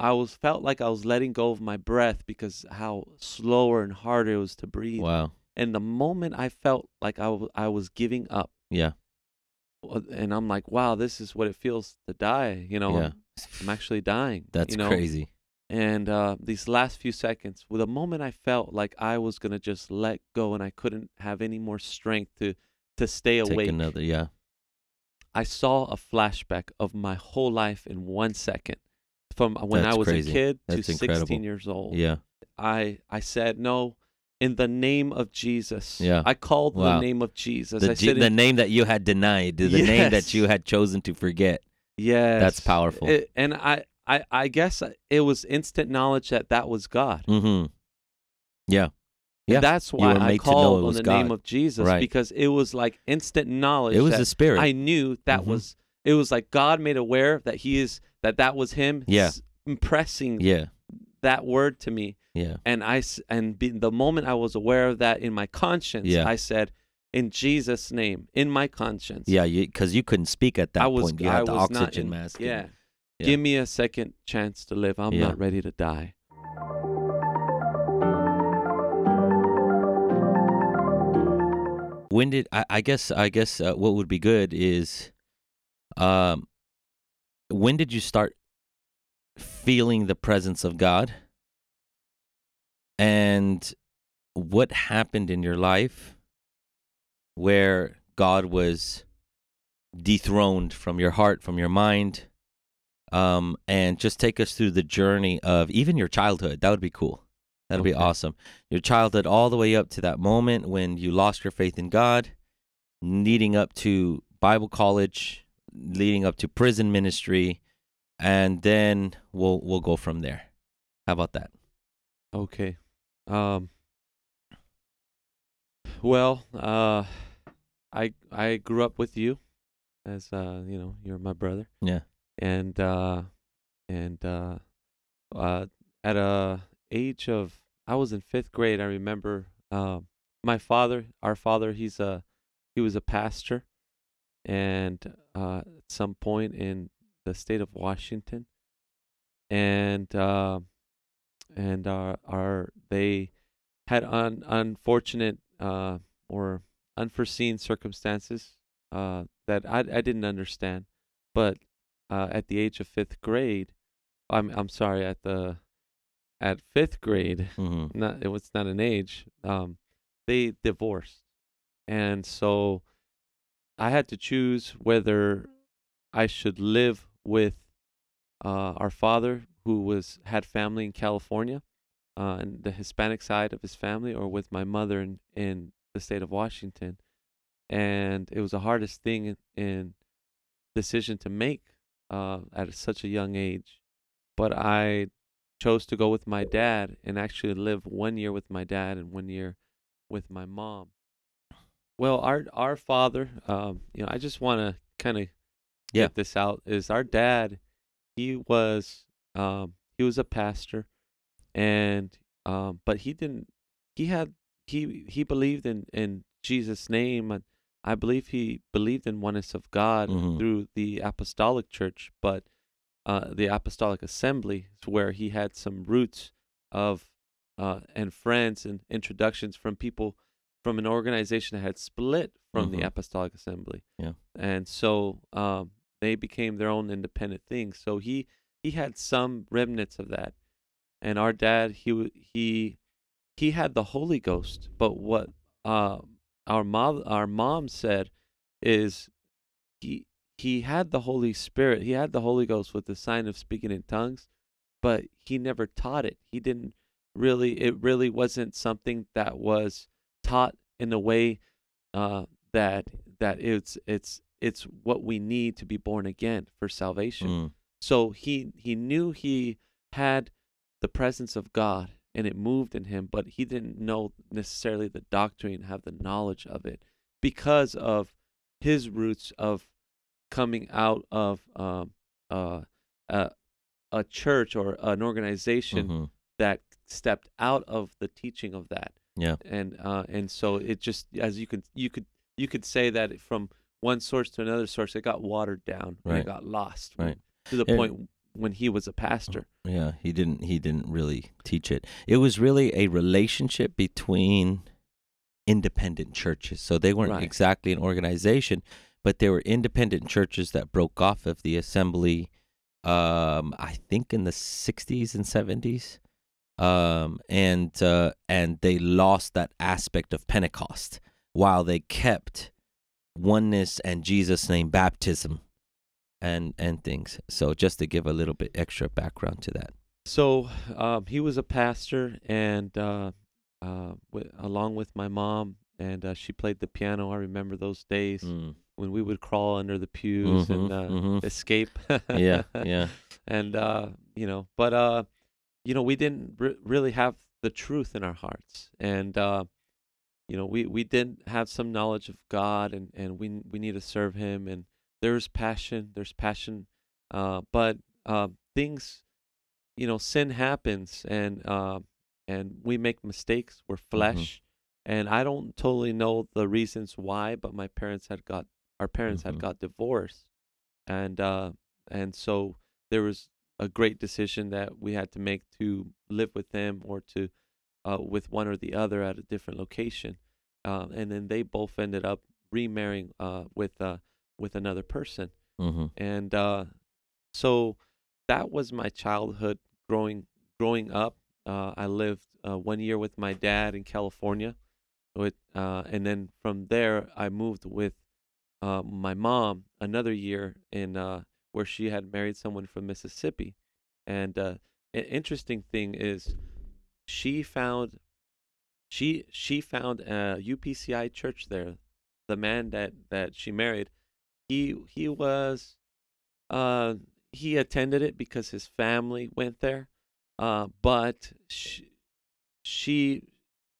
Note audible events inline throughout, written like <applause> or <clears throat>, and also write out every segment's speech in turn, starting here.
I was felt like I was letting go of my breath because how slower and harder it was to breathe. Wow. And the moment I felt like I wa- I was giving up, Yeah. and I'm like, wow, this is what it feels to die. You know, Yeah. I'm, I'm <laughs> actually dying. That's you know? crazy. And uh, these last few seconds, with the moment I felt like I was gonna just let go and I couldn't have any more strength to to stay Take awake, another. Yeah. I saw a flashback of my whole life in one second, from when I was crazy. a kid That's to incredible. 16 years old. Yeah. I I said no. In the name of Jesus, Yeah. I called Wow. the name of Jesus. The, I G- said, the name that you had denied, the name that you had chosen to forget. Yes, That's powerful. It- and I, I, I guess it was instant knowledge that that was God. Mm-hmm. Yeah. And Yeah. that's why I made to know called on the God. name of Jesus Right. because it was like instant knowledge. It was that the spirit. I knew that Mhm. was. It was like God made aware that He is that that was Him. Yeah. s- impressing yeah. that word to me, Yeah. and I s- and be, the moment I was aware of that in my conscience, Yeah. I said, "In Jesus' name, in my conscience." Yeah. Because you couldn't speak at that I was. point. You I had the was oxygen in- mask. Yeah. Yeah. Give me a second chance to live. I'm Yeah. not ready to die. when did I, I guess I guess uh, what would be good is um when did you start feeling the presence of God? And what happened in your life where God was dethroned from your heart from your mind? Um and just take us through the journey of even your childhood. That would be cool. That'd be awesome. Your childhood all the way up to that moment when you lost your faith in God, leading up to Bible college, leading up to prison ministry, and then we'll we'll go from there. How about that? Okay. Um. Well, uh, I I grew up with you, as uh, you know, you're my brother, Yeah. and uh, and uh, uh, at a age of I was in fifth grade. I remember um, my father, our father. He's a he was a pastor, and uh, at some point in the state of Washington, and uh, and our our they had un, unfortunate uh, or unforeseen circumstances uh, that I I didn't understand, but uh, at the age of fifth grade, I'm I'm sorry at the at fifth grade, hmm not it was not an age. Um, they divorced, and so I had to choose whether I should live with uh, our father, who was had family in California, uh, and the Hispanic side of his family, or with my mother in in the state of Washington, and it was the hardest thing in, in decision to make uh, at such a young age, but I chose to go with my dad and actually live one year with my dad and one year with my mom. Well, our our father, um, you know, I just want to kind of Yeah. get this out. Is our dad? He was um, he was a pastor, and um, but he didn't. He had he he believed in in Jesus' name, and I believe he believed in oneness of God Mhm. through the apostolic church, but uh, the apostolic assembly is where he had some roots of uh, and friends and introductions from people from an organization that had split from Mhm. the apostolic assembly. Yeah. and so um, they became their own independent thing. So he he had some remnants of that. And our dad he he he had the holy ghost. But what uh, our mom our mom said is he he had the holy spirit. He had the holy ghost with the sign of speaking in tongues but he never taught it. He didn't really it really wasn't something that was taught in a way uh, that that it's it's it's what we need to be born again for salvation Mm. so he he knew he had the presence of God and it moved in him, but he didn't know necessarily the doctrine, have the knowledge of it because of his roots of coming out of um, uh, a, a church or an organization Mhm. that stepped out of the teaching of that Yeah. and uh, and so it just as you could you could you could say that from one source to another source it got watered down and Right. it got lost Right. to the And- point when he was a pastor. Yeah, he didn't he didn't really teach it. It was really a relationship between independent churches. So they weren't Right. exactly an organization, but they were independent churches that broke off of the assembly um I think in the 60s and 70s. Um and uh and they lost that aspect of Pentecost while they kept oneness and Jesus name baptism and and things. So just to give a little bit extra background to that. So um, he was a pastor, and uh, uh, along with my mom, and uh, she played the piano. I remember those days Mm. when we would crawl under the pews Mhm, and uh, mhm. escape. Yeah, <laughs> yeah. and uh, you know, but uh, you know, we didn't re- really have the truth in our hearts, and uh, you know, we we didn't have some knowledge of God, and and we we need to serve Him, and there's passion, there's passion, uh, but uh, things, you know, sin happens, and uh, and we make mistakes. We're flesh, and I don't totally know the reasons why, but my parents had got our parents Mhm. had got divorced, and uh, and so there was a great decision that we had to make to live with them or to uh, with one or the other at a different location, uh, and then they both ended up remarrying uh, with uh, with another person, hmm and uh, so that was my childhood growing growing up. Uh, I lived uh, one year with my dad in California, with uh, and then from there I moved with uh, my mom another year in uh, where she had married someone from Mississippi, and uh, an interesting thing is she found she she found a UPCI church there. The man that that she married, he he was uh he attended it because his family went there. Uh but she she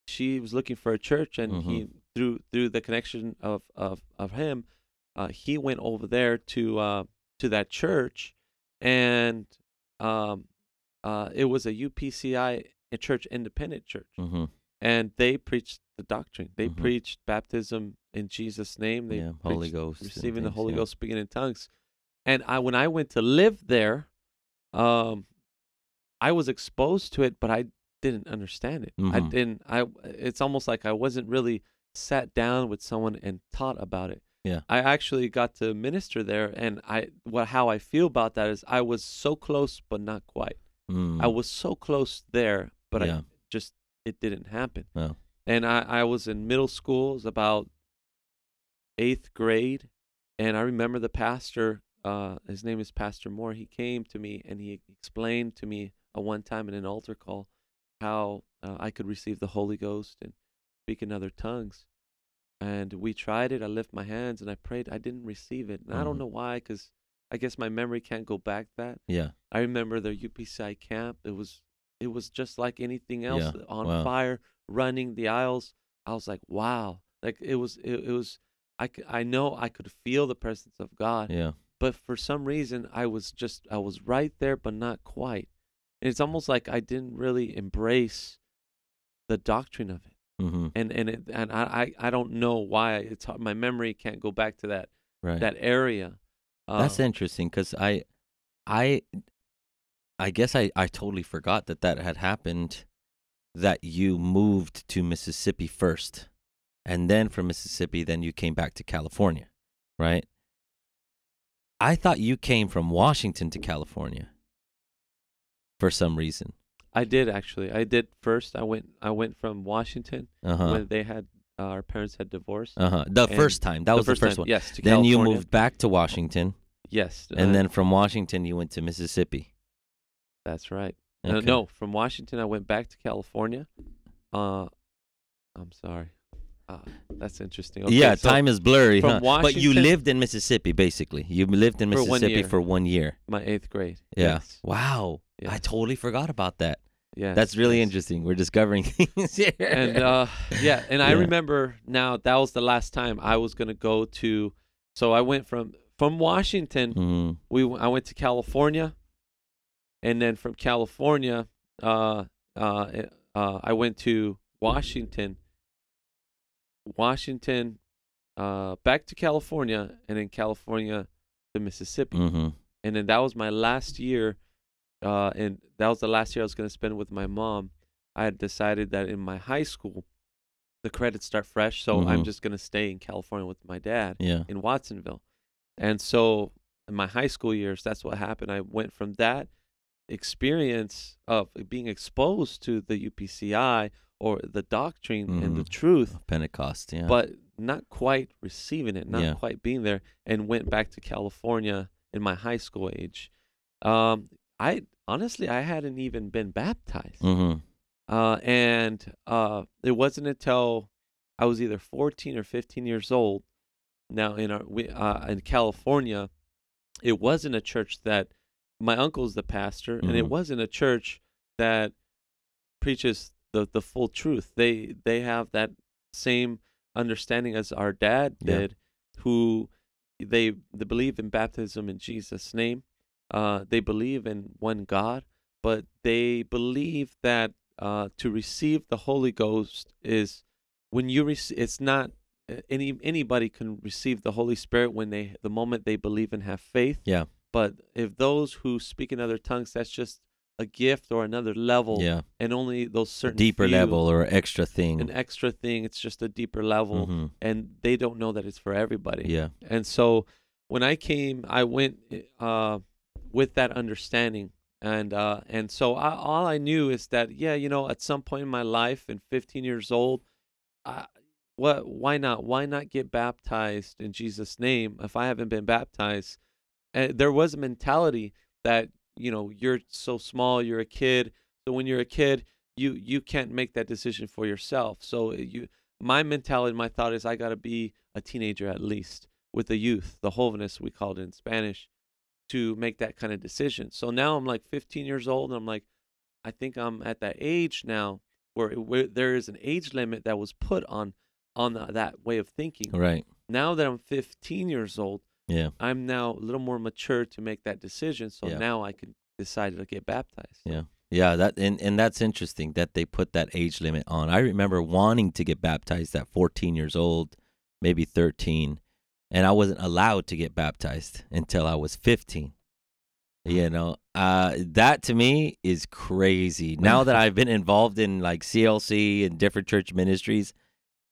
she was looking for a church and he through through the connection of of of him uh he went over there to uh to that church and um uh it was a UPCI a church independent church hmm and they preached the doctrine. They Mhm. preached baptism in Jesus' name. They Yeah, Holy Ghost receiving the things, Holy yeah. Ghost, speaking in tongues. And I, when I went to live there, um, I was exposed to it, but I didn't understand it. I Mhm. didn't. I. It's almost like I wasn't really sat down with someone and taught about it. Yeah. I actually got to minister there, and I what how I feel about that is I was so close, but not quite. Mm. I was so close there, but Yeah. I just it didn't happen. Oh. And I, I was in middle school, it was about eighth grade, and I remember the pastor, uh, his name is Pastor Moore. He came to me and he explained to me a one time in an altar call how uh, I could receive the Holy Ghost and speak in other tongues. And we tried it. I lifted my hands and I prayed. I didn't receive it, and I Mhm. don't know why, because I guess my memory can't go back that. Yeah. I remember the UPCI camp. It was it was just like anything else Yeah, on wow. fire, running the aisles. I was like, wow. Like it was it, it was I, I know I could feel the presence of God, Yeah. but for some reason I was just I was right there but not quite. And it's almost like I didn't really embrace the doctrine of it. Hmm And and it, and I, I I don't know why it's my memory can't go back to that Right. that area. That's Uh, interesting because I, I, I guess I, I totally forgot that that had happened. That you moved to Mississippi first, and then from Mississippi, then you came back to California, right? I thought you came from Washington to California for some reason. I did actually. I did first. I went. I went from Washington Uh huh. when they had uh, our parents had divorced. Uh huh. The first time. That was the first time, one. Yes. Then you moved back to Washington, Yes. and uh, then from Washington you went to Mississippi. that's right. Uh, Okay. no, from Washington I went back to California. Uh, I'm sorry. Uh, that's interesting. Okay, yeah, so time is blurry, from huh? But you lived in Mississippi, basically. You lived in Mississippi For one year. for one year. My eighth grade. Yeah. Yes. Wow. I totally forgot about that. Yeah, That's really yes. interesting. We're discovering <laughs> things here. And uh, yeah, and I remember now that was the last time I was gonna go to. So I went from from Washington. Mhm. we I went to California, and then from California, uh, uh, uh, I went to Washington, Washington, uh, back to California, and then California to Mississippi, Mhm. and then that was my last year uh, and that was the last year I was going to spend with my mom. I had decided that in my high school, the credits start fresh, so I'm Mhm. just going to stay in California with my dad Yeah. in Watsonville. And so in my high school years, that's what happened. I went from that experience of being exposed to the UPCI or the doctrine and the Mhm. truth, Pentecost. Yeah. but not quite receiving it, not Yeah. quite being there, and went back to California in my high school age. Um, I honestly, I hadn't even been baptized. hmm Uh, and uh, it wasn't until I was either 14 or 15 years old. Now in our we, uh, in California, it wasn't a church that my uncle's the pastor, and it Mhm. wasn't a church that preaches the the full truth. They they have that same understanding as our dad Yeah. did, who they they believe in baptism in Jesus' name. Uh, they believe in one God, but they believe that uh, to receive the Holy Ghost is when you receive. It's not uh, any anybody can receive the Holy Spirit when they the moment they believe and have faith. Yeah. But if those who speak in other tongues, that's just a gift or another level, Yeah. and only those A certain deeper few- level or extra thing. an extra thing. It's just a deeper level, Mhm. and they don't know that it's for everybody. Yeah. And so when I came, I went uh, with that understanding, and uh, and so I, all I knew is that yeah, you know, at some point in my life, and 15 years old, I, what? Why not? Why not get baptized in Jesus' name if I haven't been baptized? And there was a mentality that you know you're so small, you're a kid. So when you're a kid, you you can't make that decision for yourself. So you, my mentality, my thought is I got to be a teenager at least with the youth, the jovenes we called it in Spanish, to make that kind of decision. So now I'm like 15 years old, and I'm like, I think I'm at that age now where, where there is an age limit that was put on on the, that way of thinking. Right. Now that I'm 15 years old, Yeah. I'm now a little more mature to make that decision. So Yeah. now I can decide to get baptized. Yeah. Yeah, that and, and that's interesting that they put that age limit on. I remember wanting to get baptized at 14 years old, maybe 13, and I wasn't allowed to get baptized until I was 15. You know, uh, that to me is crazy. <laughs> Now that I've been involved in like CLC and different church ministries,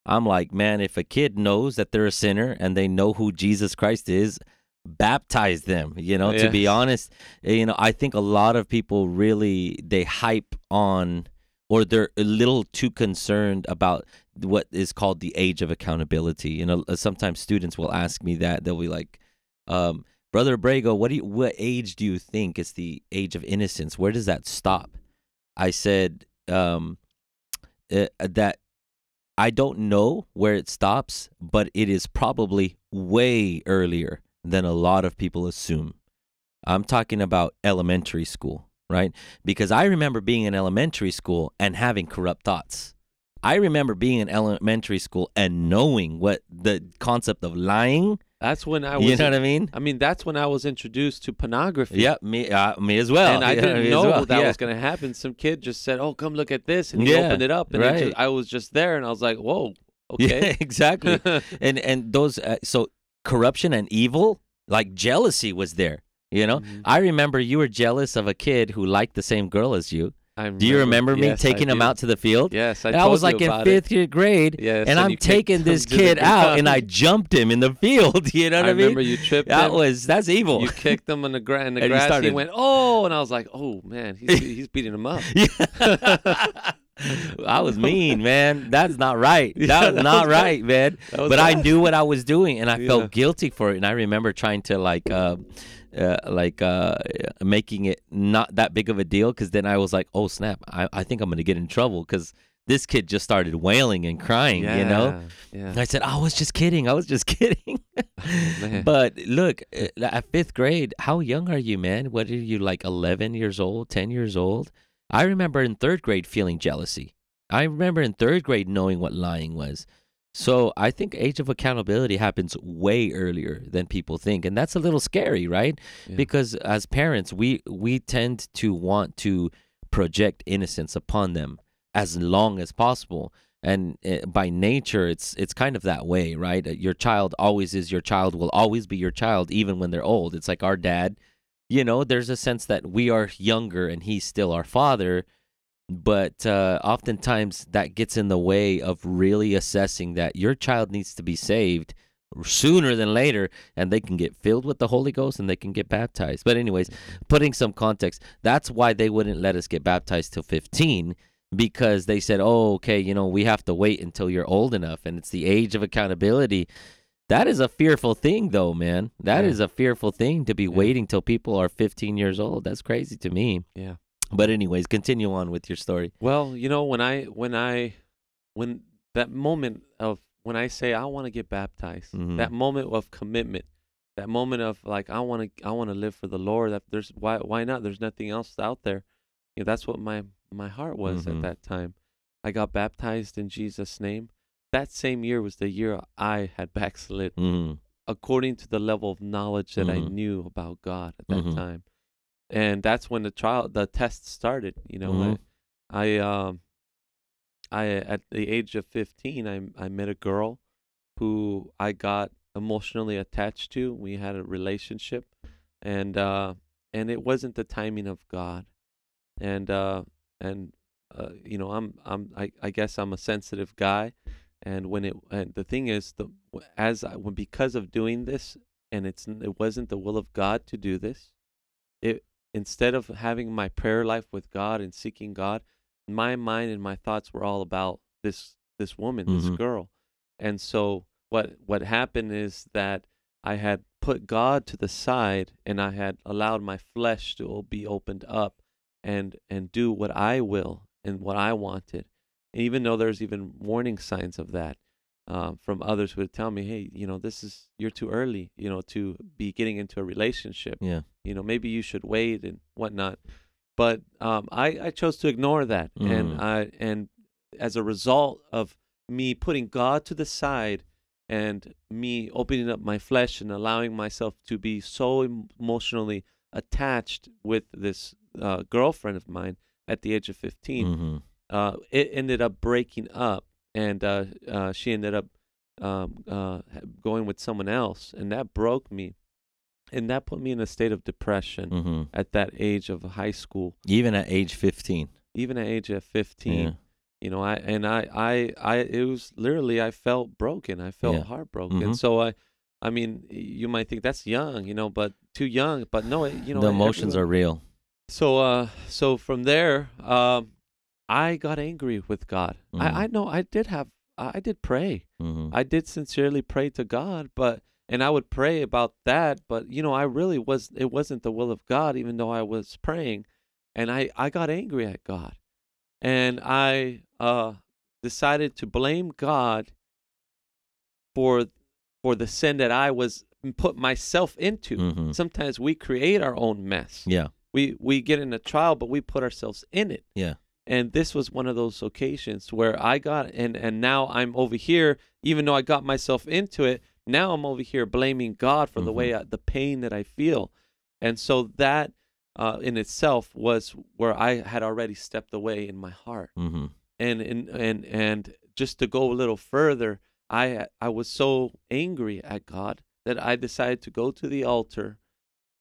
I'm like, man, if a kid knows that they're a sinner and they know who Jesus Christ is, baptize them. You know, to be honest, eh, you know, I think a lot of people really they hype on or they're a little too concerned about what is called the age of accountability. You know, uh, sometimes students will ask me that. They'll be like, um, "Brother Abrego, what do you, what age do you think is the age of innocence? Where does that stop?" I said um, uh, that I don't know where it stops, but it is probably way earlier than a lot of people assume. I'm talking about elementary school, right? Because I remember being in elementary school and having corrupt thoughts. I remember being in elementary school and knowing what the concept of lying. That's when I was. You know what I mean? I mean, that's when I was introduced to pornography. Yeah, me, uh, me as well. and I <laughs> You didn't know well. that yeah. was going to happen. Some kid just said, "Oh, come look at this," and he Yeah, opened it up, and right. just, I was just there, and I was like, "Whoa, <laughs> Yeah, okay." exactly. <laughs> and and those uh, so corruption and evil, like jealousy, was there. You know, Mhm. I remember you were jealous of a kid who liked the same girl as you. I Do you remember me yes, taking him out to the field? Yes, I, And I, was like in it. fifth year grade, Yes, and I'm taking this kid out, and I jumped him in the field. <laughs> You know what I, mean? I mean? remember you tripped him. that him. was that's evil. You kicked him in the, gra- in the <laughs> And he grass. He went, "Oh!" And I was like, "Oh man, he's he's beating him up." <laughs> I was mean, man. That's not right. That Yeah, was that not was bad. right, man. But I knew what I was doing, and I Yeah. felt guilty for it. And I remember trying to like, uh, uh, like uh, making it not that big of a deal, because then I was like, oh snap, I, I think I'm gonna get in trouble because this kid just started wailing and crying. You know. Yeah. And I said, I was just kidding. I was just <laughs> kidding. <laughs> but look, uh, at fifth grade, how young are you, man? What are you, like 11 years old, 10 years old? I remember in third grade feeling jealousy. I remember in third grade knowing what lying was. So I think age of accountability happens way earlier than people think, and that's a little scary, right? Yeah. Because as parents, we we tend to want to project innocence upon them as long as possible, and uh, by nature, it's it's kind of that way, right? Uh, Your child always is your child, will always be your child, even when they're old. It's like our dad you know, there's a sense that we are younger and he's still our father. But uh, oftentimes that gets in the way of really assessing that your child needs to be saved sooner than later and they can get filled with the Holy Ghost and they can get baptized. But, anyways, putting some context, that's why they wouldn't let us get baptized till 15 because they said, oh, okay, you know, we have to wait until you're old enough and it's the age of accountability. That is a fearful thing, though, man. That is Yeah. a fearful thing to be Yeah. waiting till people are 15 years old. That's crazy to me. Yeah. But, anyways, continue on with your story. Well, you know, when I when I when that moment of when I say I want to get baptized, Mhm. that moment of commitment, that moment of like I want to I want to live for the Lord. That there's why why not? There's nothing else out there. You know, that's what my my heart was Mhm. at that time. I got baptized in Jesus' name. That same year was the year I had <laughs> backslid Mm, according to the level of knowledge that I Mhm. knew about God at that Mhm. time. And that's when the trial the test started, you know. Mhm. I, I um I at the age of 15 I I met a girl who I got emotionally attached to. We had a relationship and uh and it wasn't the timing of God. And uh and uh you know, I'm I'm I I guess I'm a sensitive guy and when it and the thing is the as I because of doing this and it's it wasn't the will of God to do this it instead of having my prayer life with God and seeking God my mind and my thoughts were all about this this woman this Mhm. girl and so what what happened is that I had put God to the side and I had allowed my flesh to be opened up and and do what I will and what I wanted And even though there's even warning signs of that um, from others who would tell me, hey, you know, this is you're too early, you know, to be getting into a relationship. yeah. You know, maybe you should wait and whatnot. But um, I I chose to ignore that, and Mhm. I and as a result of me putting God to the side and me opening up my flesh and allowing myself to be so emotionally attached with this uh, girlfriend of mine at the age of 15 Mhm. uh, it ended up breaking up, and uh, uh, she ended up um, uh, going with someone else, and that broke me, and that put me in a state of depression Mhm. at that age of high school, Even at age 15. even at age of fifteen. Yeah. You know, I and I, I, I, it was literally I felt broken. I felt Yeah. heartbroken. Mhm. So I, I mean, you might think that's young, you know, but too young. But no, it, you know, the emotions everyone- are real. So uh so from there, um I got angry with God. Mhm. I I know I did have I did pray. Mhm. I did sincerely pray to God, but and I would pray about that, but you know, I really was it wasn't the will of God even though I was praying. And I I got angry at God. And I uh decided to blame God for for the sin that I was put myself into. Mhm. Sometimes we create our own mess Yeah. we we get in a trial but we put ourselves in it Yeah. And this was one of those occasions where i got and and now i'm over here even though i got myself into it now i'm over here blaming god for the way I, the pain that i feel. And so that uh, in itself was where i had already stepped away in my heart. Mhm. and and and and just to go a little further i i was so angry at god that i decided to go to the altar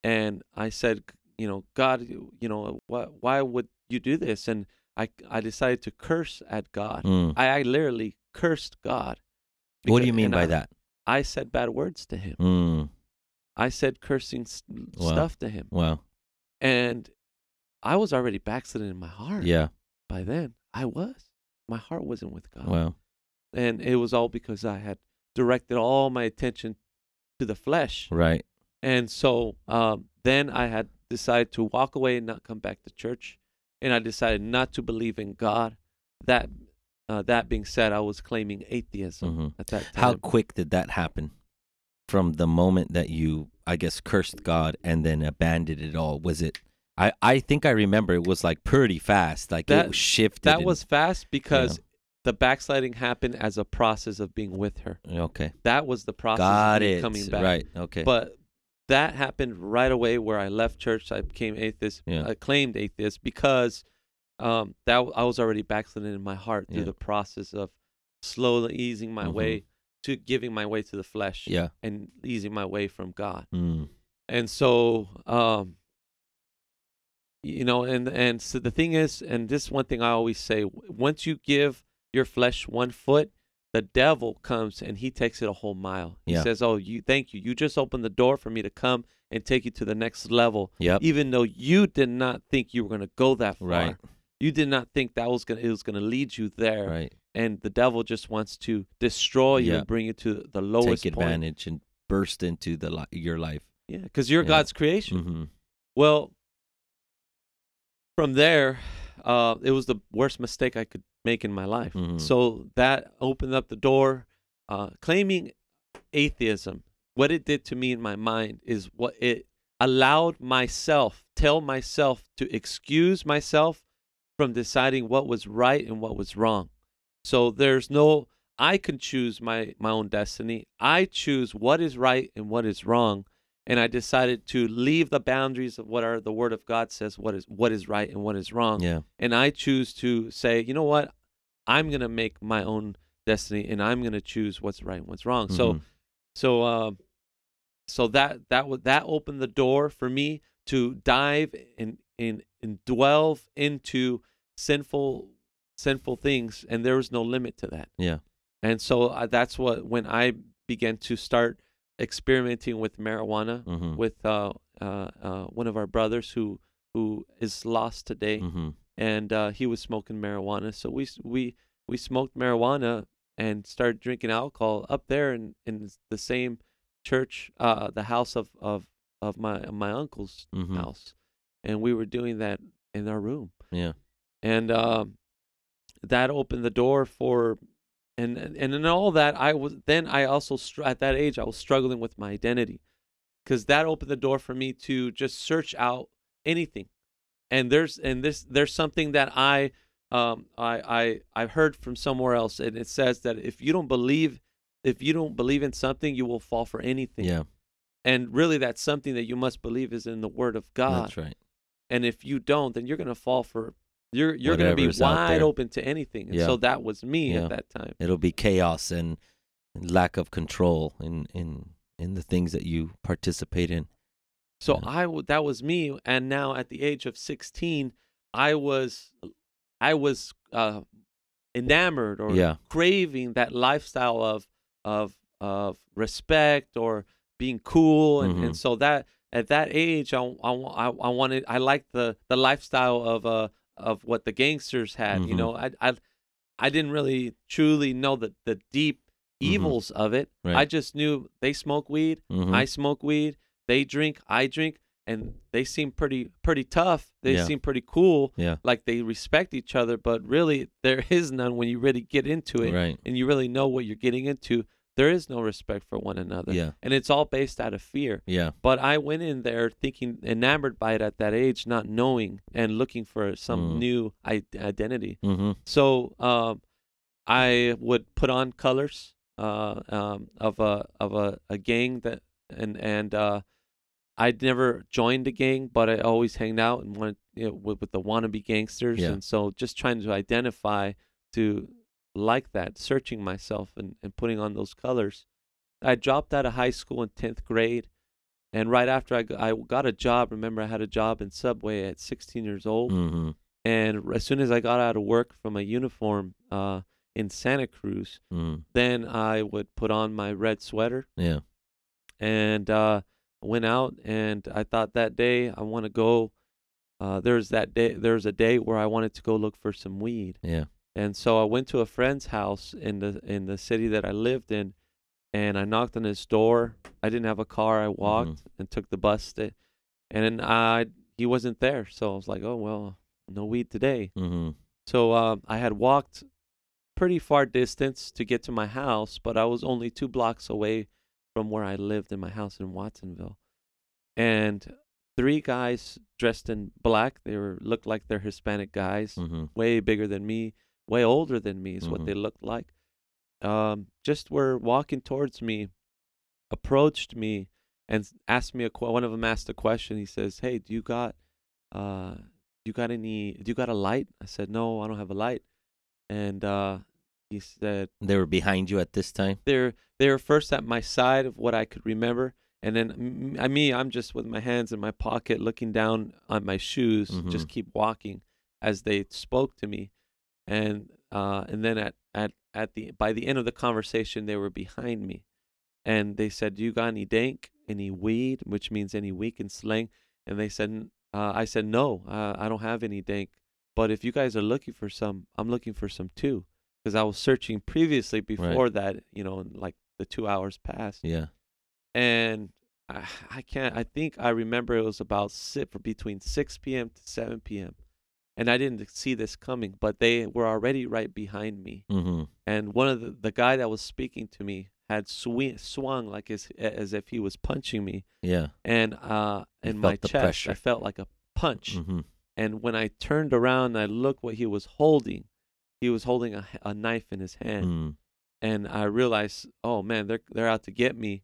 and i said you know god you you know why why would you do this? And i i decided to curse at god Mm. i, I literally cursed god What do you mean by I, that? i said bad words to him Mm. i said cursing s- Wow. stuff to him Wow. and i was already backsliding in my heart Yeah. by then i was my heart wasn't with god Wow. and it was all because I had directed all my attention to the flesh. Right. And so um, then I had decided to walk away and not come back to church, and I decided not to believe in God. That uh, that being said, I was claiming atheism Mhm. at that time. How quick did that happen? From the moment that you, I guess, cursed God and then abandoned it all, was it? I, I think I remember it was like pretty fast. Like That- it shifted. that and- was fast because the backsliding happened as a process of being with her. okay. That was the process Got of it. coming back. Right. Okay. But that happened right away where I left church. I became atheist, Yeah. I claimed atheist because um, that I was already backsliding in my heart through Yeah. the process of slowly easing my Mhm. way to giving my way to the flesh yeah. and easing my way from God. Mm. And so um, you know, and and so the thing is, and this one thing I always say: once you give your flesh one foot, the devil comes and he takes it a whole mile. He Yeah. says, "Oh, you thank you. You just opened the door for me to come and take you to the next level, Yep. even though you did not think you were going to go that far. Right. You did not think that was gonna it was gonna lead you there, Right. and the devil just wants to destroy you Yeah. and bring you to the lowest Take point. advantage and burst into the li- your life. Yeah, because you're Yeah. God's creation. hmm Well, from there, uh, it was the worst mistake I could make in my life. Mhm. So that opened up the door. Uh, claiming atheism, what it did to me in my mind is what it allowed myself, tell myself to excuse myself from deciding what was right and what was wrong. So there's no, I can choose my, my own destiny. I choose what is right and what is wrong. And I decided to leave the boundaries of what are the word of God says, what is what is right and what is wrong Yeah. and I choose to say, you know what, I'm gonna make my own destiny, and I'm gonna choose what's right and what's wrong. So, Mhm. so, uh, so that that would that opened the door for me to dive and and and delve into sinful sinful things, and there was no limit to that. Yeah. And so uh, that's what when I began to start experimenting with marijuana Mhm. with uh, uh, uh, one of our brothers who who is lost today Mhm. and uh, he was smoking marijuana. So we we we smoked marijuana and started drinking alcohol up there in, in the same church, uh, the house of of of my my uncle's Mhm. house, and we were doing that in our room, Yeah. and um, that opened the door for. And, and in all that, I was then I also str- at that age I was struggling with my identity, because that opened the door for me to just search out anything and there's and this there's something that I um I I I've heard from somewhere else and it says that if you don't believe if you don't believe in something you will fall for anything Yeah. and really that's something that you must believe is in the word of God That's right. and if you don't then you're going to fall for you're you're going to be wide open to anything and Yeah. so that was me Yeah. at that time It'll be chaos and and lack of control in in in the things that you participate in. So Yeah. I w- that was me, and now at the age of sixteen, I was I was uh, enamored or Yeah. craving that lifestyle of of of respect or being cool, and, Mhm. and so that at that age, I, I, I, I wanted I liked the the lifestyle of uh of what the gangsters had. You Mhm. know, I I I didn't really truly know the the deep Mhm. evils of it. I just knew they smoke weed. Mhm. I smoke weed. They drink. I drink, and they seem pretty pretty tough. They Yeah. seem pretty cool. Yeah. Like they respect each other. But really, there <laughs> is none when you really get into it Right. and you really know what you're getting into. There is no respect for one another. Yeah. And it's all based out of fear. Yeah. But I went in there thinking, enamored by it at that age, not knowing and looking for some Mm. new I- identity. Mhm. So um, I would put on colors uh, um, of a of a, a gang that and and uh, I'd never joined a gang, but I always hanged out and wanted you know with, with the wannabe gangsters, Yeah. and so just trying to identify to like that, searching myself and, and putting on those colors. I dropped out of high school in tenth grade, and right after I got a job. Remember, I had a job in Subway at 16 years old. Mhm. And as soon as I got out of work from a uniform uh, in Santa Cruz, Mhm. then I would put on my red sweater Yeah. and uh, went out. And I thought that day I want to go. Uh, there's that day. There's a day where I wanted to go look for some weed, Yeah. And so I went to a friend's house in the in the city that I lived in, and I knocked on his door. I didn't have a car. I walked and took the bus, sta- and then I he wasn't there. So I was like, oh well, no weed today. Mhm. So um, I had walked pretty far distance to get to my house, but I was only two blocks away from where I lived in my house in Watsonville. And three guys dressed in black. They were looked like they're Hispanic guys, Mhm. way bigger than me, way older than me is Mhm. what they looked like. Um, just were walking towards me, approached me, and asked me a que- one of them asked a question. He says, "Hey, do you got uh, you got any? Do you got a light?" I said, "No, I don't have a light." And uh, he said, They were behind you at this time. "They're they were first at my side of what I could remember." And then I me, I'm just with my hands in my pocket, looking down on my shoes, just Mhm. keep walking as they spoke to me, and uh, and then at at at the by the end of the conversation, they were behind me, and they said, "Do you got any dank, any weed, which means any weak in slang?" And they said, uh, "I said no, uh, I don't have any dank, but if you guys are looking for some, I'm looking for some too." Because I was searching previously before that, you know, and like the two hours passed Yeah. and I, I can't. I think I remember it was about sit for between 6 p.m. to 7 p.m. And I didn't see this coming, but they were already right behind me. Mm-hmm. And one of the the guy that was speaking to me had swung like as as if he was punching me, Yeah. and uh, You in my chest pressure. I felt like a punch. Mm-hmm. And when I turned around and I looked what he was holding, he was holding a knife in his hand Mm. and I realized, oh man, they're they're out to get me.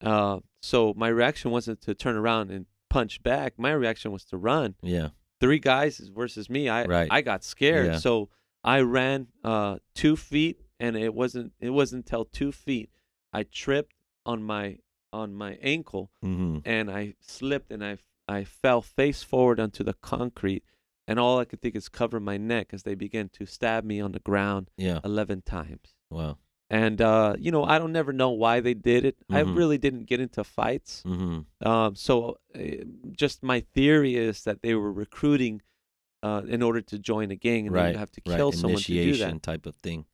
Uh, so my reaction wasn't to turn around and punch back. My reaction was to run. Yeah. Three guys versus me. I Right. I got scared, Yeah. so I ran uh, two feet, and it wasn't it wasn't until two feet I tripped on my on my ankle, Mm-hmm. and I slipped, and I I fell face forward onto the concrete, and all I could think is cover my neck as they began to stab me on the ground Yeah. eleven times. Wow. And uh, you know, I don't never know why they did it. I Mhm. really didn't get into fights. Mm-hmm. Um, so uh, just my theory is that they were recruiting uh, in order to join a gang, and then Right. you have to Right. kill someone to do that. type of thing.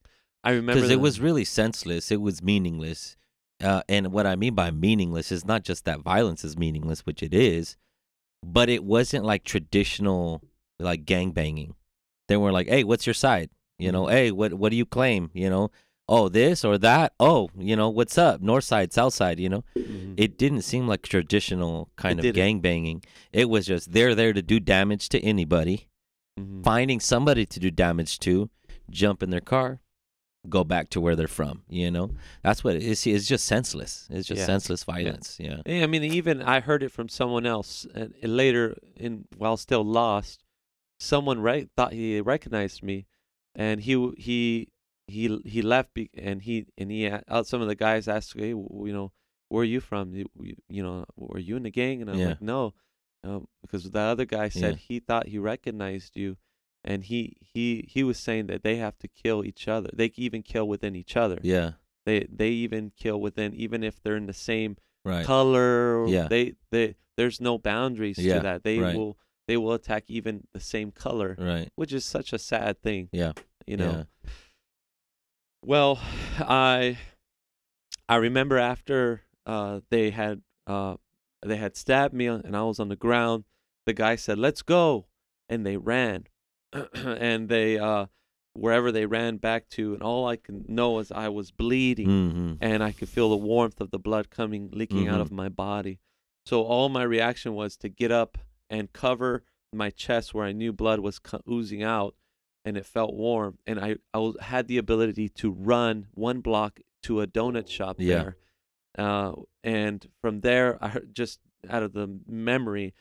I remember Because it was really senseless. It was meaningless. Uh, and what I mean by meaningless is not just that violence is meaningless, which it is, but it wasn't like traditional like gang banging. They were like, "Hey, what's your side? You know, Mhm. hey, what what do you claim? You know, oh this or that. Oh, you know, what's up? North side, south side. You know." Mhm. It didn't seem like traditional kind of didn't. gang banging. It was just they're there to do damage to anybody Mhm. finding somebody to do damage to, jump in their car, go back to where they're from. You know, that's what it is. It's just senseless. It's just Yeah. senseless violence. Yeah. Yeah, I mean, even I heard it from someone else, and later, in while still lost, someone right thought he recognized me, and he he he he left, be, and he and he uh, some of the guys asked, hey, w- you know, where are you from? You, you, know, were you in the gang? And I'm Yeah. like, no, um, because the other guy said Yeah. he thought he recognized you, and he he he was saying that they have to kill each other. They even kill within each other. Yeah. They they even kill within, even if they're in the same Right. color. Yeah. They they there's no boundaries Yeah, to that. They right. will they will attack even the same color, Right. which is such a sad thing. Yeah. You know. Well, I I remember after uh they had uh they had stabbed me and I was on the ground, the guy said, "Let's go." And they ran. <clears throat> and they uh wherever they ran back to and all I can know is I was bleeding Mm-hmm. and I could feel the warmth of the blood coming leaking out Mhm. of my body. So all my reaction was to get up and cover my chest where I knew blood was co- oozing out, and it felt warm. And I I was, had the ability to run one block to a donut shop Yeah. there, uh, and from there I just out of the memory.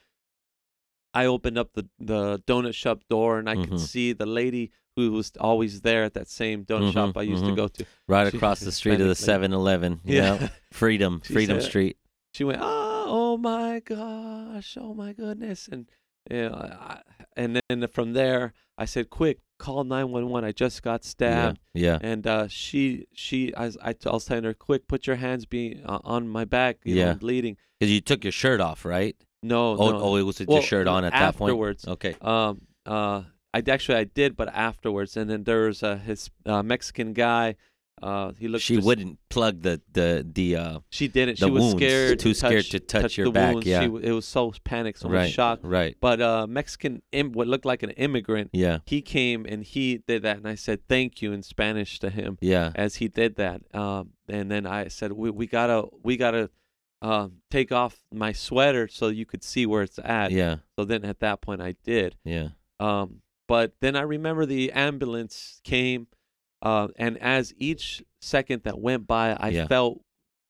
I opened up the, the donut shop door and I could Mhm. see the lady who was always there at that same donut Mhm, shop I used to mhm. go to. Right She- across the <laughs> street of the Hispanic 7-Eleven. You know, Freedom, <laughs> She Freedom said- Street. she went, oh, oh my gosh, oh my goodness, and you know, I, and then from there, I said, quick, call nine one one. I just got stabbed, Yeah. and uh, she, she, I, was- I, I was telling her, quick, put your hands be uh, on my back, you know, Yeah. I'm bleeding. Because you took your shirt off, right? No, Oh, no. oh, it was Well, your shirt on at that point. afterwards. Okay. Um, uh, I actually I did, but afterwards, and then there was a his uh, Mexican guy. Uh, he looked. She just- wouldn't plug the the the uh She didn't. she was wounds, scared. too scared to touch your the back, wounds. yeah. She, it was so panicked, so much right shock. right But uh, Mexican, Im- what looked like an immigrant, yeah he came and he did that, and I said thank you in Spanish to him yeah as he did that. Um, and then I said we we gotta we gotta um take off my sweater so you could see where it's at. yeah So then at that point I did. yeah Um, but then I remember the ambulance came, uh, and as each second that went by, I Yeah. felt,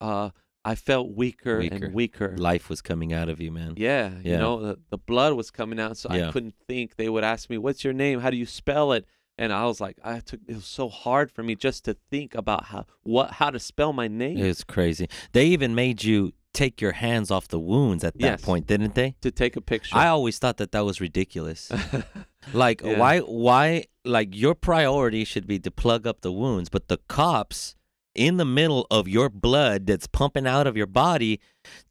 uh, I felt weaker, Weaker. and weaker. life was coming out of you man Yeah, you know, the, the blood was coming out, so Yeah. I couldn't think. They would ask me, "What's your name? How do you spell it?" And I was like, I took. It was so hard for me just to think about how what how to spell my name. It's crazy. They even made you take your hands off the wounds at that Yes. point, didn't they? to take a picture. I always thought that that was ridiculous. <laughs> Like Yeah. why why like your priority should be to plug up the wounds, but the cops in the middle of your blood that's pumping out of your body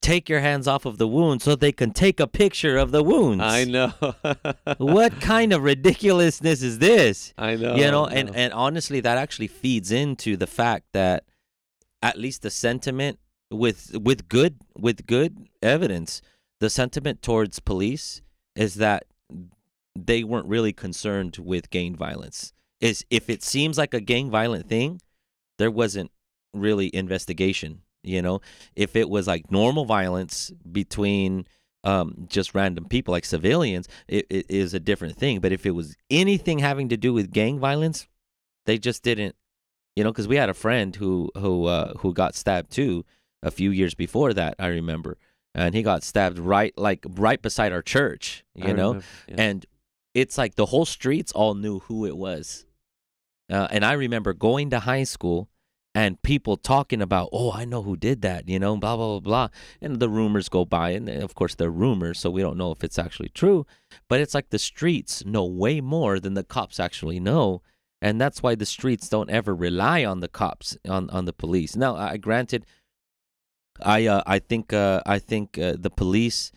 take your hands off of the wound so they can take a picture of the wounds. I know. <laughs> what kind of ridiculousness is this? I know. you know, I and and honestly that actually feeds into the fact that at least the sentiment with with good with good evidence, the sentiment towards police is that they weren't really concerned with gang violence. Is if it seems like a gang violent thing, there wasn't really investigation. You know, if it was like normal violence between um, just random people like civilians, it, it is a different thing. But if it was anything having to do with gang violence, they just didn't. You know, because we had a friend who who uh, who got stabbed too a few years before that. I remember, and he got stabbed right like right beside our church. You I know, remember, yeah. and it's like the whole streets all knew who it was. Uh, and I remember going to high school and people talking about, oh, I know who did that, you know, blah, blah, blah, blah. And the rumors go by. And of course, they're rumors, so we don't know if it's actually true. But it's like the streets know way more than the cops actually know. And that's why the streets don't ever rely on the cops, on, on the police. Now, I granted, I uh, I think uh, I think uh, the police,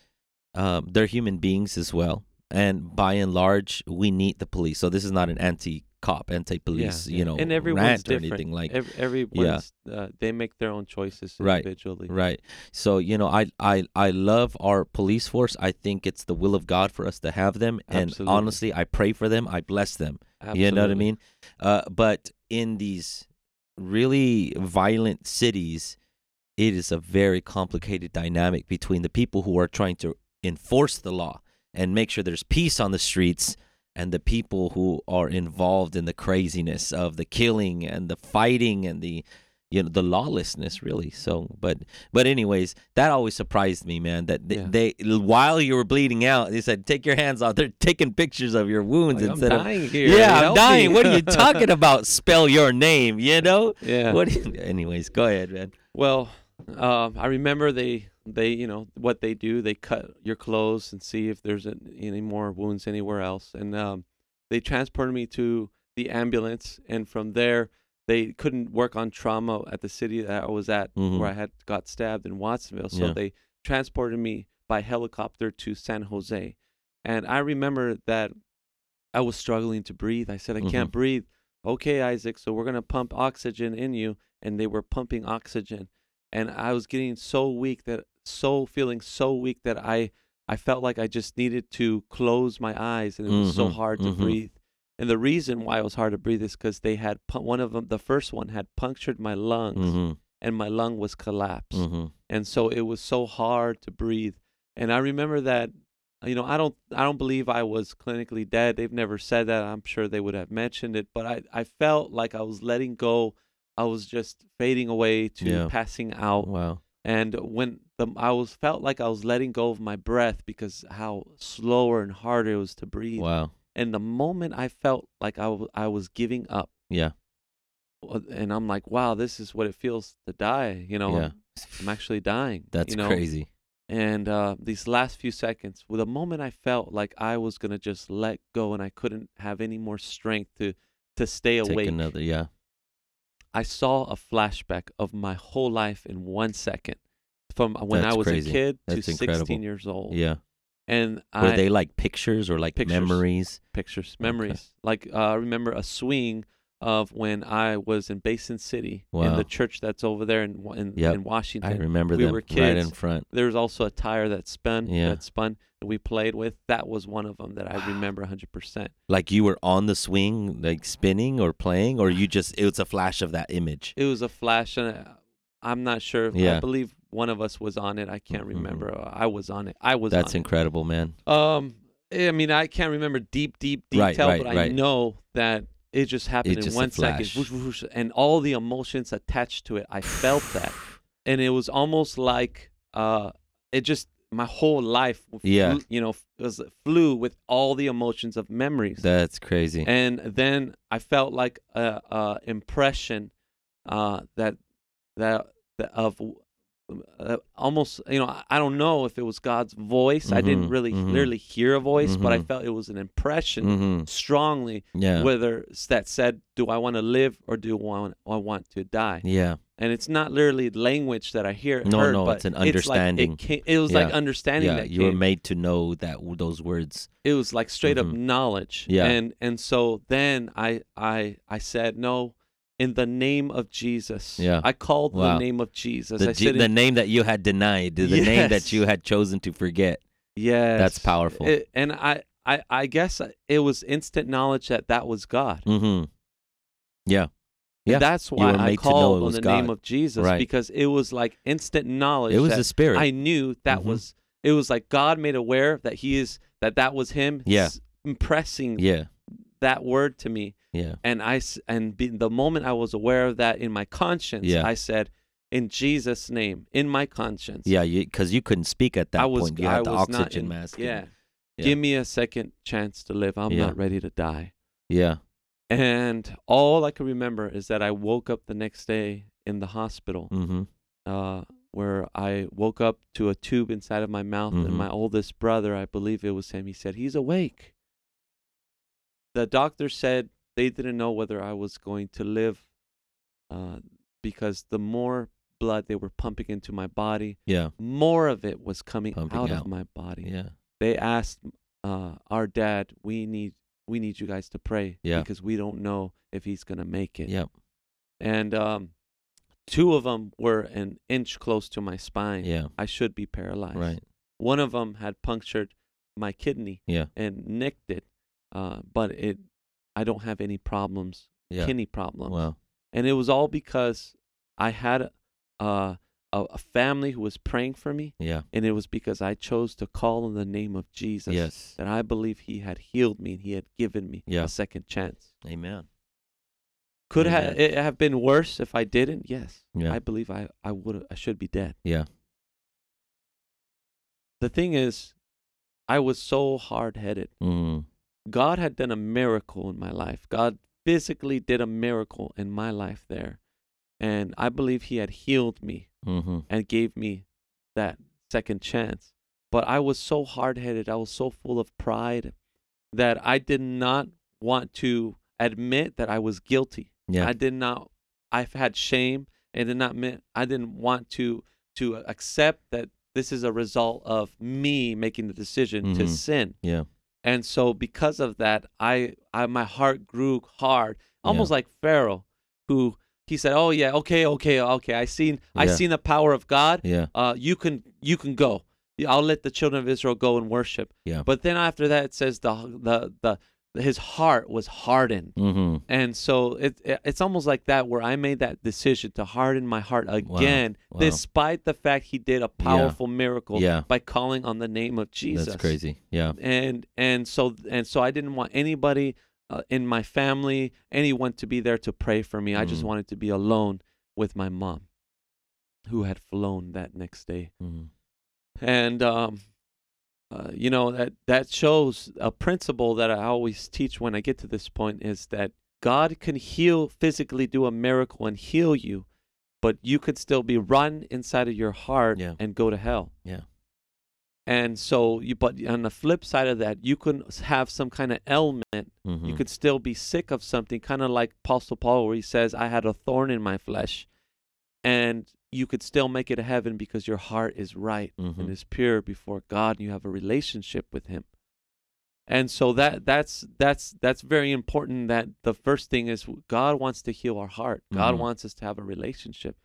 um, they're human beings as well and by and large, we need the police. So this is not an anti-cop, anti-police, Yeah, you know, and everyone's rant or anything like. Every, everyone's, uh, they make their own choices Right, individually. Right. So you know, I I I love our police force. I think it's the will of God for us to have them, and Absolutely. honestly, I pray for them. I bless them. Absolutely. You know what I mean? Uh, but in these really violent cities, it is a very complicated dynamic between the people who are trying to enforce the law and make sure there's peace on the streets and the people who are involved in the craziness of the killing and the fighting and the you know the lawlessness really so but but anyways that always surprised me man that they, Yeah. they while you were bleeding out they said take your hands off they're taking pictures of your wounds Like, I'm instead of here. yeah, I'm help dying. me. What are you <laughs> talking about? Spell your name, you know? yeah. What? Anyways, go ahead, man. Well, um, I remember they they you know what they do. They cut your clothes and see if there's any more wounds anywhere else, and um, they transported me to the ambulance, and from there they couldn't work on trauma at the city that I was at Mhm. where I had got stabbed in Watsonville, so Yeah. they transported me by helicopter to San Jose, and I remember that I was struggling to breathe. I said I can't Mhm. breathe. Okay, Isaac, so we're gonna pump oxygen in you, and they were pumping oxygen and I was getting so weak that so feeling so weak that I I felt like I just needed to close my eyes and it was so Mhm, hard to mhm. breathe. And the reason why it was hard to breathe is because they had one of them, the first one had punctured my lungs Mm-hmm. and my lung was collapsed, Mm-hmm. and so it was so hard to breathe. And I remember that, you know, I don't I don't believe I was clinically dead. They've never said that. I'm sure they would have mentioned it, but I I felt like I was letting go. I was just fading away to Yeah. passing out Wow. and when the I was felt like I was letting go of my breath because how slower and harder it was to breathe. Wow. And the moment I felt like I wa- I was giving up, Yeah. uh, and I'm like, wow, this is what it feels to die. You know, yeah. I'm, I'm actually dying. <laughs> That's you know? crazy. And uh, these last few seconds, well, the moment I felt like I was gonna just let go and I couldn't have any more strength to to stay Take awake, another. Yeah. I saw a flashback of my whole life in one second, from when I was crazy. a kid That's to incredible. 16 years old. Yeah. And Were I they like pictures or like Pictures. memories? pictures, Okay. memories. Like uh, I remember a swing of when I was in Basin City in the church that's over there in in, Yep. in I remember we them were right in kids. front. There was also a tire that spun Yeah. that spun that we played with. That was one of them that I remember 100%. Like you were on the swing, like spinning or playing, or you just it was a flash of that image. It was a flash and uh, I'm not sure. If, Yeah. I believe one of us was on it. I can't Mhm. remember. I was on it. I was That's incredible, man. Um I mean, I can't remember deep deep Right, detail, right, but I right. know that it just happened in just one second, whoosh, whoosh, and all the emotions attached to it. I felt that, <sighs> and it was almost like uh, it just my whole life, flew- Yeah. you know, was flew with all the emotions of memories. That's crazy. and then I felt like a, a impression uh, that that that of uh, almost you know I- don't know if it was God's voice. I didn't Mhm, really mhm. literally hear a voice, but I Mhm. felt it was an impression Mm-hmm. strongly Yeah. whether that said, "Do I want to live or do I want, I want to die?" yeah. And it's not literally language that I hear. No, heard, no, but it's an understanding. It's like it, came, it was like understanding Yeah. that You were made to know that those words. it was like straight up knowledge. Yeah. And and so then I I I said no. In the name of Jesus, Yeah. I called Wow. the name of Jesus. The, I G- the in- name that you had denied, the name that you had chosen to forget. Yes, That's powerful. It- and I, I, I guess it was instant knowledge that that was God. Mm-hmm. Yeah. And Yeah. that's why I made to know called on the God. name of Jesus Right. because it was like instant knowledge. It was the spirit. I knew that Mhm. was. It was like God made aware that He is that that was Him. Yeah. impressing yeah. that word to me, Yeah. and I and be, the moment I was aware of that in my conscience, Yeah. I said, "In Jesus' name, in my conscience." Yeah. Because you, couldn't speak at that I was. point. You I had the oxygen in- mask. Yeah. Yeah. Give me a second chance to live. I'm Yeah. not ready to die. Yeah. And all I can remember is that I woke up the next day in the hospital, Mm-hmm. uh, where I woke up to a tube inside of my mouth, Mhm. and my oldest brother, I believe it was him, he said, He's awake. The doctor said they didn't know whether I was going to live uh, because the more blood they were pumping into my body, Yeah. more of it was coming out, out. of my body Yeah. they asked uh, our dad, "We need we need you guys to pray Yeah. because we don't know if he's gonna make it." Yep. And um, two of them were an inch close to my spine. Yeah. I should be paralyzed. Right. One of them had punctured my kidney Yeah. and nicked it, uh, but it I don't have any problems, Yeah. kidney problems. Wow. And it was all because I had uh, a, a family who was praying for me, Yeah. and it was because I chose to call on the name of Jesus Yes. that I believe he had healed me and he had given me Yeah. a second chance. Amen. Could ha- Amen. it have been worse if I didn't? Yes. Yeah. I believe I, I would I should be dead. Yeah. The thing is, I was so hard headed. Mm. God had done a miracle in my life. God physically did a miracle in my life there. And I believe he had healed me Mm-hmm. and gave me that second chance. But I was so hard headed, I was so full of pride that I did not want to admit that I was guilty. Yeah. I did not I've had shame and did not admit I didn't want to to accept that this is a result of me making the decision to Mhm. sin. Yeah. And so because of that, I, I my heart grew hard, almost like Pharaoh, who he said, "Oh yeah, okay, okay, okay. I seen I seen the power of God. Yeah. Uh, you can you can go. Yeah, I'll let the children of Israel go and worship." Yeah. But then after that, it says the the the his heart was hardened. Mm-hmm. And so it, it it's almost like that where I made that decision to harden my heart again, Wow. despite the fact he did a powerful miracle Yeah. by calling on the name of Jesus That's crazy. Yeah. and and so and so I didn't want anybody uh, in my family, anyone to be there to pray for me. I just Mhm. wanted to be alone with my mom, who had flown that next day. Mm-hmm. And um, uh, you know that that shows a principle that I always teach when I get to this point is that God can heal physically, do a miracle, and heal you, but you could still be run inside of your heart Yeah. and go to hell. Yeah. And so, you, but on the flip side of that, you can have some kind of ailment. Mm-hmm. You could still be sick of something, kind of like Apostle Paul, where he says, I had a thorn in my flesh. And you could still make it to heaven because your heart is right Mhm. and is pure before God and you have a relationship with him. And so that that's that's that's very important that the first thing is God wants to heal our heart. God Mhm. wants us to have a relationship.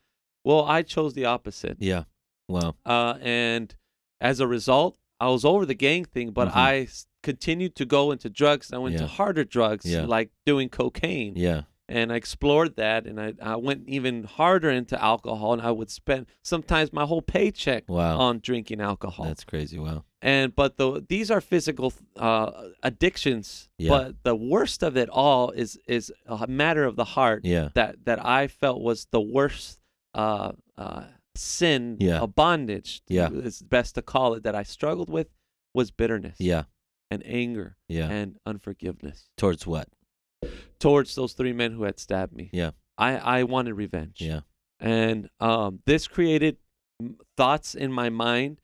Well, I chose the opposite. Yeah. Wow. Uh, and as a result, I was over the gang thing, but Mhm. I continued to go into drugs. I went Yeah. to harder drugs, Yeah. like doing cocaine, Yeah. And I explored that. And I, I went even harder into alcohol, and I would spend sometimes my whole paycheck Wow. on drinking alcohol. That's crazy. Wow. and but the these are physical uh, addictions. Yeah. But the worst of it all is is a matter of the heart Yeah. that that I felt was the worst uh, uh, sin, Yeah. a bondage. Yeah. it's best to call it that I struggled with was bitterness, Yeah. and anger Yeah. and unforgiveness Towards what? Towards those three men who had stabbed me. Yeah. I I wanted revenge. Yeah. and um, this created thoughts in my mind,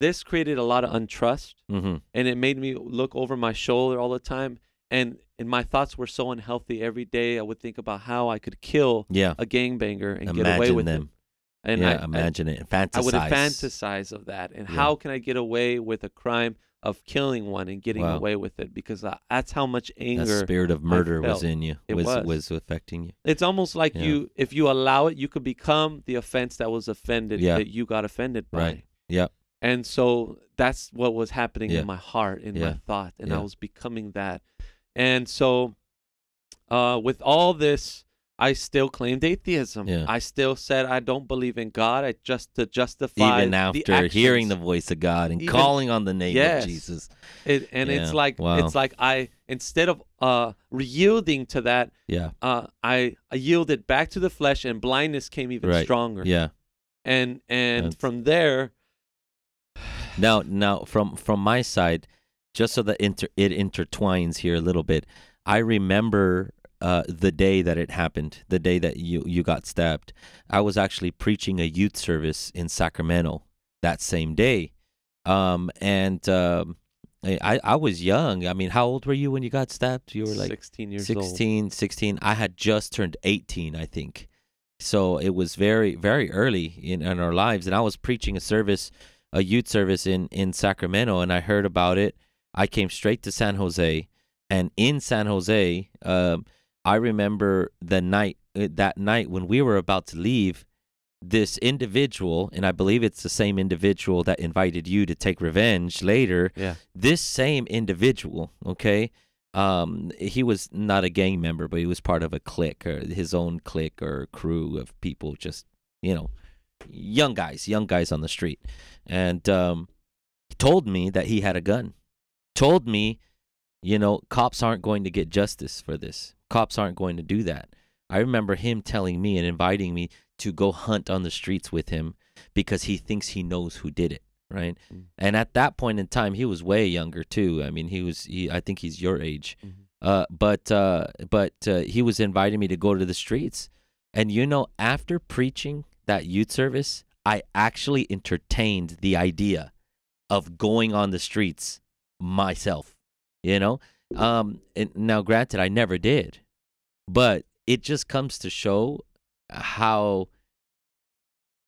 this created a lot of untrust Mm-hmm. and it made me look over my shoulder all the time and and my thoughts were so unhealthy every day i would think about how i could kill Yeah. a gangbanger and get away with them. it and yeah. I, imagine it. I, Fantasize. I would fantasize of that and Yeah. how can i get away with a crime of killing one and getting Wow. away with it because I, that's how much That anger spirit of murder was in you. It was, was. was affecting you. it's almost like Yeah. you if you allow it you could become the offense that was offended Yeah. that you got offended by Right. Yep. and so that's what was happening Yeah. in my heart, in Yeah. my thought, and I was becoming that. And so, uh, with all this, I still claimed atheism. Yeah. I still said I don't believe in God. I just to justify Even the after hearing the voice of God and Even- calling on the name Yes. of Jesus. It, and it's like Wow. it's like I instead of uh yielding to that, Yeah. uh, I, I yielded back to the flesh, and blindness came even Right. stronger. Yeah. And and That's- from there, <sighs> Now, now from from my side, just so that inter, it intertwines here a little bit, I remember uh, the day that it happened, the day that you you got stabbed. I was actually preaching a youth service in Sacramento that same day, um, and um, I I was young. I mean, how old were you when you got stabbed? You were like 16 years old. 16, 16. I had just turned 18, I think. So it was very, very early in, in our lives. And I was preaching a service, a youth service in, in Sacramento, and I heard about it. I came straight to San Jose. And in San Jose, um, I remember the night, uh, that night when we were about to leave, this individual, and I believe it's the same individual that invited you to take revenge later, Yeah. this same individual, okay, um, he was not a gang member, but he was part of a clique or his own clique or crew of people, just you know, young guys, young guys on the street, and um, he told me that he had a gun. Told me, you know, cops aren't going to get justice for this. Cops aren't going to do that. I remember him telling me and inviting me to go hunt on the streets with him because he thinks he knows who did it, right? Mm. And at that point in time, he was way younger too. I mean, he was he I think he's your age. Mhm. Uh but uh but uh, he was inviting me to go to the streets. And you know, after preaching that youth service, I actually entertained the idea of going on the streets myself, you know? Um and now granted I never did. But it just comes to show how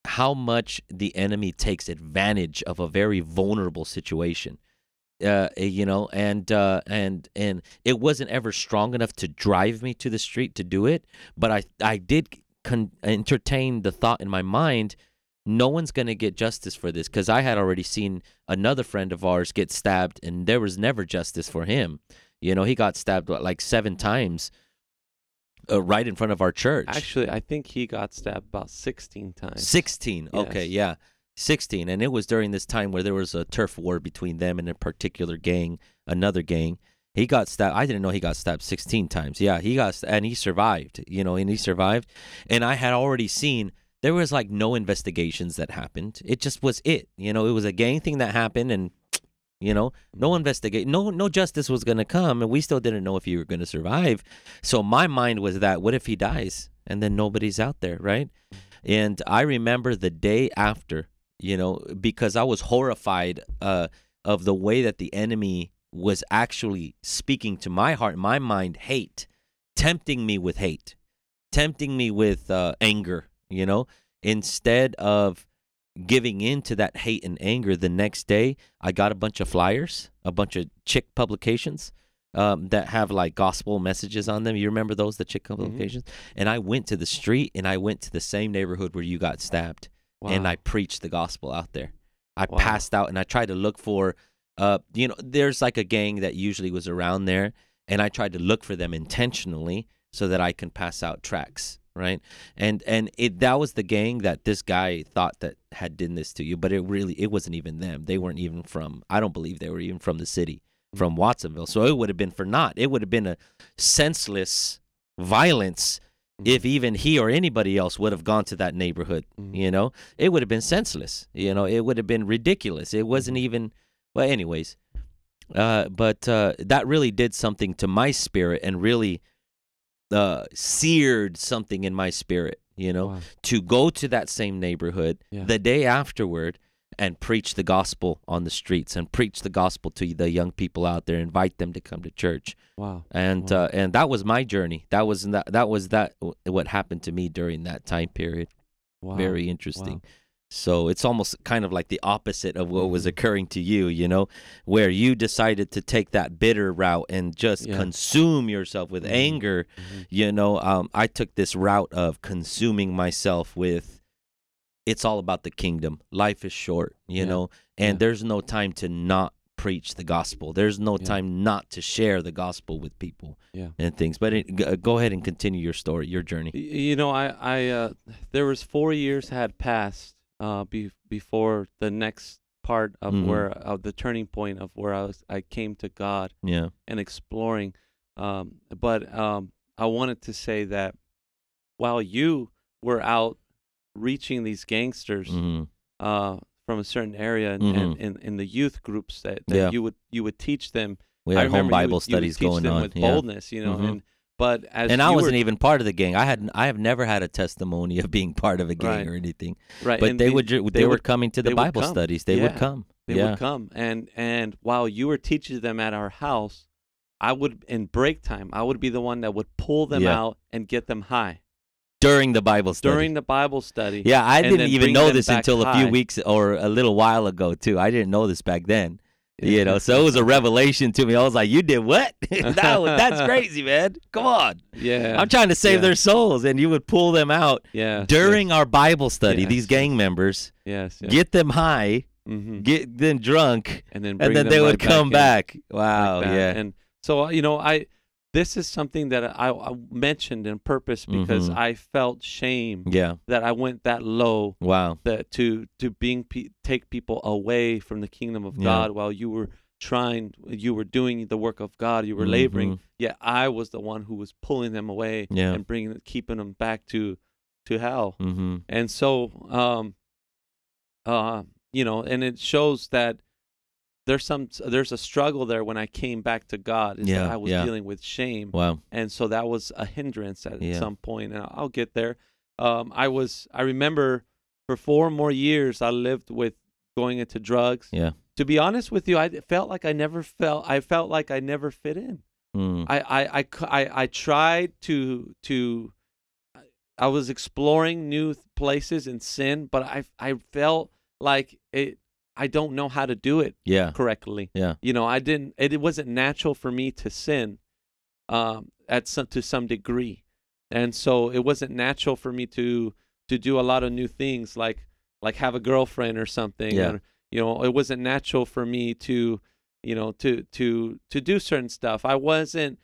how much the enemy takes advantage of a very vulnerable situation. Uh you know and uh and and it wasn't ever strong enough to drive me to the street to do it but i i did con- entertain the thought in my mind no one's to get justice for this cuz i had already seen another friend of ours get stabbed and there was never justice for him. You know he got stabbed like 7 times uh, right in front of our church Actually, I think he got stabbed about 16 times. 16. Okay, yeah. 16. And it was during this time where there was a turf war between them and a particular gang, another gang. He got stabbed. I didn't know he got stabbed 16 times. Yeah, he got, and he survived, you know, and he survived. And I had already seen, there was like no investigations that happened. It just was it. You know, it was a gang thing that happened and, you know, no investigate, no, no justice was going to come. And we still didn't know if you were going to survive. So my mind was that, what if he dies? And then nobody's out there, right? And I remember the day after, you know, because I was horrified uh, of the way that the enemy was actually speaking to my heart, my mind, hate, tempting me with hate, tempting me with uh, anger, you know, instead of giving in to that hate and anger the next day i got a bunch of flyers a bunch of chick publications um, that have like gospel messages on them you remember those the chick publications and i went to the street and i went to the same neighborhood where you got stabbed wow. and I preached the gospel out there. I Wow. passed out and I tried to look for, uh, you know, there's like a gang that usually was around there, and I tried to look for them intentionally so that I can pass out tracks, right? And and it that was the gang that this guy thought that had done this to you, but it really it wasn't even them. They weren't even from. I don't believe they were even from the city, from Watsonville. So it would have been for naught. It would have been a senseless violence if even he or anybody else would have gone to that neighborhood Mhm. you know it would have been senseless you know it would have been ridiculous it wasn't even well anyways uh but uh that really did something to my spirit and really uh seared something in my spirit you know, Wow. to go to that same neighborhood Yeah. the day afterward and preach the gospel on the streets and preach the gospel to the young people out there, invite them to come to church. Wow. And Wow. uh, and that was my journey. That was that that was that what happened to me during that time period. Wow. Very interesting. Wow. So it's almost kind of like the opposite of what was Mhm. occurring to you, you know, where you decided to take that bitter route and just Yeah. consume yourself with Mhm. anger. Mhm. You know, um, I took this route of consuming myself with it's all about the kingdom. Life is short, you Yeah. know, and Yeah. there's no time to not preach the gospel. There's no Yeah. time not to share the gospel with people Yeah. and things. But it, go ahead and continue your story, your journey. You know, I, I, uh, there was four years had passed, uh, be, before the next part of Mhm. where, of the turning point of where I was, I came to God Yeah. and exploring. Um, but, um, I wanted to say that while you were out reaching these gangsters, hmm uh, from a certain area and, and in, in the youth groups that, that Yeah. you would, you would teach them. We I had home remember you Bible would- studies teach going them on. with yeah. boldness, you know, Mhm. and, but as and I wasn't were, even part of the gang. I had I have never had a testimony of being part of a gang Right. or anything. right, But they the- would ju- they, were coming to the Bible studies. They Yeah. would come. They yeah. would come, and and while you were teaching them at our house, I would in break time, I would be the one that would pull them Yeah. out and get them high during the Bible study. during the Bible study. yeah, I didn't even know this until a few weeks or a little while ago too. I didn't know this back then. You know, so it was a revelation to me. I was like, "You did what? <laughs> that was, that's <laughs> crazy, man! Come on! yeah, I'm trying to save Yeah. their souls." And you would pull them out yeah during our Bible study. Yes, These gang members yes, yes. get them high, hmm get them drunk, and then bring and then them they right would come in back. Wow, that. yeah, and so uh, you know, I this is something that I, I mentioned in purpose because Mhm. I felt shame yeah. that I went that low Wow. that to to being pe- take people away from the kingdom of Yeah. God while you were trying you were doing the work of God you were laboring Mhm. yet I was the one who was pulling them away Yeah. and bringing keeping them back to to hell Mm-hmm. and so um uh you know and it shows that there's some there's a struggle there when I came back to God is Yeah, that I was yeah. dealing with shame Wow. and so that was a hindrance at Yeah. some point and i'll get there um, i was i remember for four more years i lived with going into drugs Yeah. to be honest with you i felt like i never felt i felt like i never fit in Mm. i i i, I- I tried to to i was exploring new places in sin but i i felt like it i don't know how to do it Yeah. correctly Yeah. you know i didn't it, it wasn't natural for me to sin um at some to some degree and so it wasn't natural for me to to do a lot of new things like like have a girlfriend or something Yeah. or, you know it wasn't natural for me to you know to to to do certain stuff i wasn't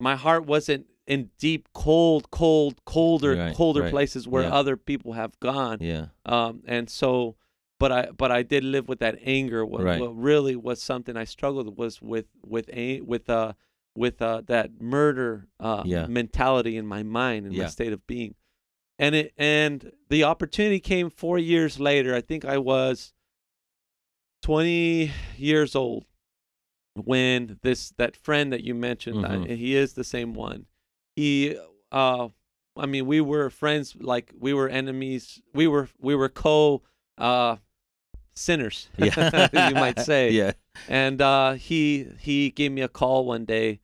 my heart wasn't in deep cold cold colder Right, colder right. places where Yeah. other people have gone Yeah. um, and so, but I but I did live with that anger. What, Right. what really was something I struggled with was with with a with uh with uh that murder uh Yeah. mentality in my mind and Yeah. my state of being, and it and the opportunity came four years later. I think I was twenty years old when this that friend that you mentioned. I- Mhm. he is the same one. He uh I mean, we were friends, like we were enemies. We were we were co uh, sinners, <laughs> Yeah. you might say. <laughs> Yeah. And uh, he he gave me a call one day,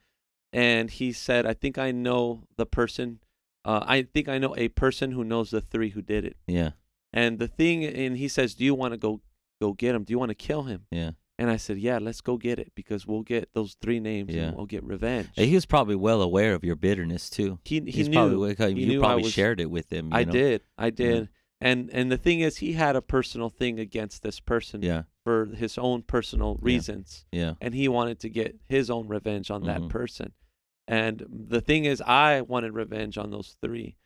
and he said, "I think I know the person. Uh, I think I know a person who knows the three who did it." Yeah. And the thing, and he says, "Do you want to go go get him? Do you want to kill him?" Yeah. And I said, "Yeah, let's go get it because we'll get those three names Yeah. and we'll get revenge." Hey, He was probably well aware of your bitterness too. he he He's knew. probably he you knew probably was- shared it with him. you I know? did. I did. And and the thing is, he had a personal thing against this person Yeah. for his own personal reasons, Yeah. and he wanted to get his own revenge on Mhm. that person. And the thing is, I wanted revenge on those three.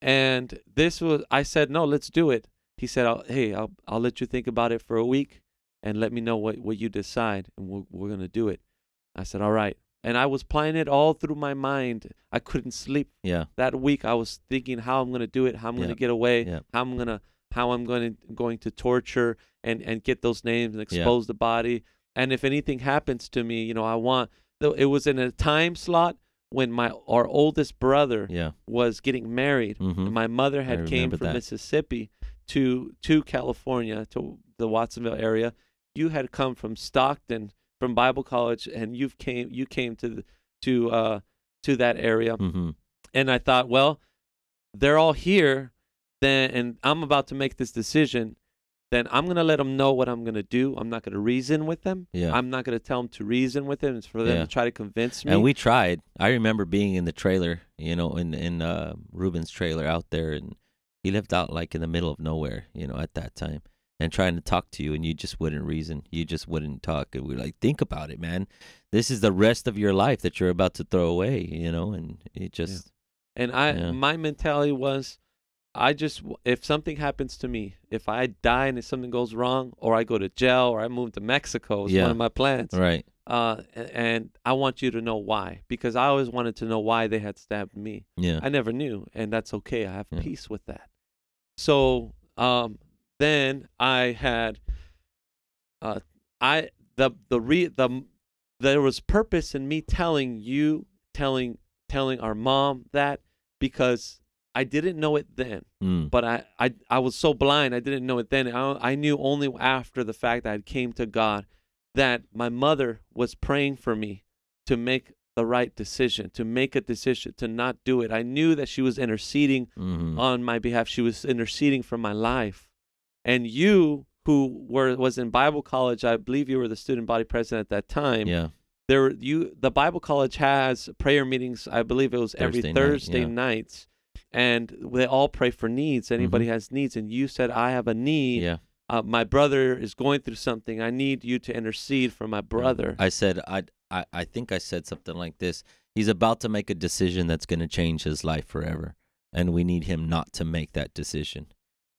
And this was, I said, no, let's do it. He said, I'll, hey, I'll I'll let you think about it for a week, and let me know what what you decide, and we're we're gonna do it. I said, all right. And I was playing it all through my mind. I couldn't sleep Yeah. that week I was thinking how I'm gonna do it, how I'm Yeah. gonna get away, Yeah. how I'm gonna how I'm going to going to torture and and get those names and Yeah. expose the body. And if anything happens to me, you know, I want though it was in a time slot when my our oldest brother Yeah. was getting married. hmm My mother had came from that. Mississippi to to California to the Watsonville area. You had come from Stockton from Bible college, and you've came you came to the, to uh to that area. hmm And I thought, well, they're all here, then, and I'm about to make this decision. Then I'm gonna let them know what I'm gonna do. I'm not gonna reason with them. Yeah. I'm not gonna tell them to reason with them. It's for them Yeah. to try to convince me. And we tried. I remember being in the trailer, you know, in in uh, Ruben's trailer out there, and he lived out like in the middle of nowhere, you know, at that time, and trying to talk to you, and you just wouldn't reason. You just wouldn't talk. And we were like, think about it, man. This is the rest of your life that you're about to throw away, you know, and it just And I, Yeah. my mentality was, I just, if something happens to me, if I die and if something goes wrong, or I go to jail, or I move to Mexico, is Yeah. one of my plans. right. Uh, and I want you to know why, because I always wanted to know why they had stabbed me. Yeah. I never knew, and that's okay. I have Yeah. peace with that. So, um, then I had, uh, I the the re the there was purpose in me telling you, telling telling our mom that because I didn't know it then, Mm. but I I I was so blind I didn't know it then. I I knew only after the fact that I came to God that my mother was praying for me to make the right decision, to make a decision, to not do it. I knew that she was interceding hmm on my behalf. She was interceding for my life. And you, who were was in Bible college, I believe you were the student body president at that time. Yeah. There, you, the Bible college has prayer meetings. I believe it was every Thursday night, Thursday yeah. nights, and they all pray for needs. Anybody has needs, and you said, "I have a need. Mm-hmm. Yeah. Uh, my brother is going through something. I need you to intercede for my brother." I said I I I think I said something like this. He's about to make a decision that's going to change his life forever, and we need him not to make that decision.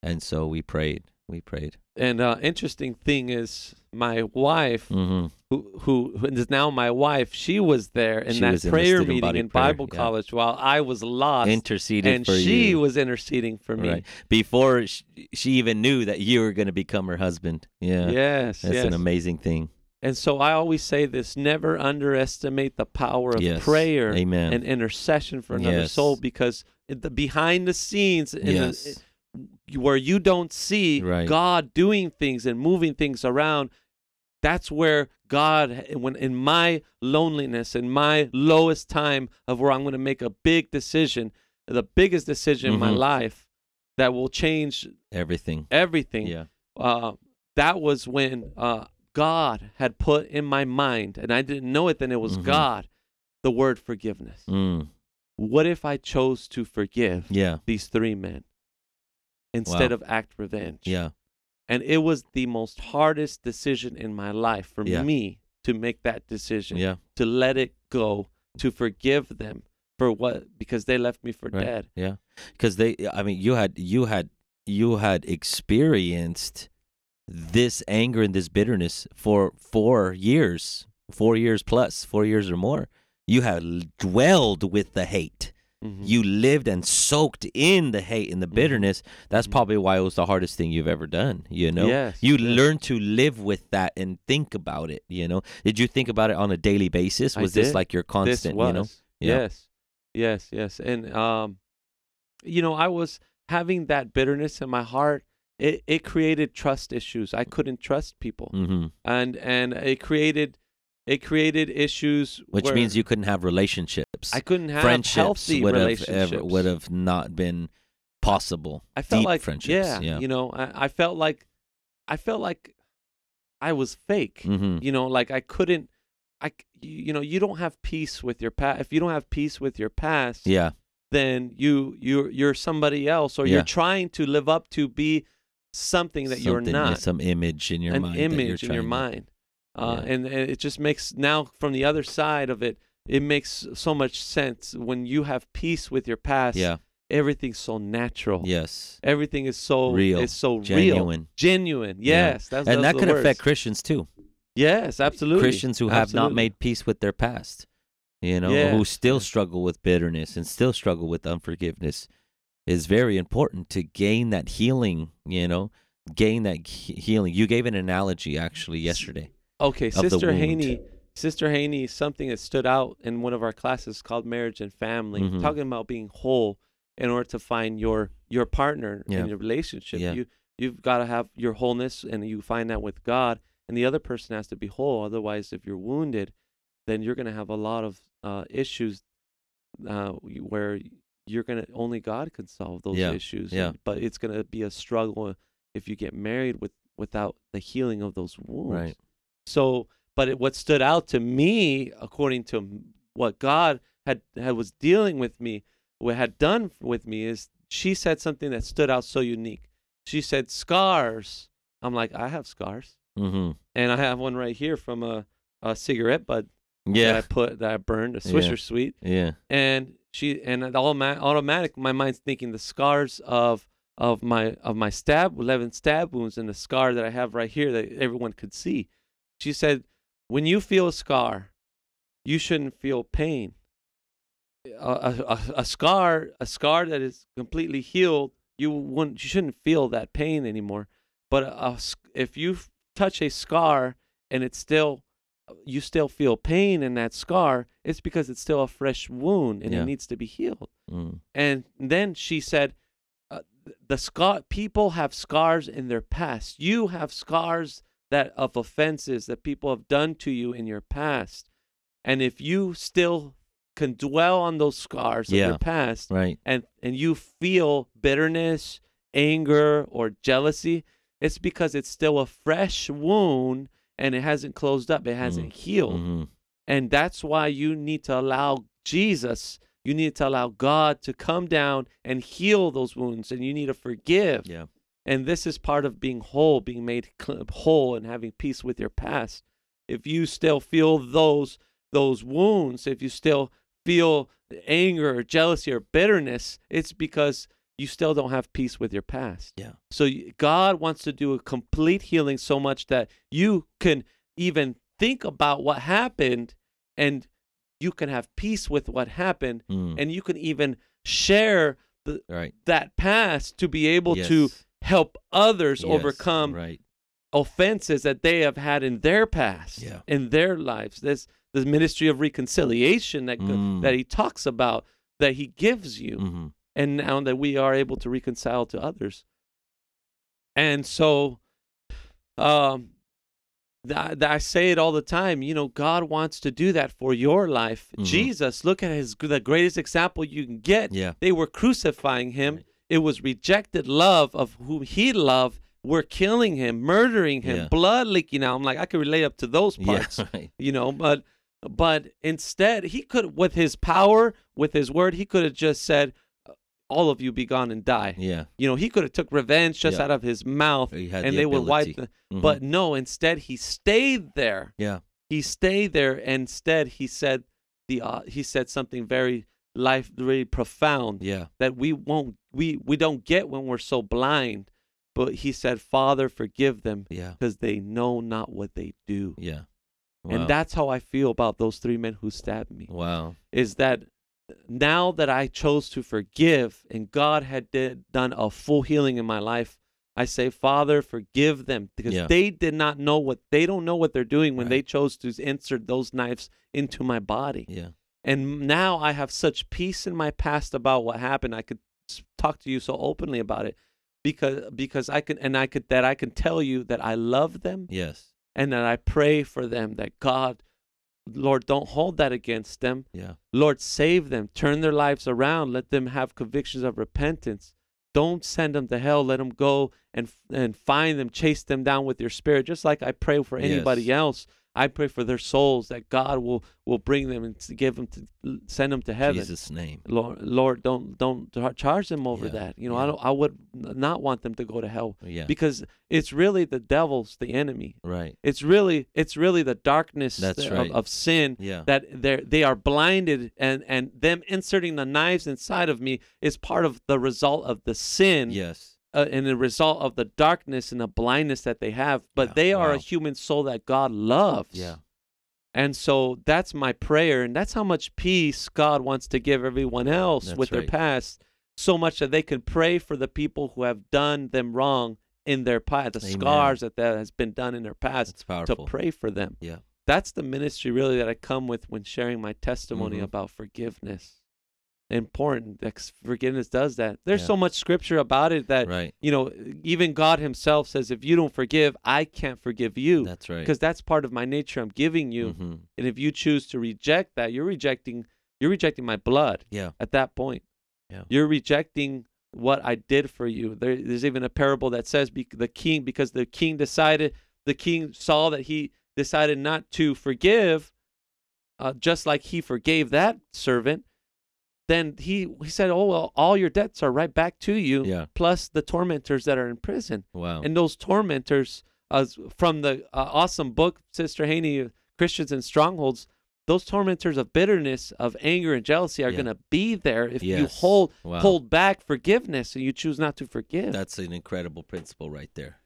And so we prayed. We prayed. And uh, interesting thing is, my wife, hmm who, who who is now my wife, she was there in She that was in prayer meeting in prayer, Bible yeah. college while I was lost, Interceded and she you. was interceding for me. Right. Before she, she even knew that you were going to become her husband. Yeah. Yes, That's yes. an amazing thing. and so I always say this: never underestimate the power of Yes. prayer Amen. and intercession for another Yes. soul, because the behind the scenes, in yes. the, where you don't see Right. God doing things and moving things around, that's where God, when in my loneliness, in my lowest time of where I'm going to make a big decision, the biggest decision in my Mhm. life that will change Everything. everything. Yeah. Uh, that was when uh, God had put in my mind, and I didn't know it then. It was Mhm. God, the word forgiveness. Mm. What if I chose to forgive Yeah. these three men instead Wow. of act revenge? Yeah. And it was the most hardest decision in my life for Yeah. me to make that decision, Yeah. to let it go, to forgive them for what because they left me for Right. dead. Yeah. Because they, I mean, you had, you had, you had experienced this anger and this bitterness for four years, four years plus, four years or more. You had dwelled with the hate. Mhm. You lived and soaked in the hate and the Mhm. bitterness. That's Mhm. probably why it was the hardest thing you've ever done. You know, Yes, you yes. learn to live with that and think about it. You know, did you think about it on a daily basis? Was this like your constant? You know, Yeah. yes yes yes and um you know i was having that bitterness in my heart it it created trust issues i couldn't trust people hmm and and it created it created issues which means you couldn't have relationships. i couldn't have friendships healthy would have ever, would have not been possible. i felt deep like friendships, yeah, yeah. you know I, I felt like i felt like i was fake hmm you know like i couldn't I you know you don't have peace with your past if you don't have peace with your past Yeah, then you you're you're somebody else or Yeah. you're trying to live up to be something that you're not Some image in your an mind. image in your mind uh, Yeah. and, and it just makes now from the other side of it it makes so much sense when you have peace with your past Yeah. everything's so natural Yes. everything is so Real. it's so real Genuine. genuine Yeah. yes that's and those that are could affect. Christians too. yes absolutely Christians who have not made peace with their past, you know, who still struggle with bitterness and still struggle with unforgiveness, is very important to gain that healing. You know, gain that healing. You gave an analogy actually yesterday. Okay, Sister. Haney Sister Haney, something that stood out in one of our classes called marriage and family, Mhm. talking about being whole in order to find your your partner Yeah. in your relationship. Yeah. You you've got to have your wholeness, and you find that with God, and the other person has to be whole. Otherwise, if you're wounded, then you're going to have a lot of uh, issues uh, where you're going to only God can solve those Yeah. issues. Yeah. but it's going to be a struggle if you get married with without the healing of those wounds. Right. So, but it, what stood out to me, according to what God had, had was dealing with me, what had done with me, is she said something that stood out so unique. She said scars. I'm like, I have scars, Mm-hmm. and I have one right here from a, a cigarette butt that I put that I burned, a Yeah. Swisher Sweet, Yeah. and she and all ma- automatic. My mind's thinking the scars of of my of my stab, eleven stab wounds, and the scar that I have right here that everyone could see. She said, when you feel a scar, you shouldn't feel pain. A, a, a, scar, a scar that is completely healed, you wouldn't, you shouldn't feel that pain anymore. But a, if you touch a scar and it's still, you still feel pain in that scar, it's because it's still a fresh wound and Yeah. it needs to be healed. Mm. And then she said, uh, "The scar people have scars in their past. You have scars that of offenses that people have done to you in your past, and if you still can dwell on those scars of Yeah. your past, Right. and and you feel bitterness, anger, or jealousy, it's because it's still a fresh wound and it hasn't closed up. It hasn't healed." Mm-hmm. And that's why you need to allow Jesus, you need to allow God to come down and heal those wounds, and you need to forgive. Yeah. And this is part of being whole, being made whole, and having peace with your past. If you still feel those those wounds, if you still feel anger or jealousy or bitterness, it's because you still don't have peace with your past. Yeah. So God wants to do a complete healing so much that you can even think about what happened and you can have peace with what happened Mm. and you can even share the, right. that past to be able to Yes. Help others Yes. overcome Right. offenses that they have had in their past Yeah. in their lives this the ministry of reconciliation that Mm. that he talks about that he gives you Mm-hmm. and now that we are able to reconcile to others. And so, um, th- th- I say it all the time. You know, God wants to do that for your life. Mhm. Jesus, look at his the greatest example you can get. Yeah. They were crucifying him. Right. It was rejected love of whom he loved. We're killing him, murdering him, Yeah. blood leaking out. I'm like, I can relate up to those parts Yeah. <laughs> Right. you know but but instead he could with his power with his word he could have just said all of you be gone and die Yeah. you know he could have took revenge just Yeah. out of his mouth and the they would wipe the Mhm. but no instead he stayed there yeah. he stayed there and instead he said the uh, he said something very life very profound Yeah. that we won't we we don't get when we're so blind but he said father forgive them Yeah. because they know not what they do Yeah. Wow. and that's how I feel about those three men who stabbed me. wow. Is that uh, now that I chose to forgive and God had did, done a full healing in my life, I say, Father, forgive them because Yeah. they did not know what they don't know what they're doing when Right. they chose to insert those knives into my body. Yeah. And now I have such peace in my past about what happened. I could talk to you so openly about it because because I can and I could that I can tell you that I love them Yes. and that I pray for them that God, Lord, don't hold that against them. Yeah. Lord, save them, turn their lives around, let them have convictions of repentance. Don't send them to hell. Let them go and and find them, chase them down with your spirit, just like I pray for anybody Yes. else. I pray for their souls that God will will bring them and to give them to send them to heaven. Jesus' name. Lord, Lord, don't don't charge them over Yeah, that. You know, yeah. I don't. I would not want them to go to hell Yeah. because it's really the devil's the enemy. right. It's really it's really the darkness That's th- right. of, of sin Yeah. that they they are blinded and and them inserting the knives inside of me is part of the result of the sin yes. Uh, and the result of the darkness and the blindness that they have. But Yeah, they are a human soul that God loves. Yeah. And so that's my prayer, and that's how much peace God wants to give everyone else That's with their past, so much that they can pray for the people who have done them wrong in their past, the Amen. scars that that has been done in their past, to pray for them. Yeah. that's the ministry really that I come with when sharing my testimony Mhm. about forgiveness. Important. that Forgiveness does that. There's Yeah. so much scripture about it that right. you know, even God Himself says, if you don't forgive, I can't forgive you That's right. because that's part of my nature I'm giving you. Mhm. And if you choose to reject that, you're rejecting you're rejecting my blood Yeah. at that point. Yeah. You're rejecting what I did for you. There, there's even a parable that says the king because the king decided the king saw that he decided not to forgive uh, just like he forgave that servant then he he said oh well all your debts are right back to you Yeah. plus the tormentors that are in prison Wow. and those tormentors uh, from the uh, awesome book sister haney christians and strongholds those tormentors of bitterness of anger and jealousy are Yeah. going to be there if you hold Wow. hold back forgiveness and you choose not to forgive That's an incredible principle right there.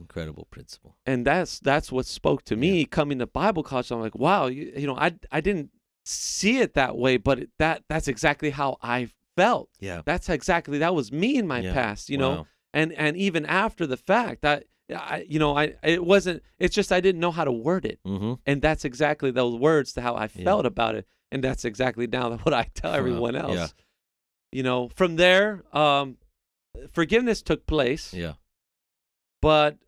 Incredible principle. and that's that's what spoke to me coming to bible college i'm like wow you, you know i i didn't see it that way but it, that that's exactly how i felt Yeah. that's exactly that was me in my Yeah. past you know and and even after the fact that I, you know i it wasn't it's just i didn't know how to word it Mm-hmm. and that's exactly those words to how i Yeah. felt about it and that's exactly now <laughs> what i tell Wow. everyone else Yeah. you know from there um forgiveness took place Yeah. but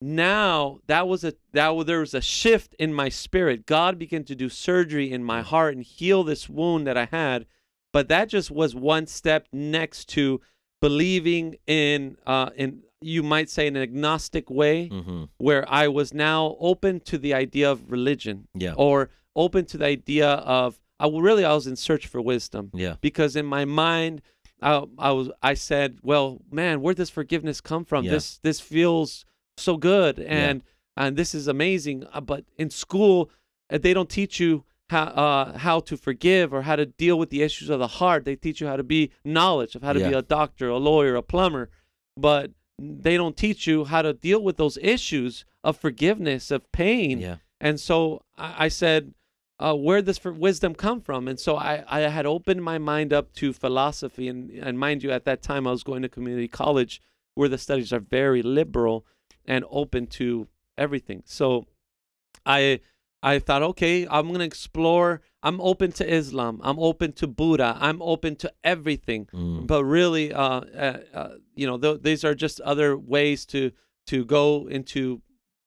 now that was a that was, there was a shift in my spirit god began to do surgery in my heart and heal this wound that i had but that just was one step next to believing in uh in you might say an agnostic way Mm-hmm. where i was now open to the idea of religion Yeah. or open to the idea of I really I was in search for wisdom Yeah. because in my mind I, I was I said, well, man, where does forgiveness come from? Yeah. This this feels so good and and this is amazing. Uh, But in school, uh, they don't teach you how uh, how to forgive or how to deal with the issues of the heart. They teach you how to be knowledge of how to be a doctor, a lawyer, a plumber, but they don't teach you how to deal with those issues of forgiveness, of pain. Yeah. And so I, I said, uh, where does wisdom come from? And so I, I had opened my mind up to philosophy. And, and mind you, at that time, I was going to community college where the studies are very liberal and open to everything. So I I thought, okay, I'm going to explore. I'm open to Islam. I'm open to Buddha. I'm open to everything Mm. but really uh, uh, uh you know th- these are just other ways to to go into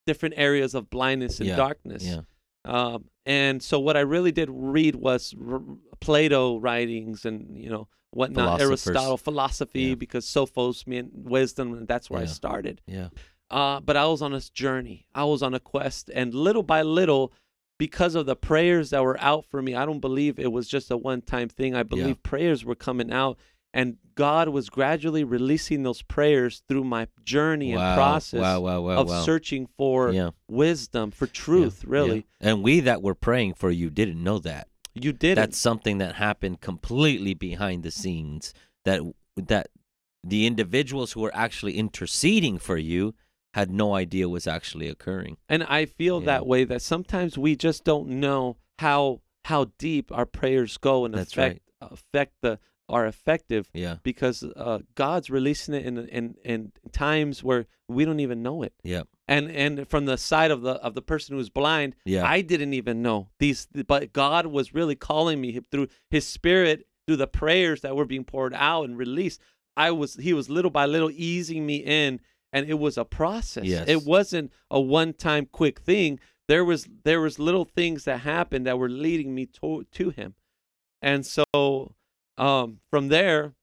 different areas of blindness and Yeah, darkness Yeah. um and so what i really did read was r- plato writings and you know whatnot aristotle philosophy Yeah. because sophos meant wisdom and that's where i started Yeah. Uh, but I was on a journey. I was on a quest, and little by little, because of the prayers that were out for me, I don't believe it was just a one-time thing. I believe prayers were coming out, and God was gradually releasing those prayers through my journey wow. and process Wow. Wow. Of searching for yeah. wisdom, for truth. yeah. Really, And we that were praying for you didn't know that. you did That's something that happened completely behind the scenes. That that the individuals who were actually interceding for you had no idea was actually occurring. And I feel Yeah. that way that sometimes we just don't know how how deep our prayers go and That's affect affect the are effective Yeah. because uh, God's releasing it in in in times where we don't even know it. Yeah. And and from the side of the of the person who's blind, Yeah. I didn't even know these, but God was really calling me through His Spirit, through the prayers that were being poured out and released. I was He was little by little easing me in, and it was a process. Yes. It wasn't a one time quick thing. There was there was little things that happened that were leading me to to Him, and so um, from there,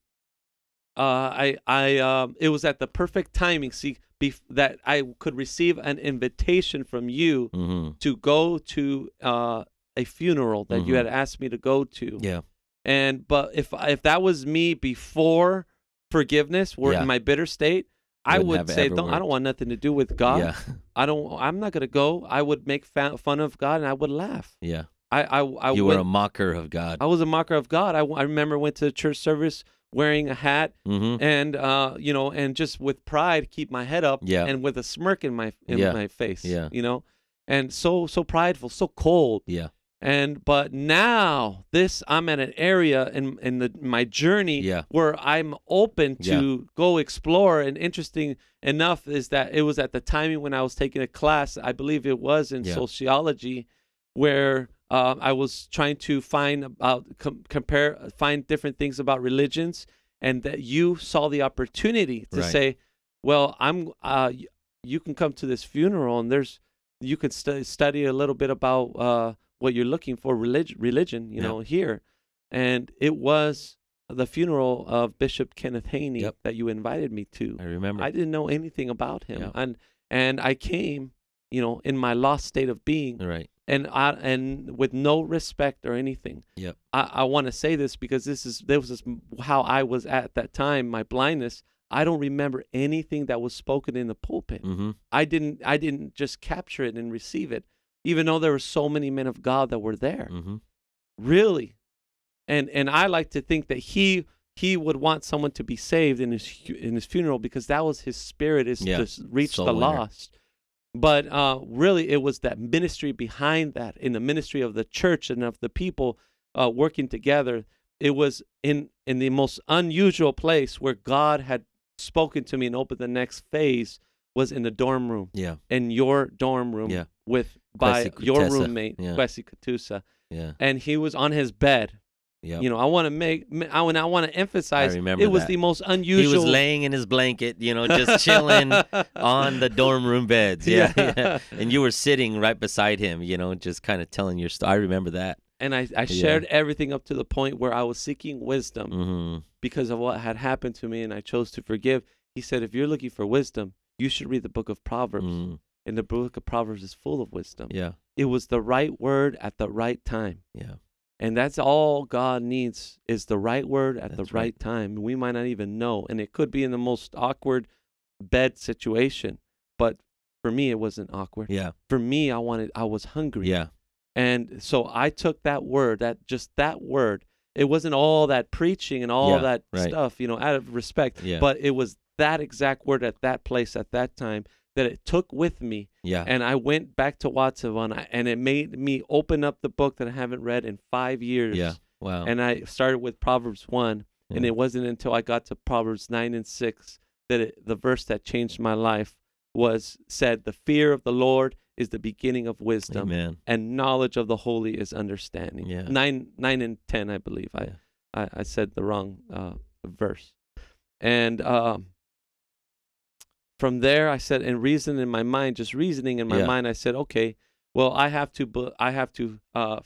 uh, I I um, it was at the perfect timing. See, bef- that I could receive an invitation from you Mm-hmm. to go to uh, a funeral that you Mhm. had asked me to go to. Yeah. And but if if that was me before forgiveness, or Yeah. in my bitter state, I would say, don't, I don't want nothing to do with God. Yeah. <laughs> I don't. I'm not gonna go. I would make fa- fun of God and I would laugh. Yeah. I I I you would, were a mocker of God. I was a mocker of God. I, I remember went to church service wearing a hat Mm-hmm. and uh you know and just with pride keep my head up Yeah. and with a smirk in my in Yeah. my face Yeah. you know and so so prideful so cold Yeah. And but now this I'm at an area in in the my journey Yeah. where I'm open to go explore. And interesting enough is that it was at the timing when I was taking a class, I believe it was in Yeah. sociology, where um, I was trying to find about com- compare find different things about religions, and that you saw the opportunity to Right. say, well, I'm uh, you can come to this funeral and there's you could stu- study a little bit about uh, what you're looking for religion religion you Yeah. know here and it was the funeral of Bishop Kenneth Haney Yep. that you invited me to I remember. I didn't know anything about him Yeah. and and I came you know in my lost state of being right. and I and with no respect or anything. Yep. I, I want to say this because this is this was how I was at that time. My blindness. I don't remember anything that was spoken in the pulpit. Mm-hmm. I didn't. I didn't just capture it and receive it, even though there were so many men of God that were there. Mm-hmm. Really, and and I like to think that he he would want someone to be saved in his in his funeral because that was his spirit is Yeah, to reach soul the winner. lost. But uh, really, it was that ministry behind that, in the ministry of the church and of the people uh, working together. It was in in the most unusual place where God had spoken to me and opened the next phase was in the dorm room, Yeah. in your dorm room Yeah. with by Kwesi your Kutesa, roommate, yeah. Kwesi Katusa, Yeah. and he was on his bed. Yeah. You know, I want to make, I want, I want to emphasize. I remember it was that. the most unusual. He was laying in his blanket, you know, just chilling <laughs> on the dorm room beds. Yeah, Yeah. yeah. <laughs> And you were sitting right beside him, you know, just kind of telling your story. I remember that. and I, I Yeah. shared everything up to the point where I was seeking wisdom Mm-hmm. because of what had happened to me, and I chose to forgive. He said, if you're looking for wisdom, you should read the book of Proverbs, mm and the book of Proverbs is full of wisdom. Yeah. It was the right word at the right time. Yeah. And that's all God needs is the right word at That's the right. right time. We might not even know. And it could be in the most awkward bed situation. But for me, it wasn't awkward. Yeah. For me, I wanted, I was hungry. Yeah. And so I took that word, that just that word. It wasn't all that preaching and all Yeah, that right. stuff, you know, out of respect. Yeah. But it was that exact word at that place at that time that it took with me Yeah. and I went back to Watsonville, and it made me open up the book that I haven't read in five years. Yeah. Wow. And I started with Proverbs 1, and it wasn't until I got to Proverbs 9 and 6 that it, the verse that changed my life was said, The fear of the Lord is the beginning of wisdom, Amen. and knowledge of the holy is understanding. Yeah. 9, 9 and 10, I believe. I, Yeah. I, I said the wrong uh, verse. And um, from there, I said, and reason in my mind, just reasoning in my Yeah. mind, I said, okay, well, I have to, I have to uh,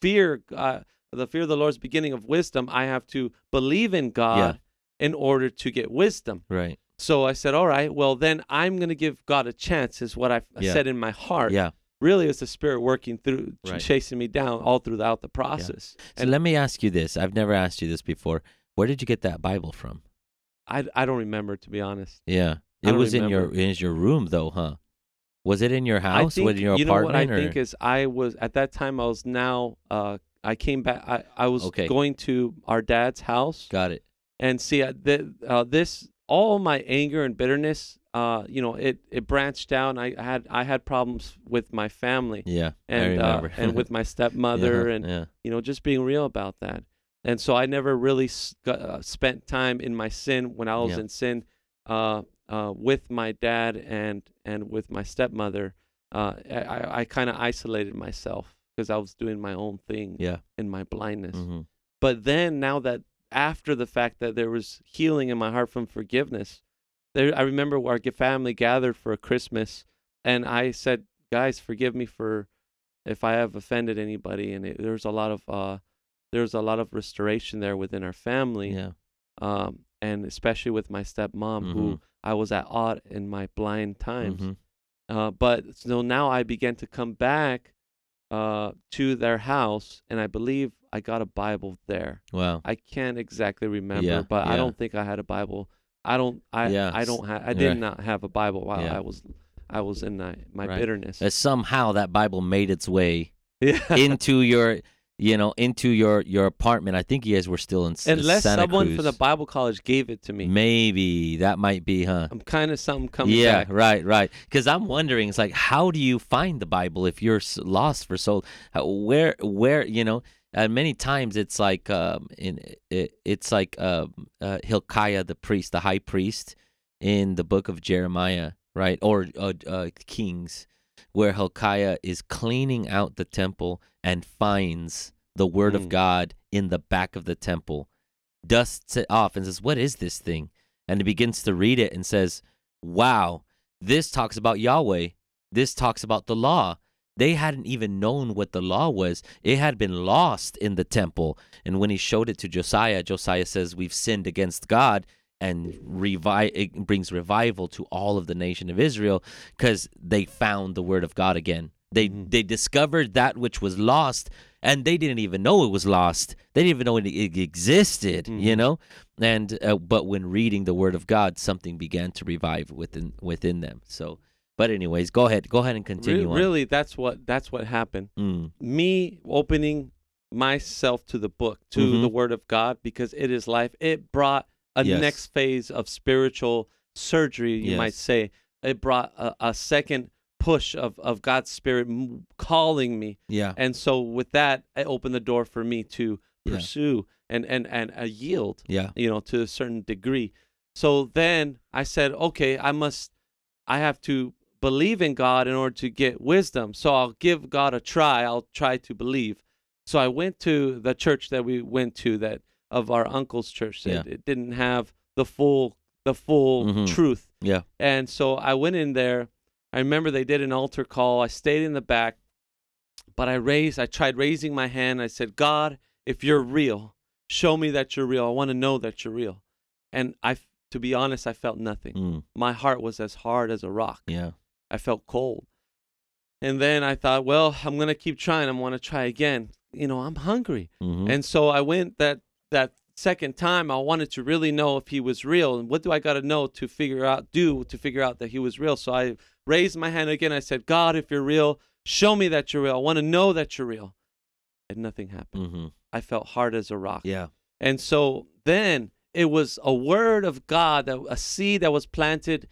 fear uh, the fear of the Lord's beginning of wisdom. I have to believe in God in order to get wisdom. Right. So I said, all right, well, then I'm going to give God a chance, is what I Yeah. said in my heart. Yeah. Really, it's the Spirit working through, Right. chasing me down all throughout the process. So let me ask you this. I've never asked you this before. Where did you get that Bible from? I, I don't remember, to be honest. Yeah. It was in your in your room though, huh? Was it in your house? Think, was it in your you know what I apartment? think is I was at that time I was now uh I came back I, I was Okay. going to our dad's house Got it. and see uh, th- uh, this all my anger and bitterness uh you know it it branched down I had I had problems with my family Yeah. I and uh, remember. and with my <laughs> stepmother Yeah, and yeah. you know just being real about that and so i never really s- uh, spent time in my sin when i was Yeah. in sin uh, with my dad and and with my stepmother uh, i, I, kind of isolated myself because i was doing my own thing Yeah. in my blindness hmm but then now that after the fact that there was healing in my heart from forgiveness there i remember our family gathered for christmas and i said guys forgive me for if i have offended anybody and it, there's a lot of uh there's a lot of restoration there within our family Yeah. um and especially with my stepmom who Mhm. i was at odd in my blind times Mhm. uh, but so now I began to come back uh, to their house, and I believe I got a Bible there. Wow. I can't exactly remember, Yeah, but I don't think I had a Bible. I don't. I Yeah, I don't have. I right. did not have a Bible while Yeah. I was I was in my, my Right. bitterness. Uh, somehow that Bible made its way <laughs> yeah. into your you know, into your your apartment. I think you guys were still in Unless Santa someone Cruz. from the Bible college gave it to me. Maybe that might be, huh? I'm kind of something coming yeah, back. right, right. Because I'm wondering, it's like, how do you find the Bible if you're lost for so? Where, where, you know? Uh, many times it's like, um, in it, it's like um, uh, Hilkiah, the priest, the high priest, in the book of Jeremiah, right, or uh, uh, Kings, where Hilkiah is cleaning out the temple and finds the word of Mm. God in the back of the temple, dusts it off and says, "What is this thing?" And he begins to read it and says, "Wow, this talks about Yahweh. This talks about the law." They hadn't even known what the law was. It had been lost in the temple. And when he showed it to Josiah, Josiah says, "We've sinned against God." And revive it brings revival to all of the nation of Israel because they found the word of God again. They Mhm. they discovered that which was lost, and they didn't even know it was lost. They didn't even know it, it existed. You Mhm. know, and uh, but when reading the word of God, something began to revive within within them. So, but anyways, go ahead, go ahead and Re- continue on. really, that's what that's what happened. Mm, Me opening myself to the book, to Mhm. the Word of God, because it is life. It brought a Yes. next phase of spiritual surgery, you might say. It brought a, a second push of of God's Spirit m- calling me, yeah, and so with that, it opened the door for me to Yeah. pursue and and and uh, yield. yeah, you know, to a certain degree. So then I said, okay, I must, I have to believe in God in order to get wisdom. So I'll give God a try. I'll try to believe. So I went to the church that we went to that of our uncle's church. That Yeah. It didn't have the full, the full Mhm. truth. yeah, And so I went in there. I remember they did an altar call. I stayed in the back, but I raised, I tried raising my hand. I said, God, if you're real, show me that you're real. I want to know that you're real. And I, to be honest, I felt nothing. mm, My heart was as hard as a rock. yeah, I felt cold. And then I thought, well, I'm going to keep trying. I'm going to try again. You know, I'm hungry. mhm, And so I went that that second time I wanted to really know if he was real and what do I got to know to figure out do to figure out that he was real. So I raised my hand again. I said, "God, if you're real, show me that you're real. I want to know that you're real." And nothing happened. mhm, I felt hard as a rock. yeah, And so then it was a word of God that a seed that was planted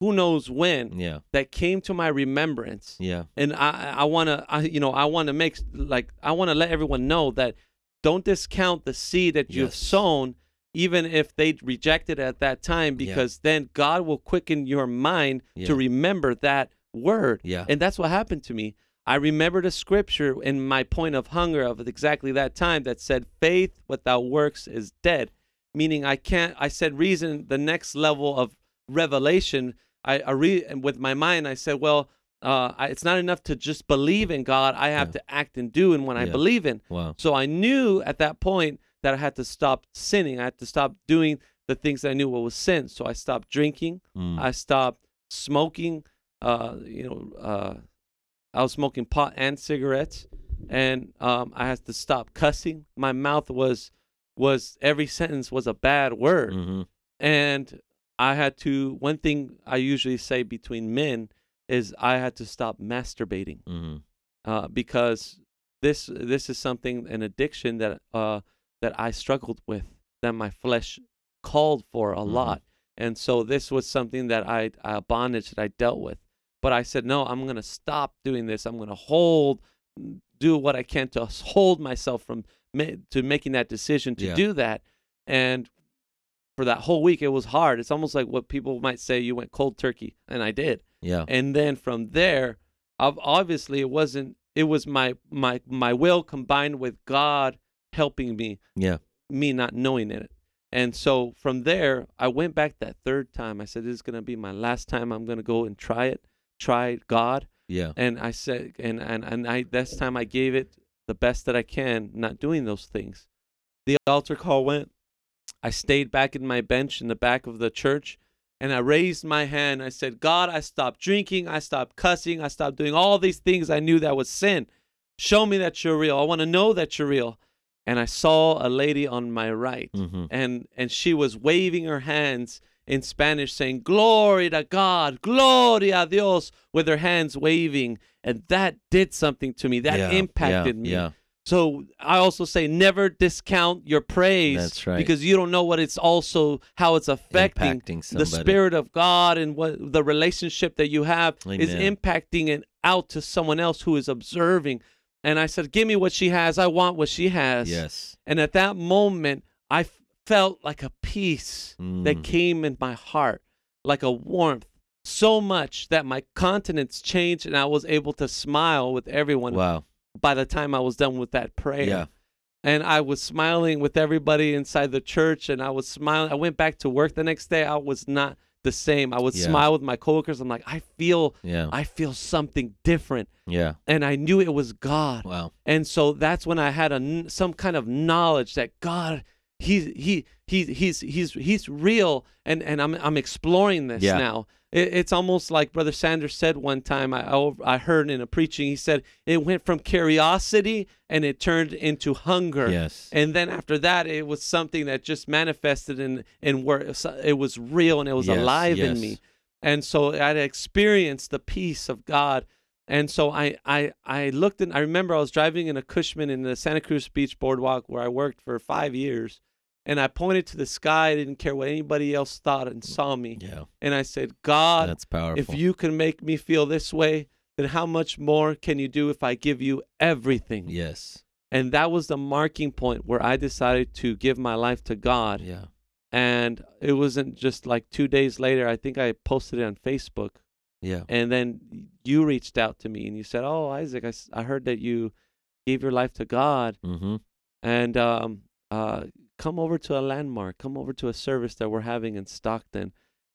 who knows when yeah, that came to my remembrance yeah, and I I want to I you know I want to make like I want to let everyone know that don't discount the seed that you've Yes. sown even if they reject it at that time Yeah. because then God will quicken your mind Yeah. to remember that word yeah, and that's what happened to me I remembered a scripture in my point of hunger of exactly that time that said faith without works is dead meaning I can't I said reason the next level of revelation I, I read with my mind I said well uh, I, it's not enough to just believe in God. I have Yeah. to act and do and when I believe in. Wow, so I knew at that point that I had to stop sinning. I had to stop doing the things that I knew what was sin. So I stopped drinking. Mm, I stopped smoking. Uh, you know, uh, I was smoking pot and cigarettes, and um, I had to stop cussing. My mouth was was every sentence was a bad word, mhm, and I had to. One thing I usually say between men is I had to stop masturbating mhm, uh, because this this is something an addiction that uh, that I struggled with that my flesh called for a Mhm. lot, and so this was something that I a bondage that I dealt with. But I said no, I'm gonna stop doing this. I'm gonna hold, do what I can to hold myself from ma- to making that decision to Yeah. do that, and for that whole week it was hard. It's almost like what people might say you went cold turkey, and I did yeah, and then from there ob- obviously it wasn't it was my my my will combined with god helping me yeah, me not knowing it. And so from there i went back that third time. I said this is going to be my last time i'm going to go and try it try god. Yeah, and i said and and, and i this time i gave it the best that i can not doing those things. The altar call went. I stayed back in my bench in the back of the church and I raised my hand. I said, God, I stopped drinking. I stopped cussing. I stopped doing all these things I knew that was sin. Show me that you're real. I want to know that you're real. And I saw a lady on my right, mhm, and and she was waving her hands in Spanish, saying "Glory to God, Gloria a Dios," with her hands waving, and that did something to me. That yeah, impacted yeah, me. Yeah, So I also say never discount your praise. That's right. Because you don't know what it's also how it's affecting the spirit of God and what the relationship that you have is impacting it out to someone else who is observing. And I said, "Give me what she has. I want what she has." Yes. And at that moment, I f- felt like a peace that Mm. came in my heart, like a warmth, so much that my countenance changed and I was able to smile with everyone Wow. By the time I was done with that prayer. Yeah. And I was smiling with everybody inside the church and I was smiling. I went back to work the next day. I was not the same. I would Yeah. smile with my coworkers. I'm like, I feel Yeah. I feel something different. Yeah. And I knew it was God. Wow. And so that's when I had a some kind of knowledge that God he he he he's he's he's real and and I'm I'm exploring this Yeah. now. It, it's almost like Brother Sanders said one time I I I heard in a preaching he said it went from curiosity and it turned into hunger. Yes. And then after that it was something that just manifested in in where it was- real and it was Yes, alive in yes. me. And so I experienced the peace of God. And so I, I, I looked and I remember I was driving in a Cushman in the Santa Cruz Beach Boardwalk where I worked for five years. And I pointed to the sky. I didn't care what anybody else thought and saw me. Yeah. And I said, God, That's powerful. if you can make me feel this way, then how much more can you do if I give you everything? Yes. And that was the marking point where I decided to give my life to God. Yeah. And it wasn't just like two days later. I think I posted it on Facebook Yeah. and then you reached out to me and you said, "Oh, Isaac, I heard that you gave your life to God, Mm-hmm. and um, uh, come over to a landmark. Come over to a service that we're having in Stockton,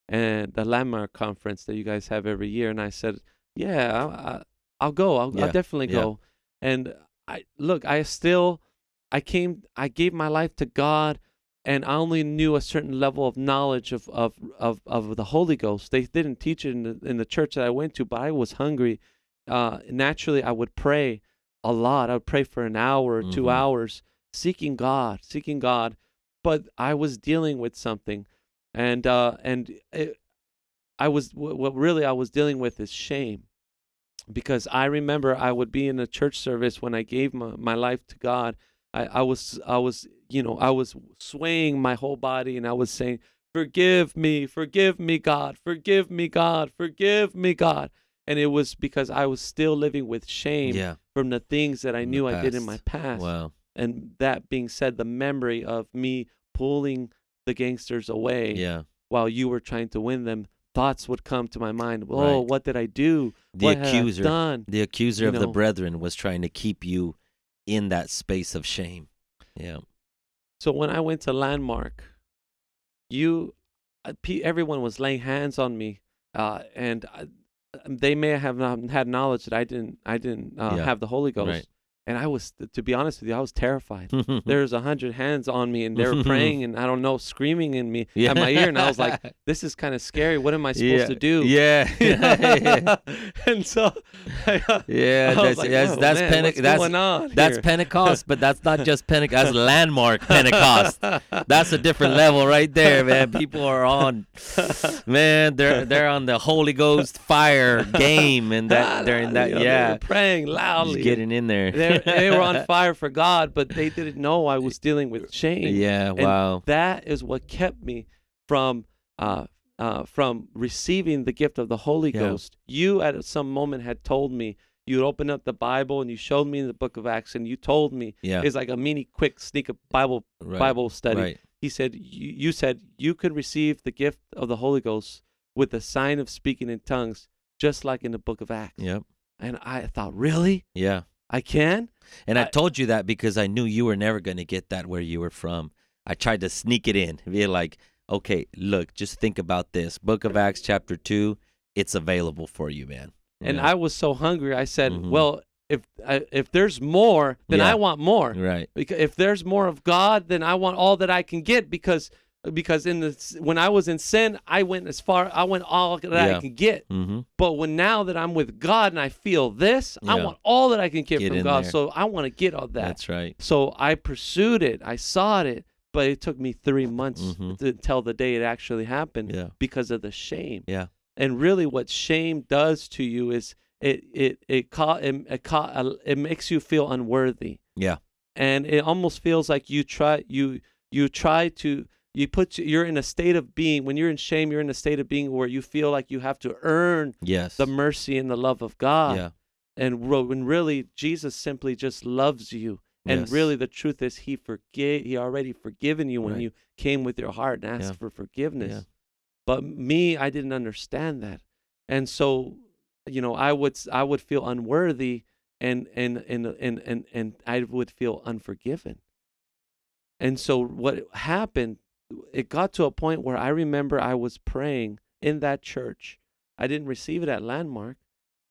and the landmark conference that you guys have every year." And I said, "Yeah, I, I, I'll go. I'll, Yeah, I'll definitely yeah. go." And I look, I still, I came, I gave my life to God. And I only knew a certain level of knowledge of, of, of, of the Holy Ghost. They didn't teach it in the, in the church that I went to, but I was hungry. Uh, naturally, I would pray a lot. I would pray for an hour or 2 Mhm. hours, seeking God, seeking God. But I was dealing with something, and uh, and it, I was wh- what really I was dealing with is shame, because I remember I would be in a church service when I gave my, my life to God. I, I was I was you know I was swaying my whole body and I was saying, "Forgive me, forgive me, God, forgive me, God, forgive me, God." And it was because I was still living with shame Yeah. from the things that I knew I did in my past. past. Wow. And that being said, the memory of me pulling the gangsters away Yeah. while you were trying to win them, thoughts would come to my mind. Oh, Right. what did I do? The what accuser. done? The accuser you of the brethren was trying to keep you in that space of shame. Yeah. So when I went to Landmark, you, uh, everyone was laying hands on me, uh, and I, they may have not had knowledge that I didn't. I didn't uh, Yeah. have the Holy Ghost, Right. And I was, to be honest with you, I was terrified. <laughs> There's a hundred hands on me, and they were praying, <laughs> and I don't know, screaming in me at my ear, and I was like, <laughs> "This is kind of scary. What am I supposed yeah. to do?" Yeah. yeah. and so, I, uh, Yeah, I that's like, that's "Oh, that's, man, Pente- that's going on that's here?" Pentecost, but that's not just Pentecost. That's landmark Pentecost. That's a different level right there, man. People are on, man. They're they're on the Holy Ghost fire game, and that they're in that. You know, they were yeah, praying just loudly. getting in there. They they were on <laughs> fire for God, but they didn't know I was dealing with shame. Yeah. And Wow. That is what kept me from uh, uh, from receiving the gift of the Holy Yeah. Ghost. You at some moment had told me you'd open up the Bible and you showed me the Book of Acts and you told me Yeah. it's like a mini quick sneak up Bible Right. Bible study. Right. He said you, you said you could receive the gift of the Holy Ghost with the sign of speaking in tongues, just like in the Book of Acts. Yep. And I thought, really, Yeah. I can? And I, I- told you that because I knew you were never going to get that where you were from. I tried to sneak it in. Be like, okay, look, just think about this. Book of Acts, chapter 2, it's available for you, man. And Yeah. I was so hungry. I said, Mhm. well, if I, if there's more, then Yeah. I want more. Right. Because if there's more of God, then I want all that I can get. Because because in the when I was in sin, I went as far. I went all that Yeah. I can get. Mm-hmm. But when now that I'm with God and I feel this, I want all that I can get, Get from God. there. So I want to get all that. That's right. So I pursued it. I sought it, but it took me three months Mhm. to tell the day it actually happened Yeah. because of the shame. Yeah. And really, what shame does to you is it it it ca- it, it, ca- it makes you feel unworthy. Yeah. and it almost feels like you try you you try to you put you're in a state of being when you're in shame you're in a state of being where you feel like you have to earn Yes. the mercy and the love of God Yeah. and when really Jesus simply just loves you and Yes. really the truth is he forgave he already forgiven you when Right. you came with your heart and asked Yeah. for forgiveness Yeah. but me I didn't understand that and so you know I would i would feel unworthy and and and and and, and I would feel unforgiven and so what happened it got to a point where I remember I was praying in that church I didn't receive it at landmark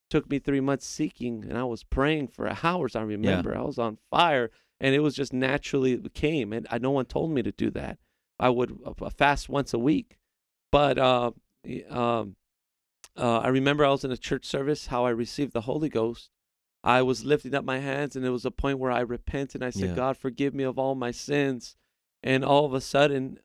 took me 3 months seeking and I was praying for <laughs> hours I remember I was on fire and it was just naturally it came and I, no one told me to do that I would uh, fast once a week but uh, um, uh, I remember I was in a church service, how I received the Holy Ghost. I was lifting up my hands, and it was a point where I repented. I said, Yeah. God, forgive me of all my sins. And all of a sudden, uh,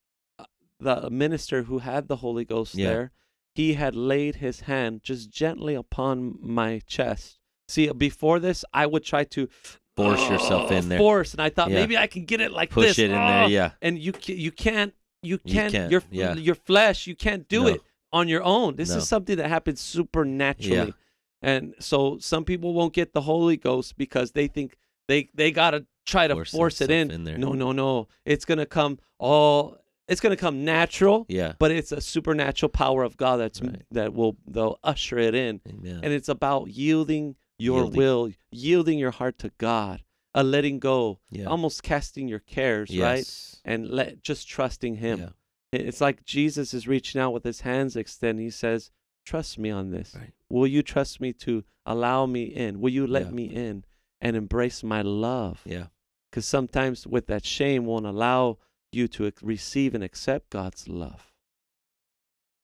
the minister who had the Holy Ghost Yeah. there, he had laid his hand just gently upon my chest. See, uh, before this, I would try to Force yourself in uh, there. Force, and I thought Yeah. maybe I can get it like Push this. it in there. Oh, Yeah. and you you can't you You can't, can't, your yeah. your flesh you can't do No. it on your own. This No. is something that happens supernaturally. And so some people won't get the Holy Ghost because they think they they got to try to Force force, it in. in there. No, no, no. It's going to come all it's going to come natural, Yeah. but it's a supernatural power of God that's Right. that will they'll usher it in. Amen. And it's about yielding your Yielding. will, yielding your heart to God, a letting go, yeah. almost casting your cares, right? and let just trusting him. Yeah. It's like Jesus is reaching out with his hands extended. He says, "Trust me on this. Right. Will you trust me to allow me in? Will you let Yeah. me in and embrace my love? Yeah. Because sometimes with that shame won't allow you to receive and accept God's love.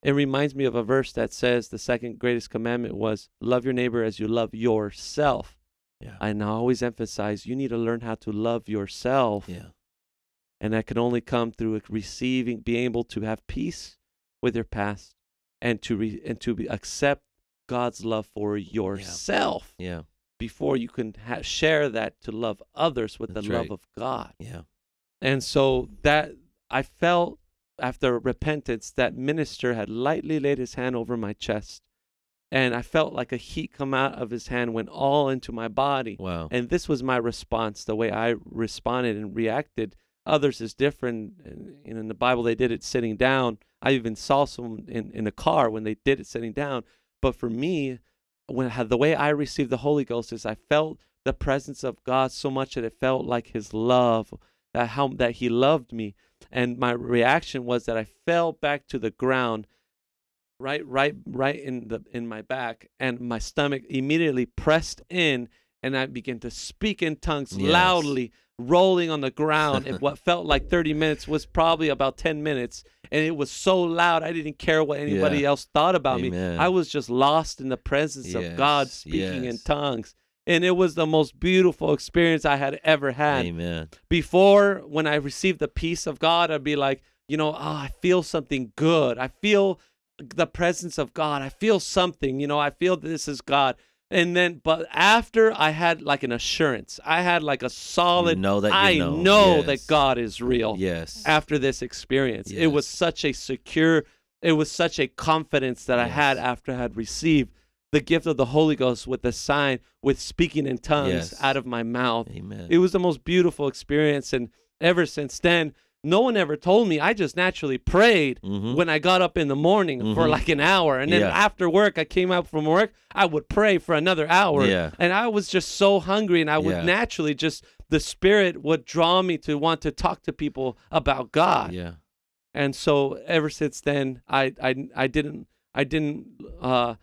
It reminds me of a verse that says the second greatest commandment was love your neighbor as you love yourself. Yeah. And I always emphasize you need to learn how to love yourself yeah. and that can only come through receiving being able to have peace with your past and to re, and to be, accept God's love for yourself Yeah. before you can ha- share that to love others with That's the love of God. Yeah. And so that I felt after repentance that minister had lightly laid his hand over my chest and I felt like a heat come out of his hand went all into my body. Wow. And this was my response, the way I responded and reacted. Others is different. And, in the Bible, they did it sitting down. I even saw some in, in a car when they did it sitting down. But for me, when had, the way I received the Holy Ghost is I felt the presence of God so much that it felt like His love, that how that He loved me, and my reaction was that I fell back to the ground, right, right, right in the in my back, and my stomach immediately pressed in, and I began to speak in tongues Yes. loudly, rolling on the ground. and <laughs> what felt like 30 minutes was probably about 10 minutes, and it was so loud I didn't care what anybody Yeah. else thought about me. I was just lost in the presence of God Yes, speaking in tongues. And it was the most beautiful experience I had ever had. Amen. Before, when I received the peace of God, I'd be like, you know, oh, I feel something good. I feel the presence of God. I feel something, you know, I feel this is God. And then, but after I had like an assurance, I had like a solid, know that you I know. know Yes. that God is real Yes. after this experience. It was such a secure, it was such a confidence that I had after I had received the gift of the Holy Ghost with the sign, with speaking in tongues Yes. out of my mouth. Amen. It was the most beautiful experience. And ever since then, no one ever told me. I just naturally prayed Mhm. when I got up in the morning for Mhm. like an hour. And then Yeah. after work, I came out from work, I would pray for another hour. Yeah. And I was just so hungry. And I would Yeah. naturally just, the Spirit would draw me to want to talk to people about God Yeah. and so ever since then i i, I didn't i didn't uh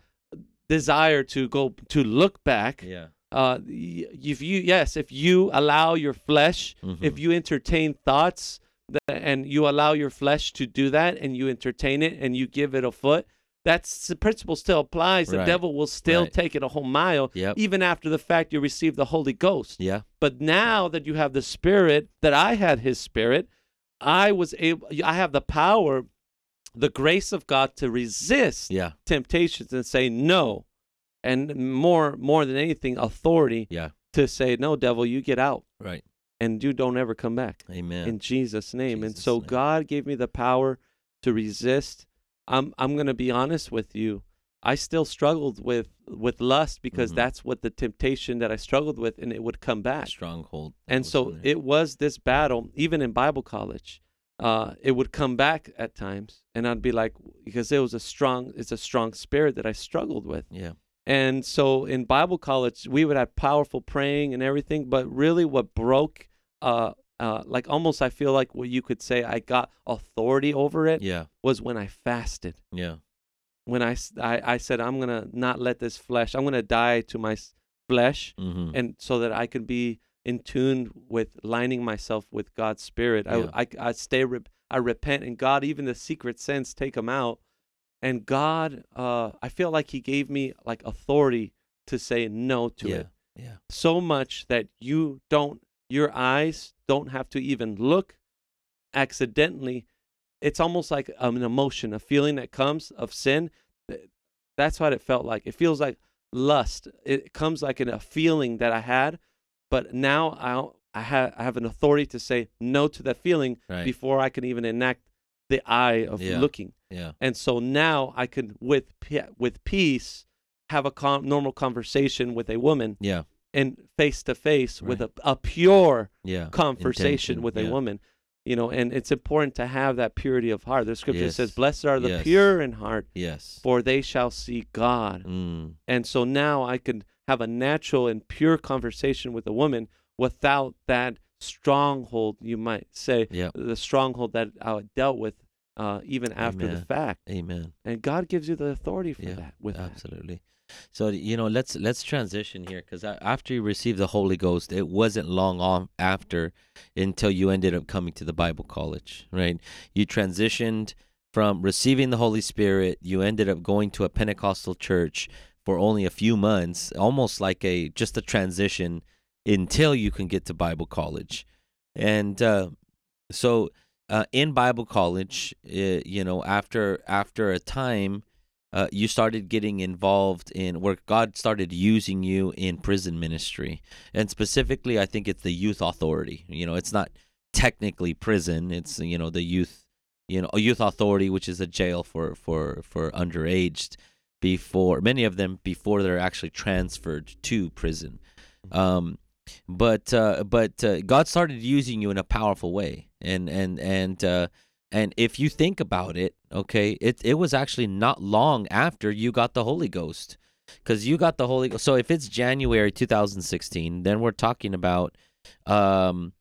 desire to go to look back Yeah. uh if you yes if you allow your flesh if Mhm. you entertain thoughts that, and you allow your flesh to do that and you entertain it and you give it a foot that's the principle still applies the Right. devil will still Right. take it a whole mile Yep. even after the fact you receive the holy ghost Yeah. but now that you have the Spirit, that I had His Spirit, I was able. I have the power, the grace of God to resist Yeah. temptations and say no, and more more than anything, authority Yeah. to say, "No, devil, you get out Right. and you don't ever come back." Amen. in Jesus' name. and so name. God gave me the power to resist. I'm I'm gonna be honest with you. I still struggled with with lust because Mhm. that's what the temptation that I struggled with, and it would come back. Stronghold. And so it was this battle, even in Bible college. Uh, it would come back at times, and I'd be like, because it was a strong, it's a strong spirit that I struggled with. Yeah. And so in Bible college, we would have powerful praying and everything, but really what broke, uh, uh, like almost I feel like what you could say I got authority over it Yeah. was when I fasted. Yeah. When I, I, I said, I'm going to not let this flesh, I'm going to die to my flesh Mm-hmm. and so that I could be in tune with lining myself with God's spirit. Yeah. I, I, I stay, I repent and God, even the secret sins, take them out. And God, uh, I feel like he gave me like authority to say no to yeah. it Yeah. so much that you don't your eyes don't have to even look accidentally it's almost like an emotion a feeling that comes of sin that's what it felt like it feels like lust it comes like in a feeling that i had but now i i have i have an authority to say no to that feeling Right. before i can even enact the eye of Yeah. looking Yeah. and so now i can with with peace have a normal conversation with a woman Yeah. and face to face with a, a pure Yeah. conversation Intention, with a woman you know and it's important to have that purity of heart the scripture says blessed are the Yes. pure in heart Yes. for they shall see god Mm. and so now i can have a natural and pure conversation with a woman without that stronghold you might say Yeah. the stronghold that i dealt with uh, even after the fact Amen. and god gives you the authority for Yeah, that with that. Absolutely. So you know, let's let's transition here because after you received the Holy Ghost, it wasn't long on after until you ended up coming to the Bible college, right? You transitioned from receiving the Holy Spirit. You ended up going to a Pentecostal church for only a few months, almost like a just a transition until you can get to Bible college, and uh, so uh, in Bible college, uh, you know, after after a time uh, you started getting involved in where God started using you in prison ministry. And specifically, I think it's the youth authority. You know, it's not technically prison, it's, you know, the youth, you know, a youth authority, which is a jail for, for, for underaged before, many of them before they're actually transferred to prison. Um, but uh, but uh, God started using you in a powerful way, and and and uh, and if you think about it, okay, it it was actually not long after you got the Holy Ghost, because you got the Holy Ghost. So if it's January 2016, then we're talking about, um,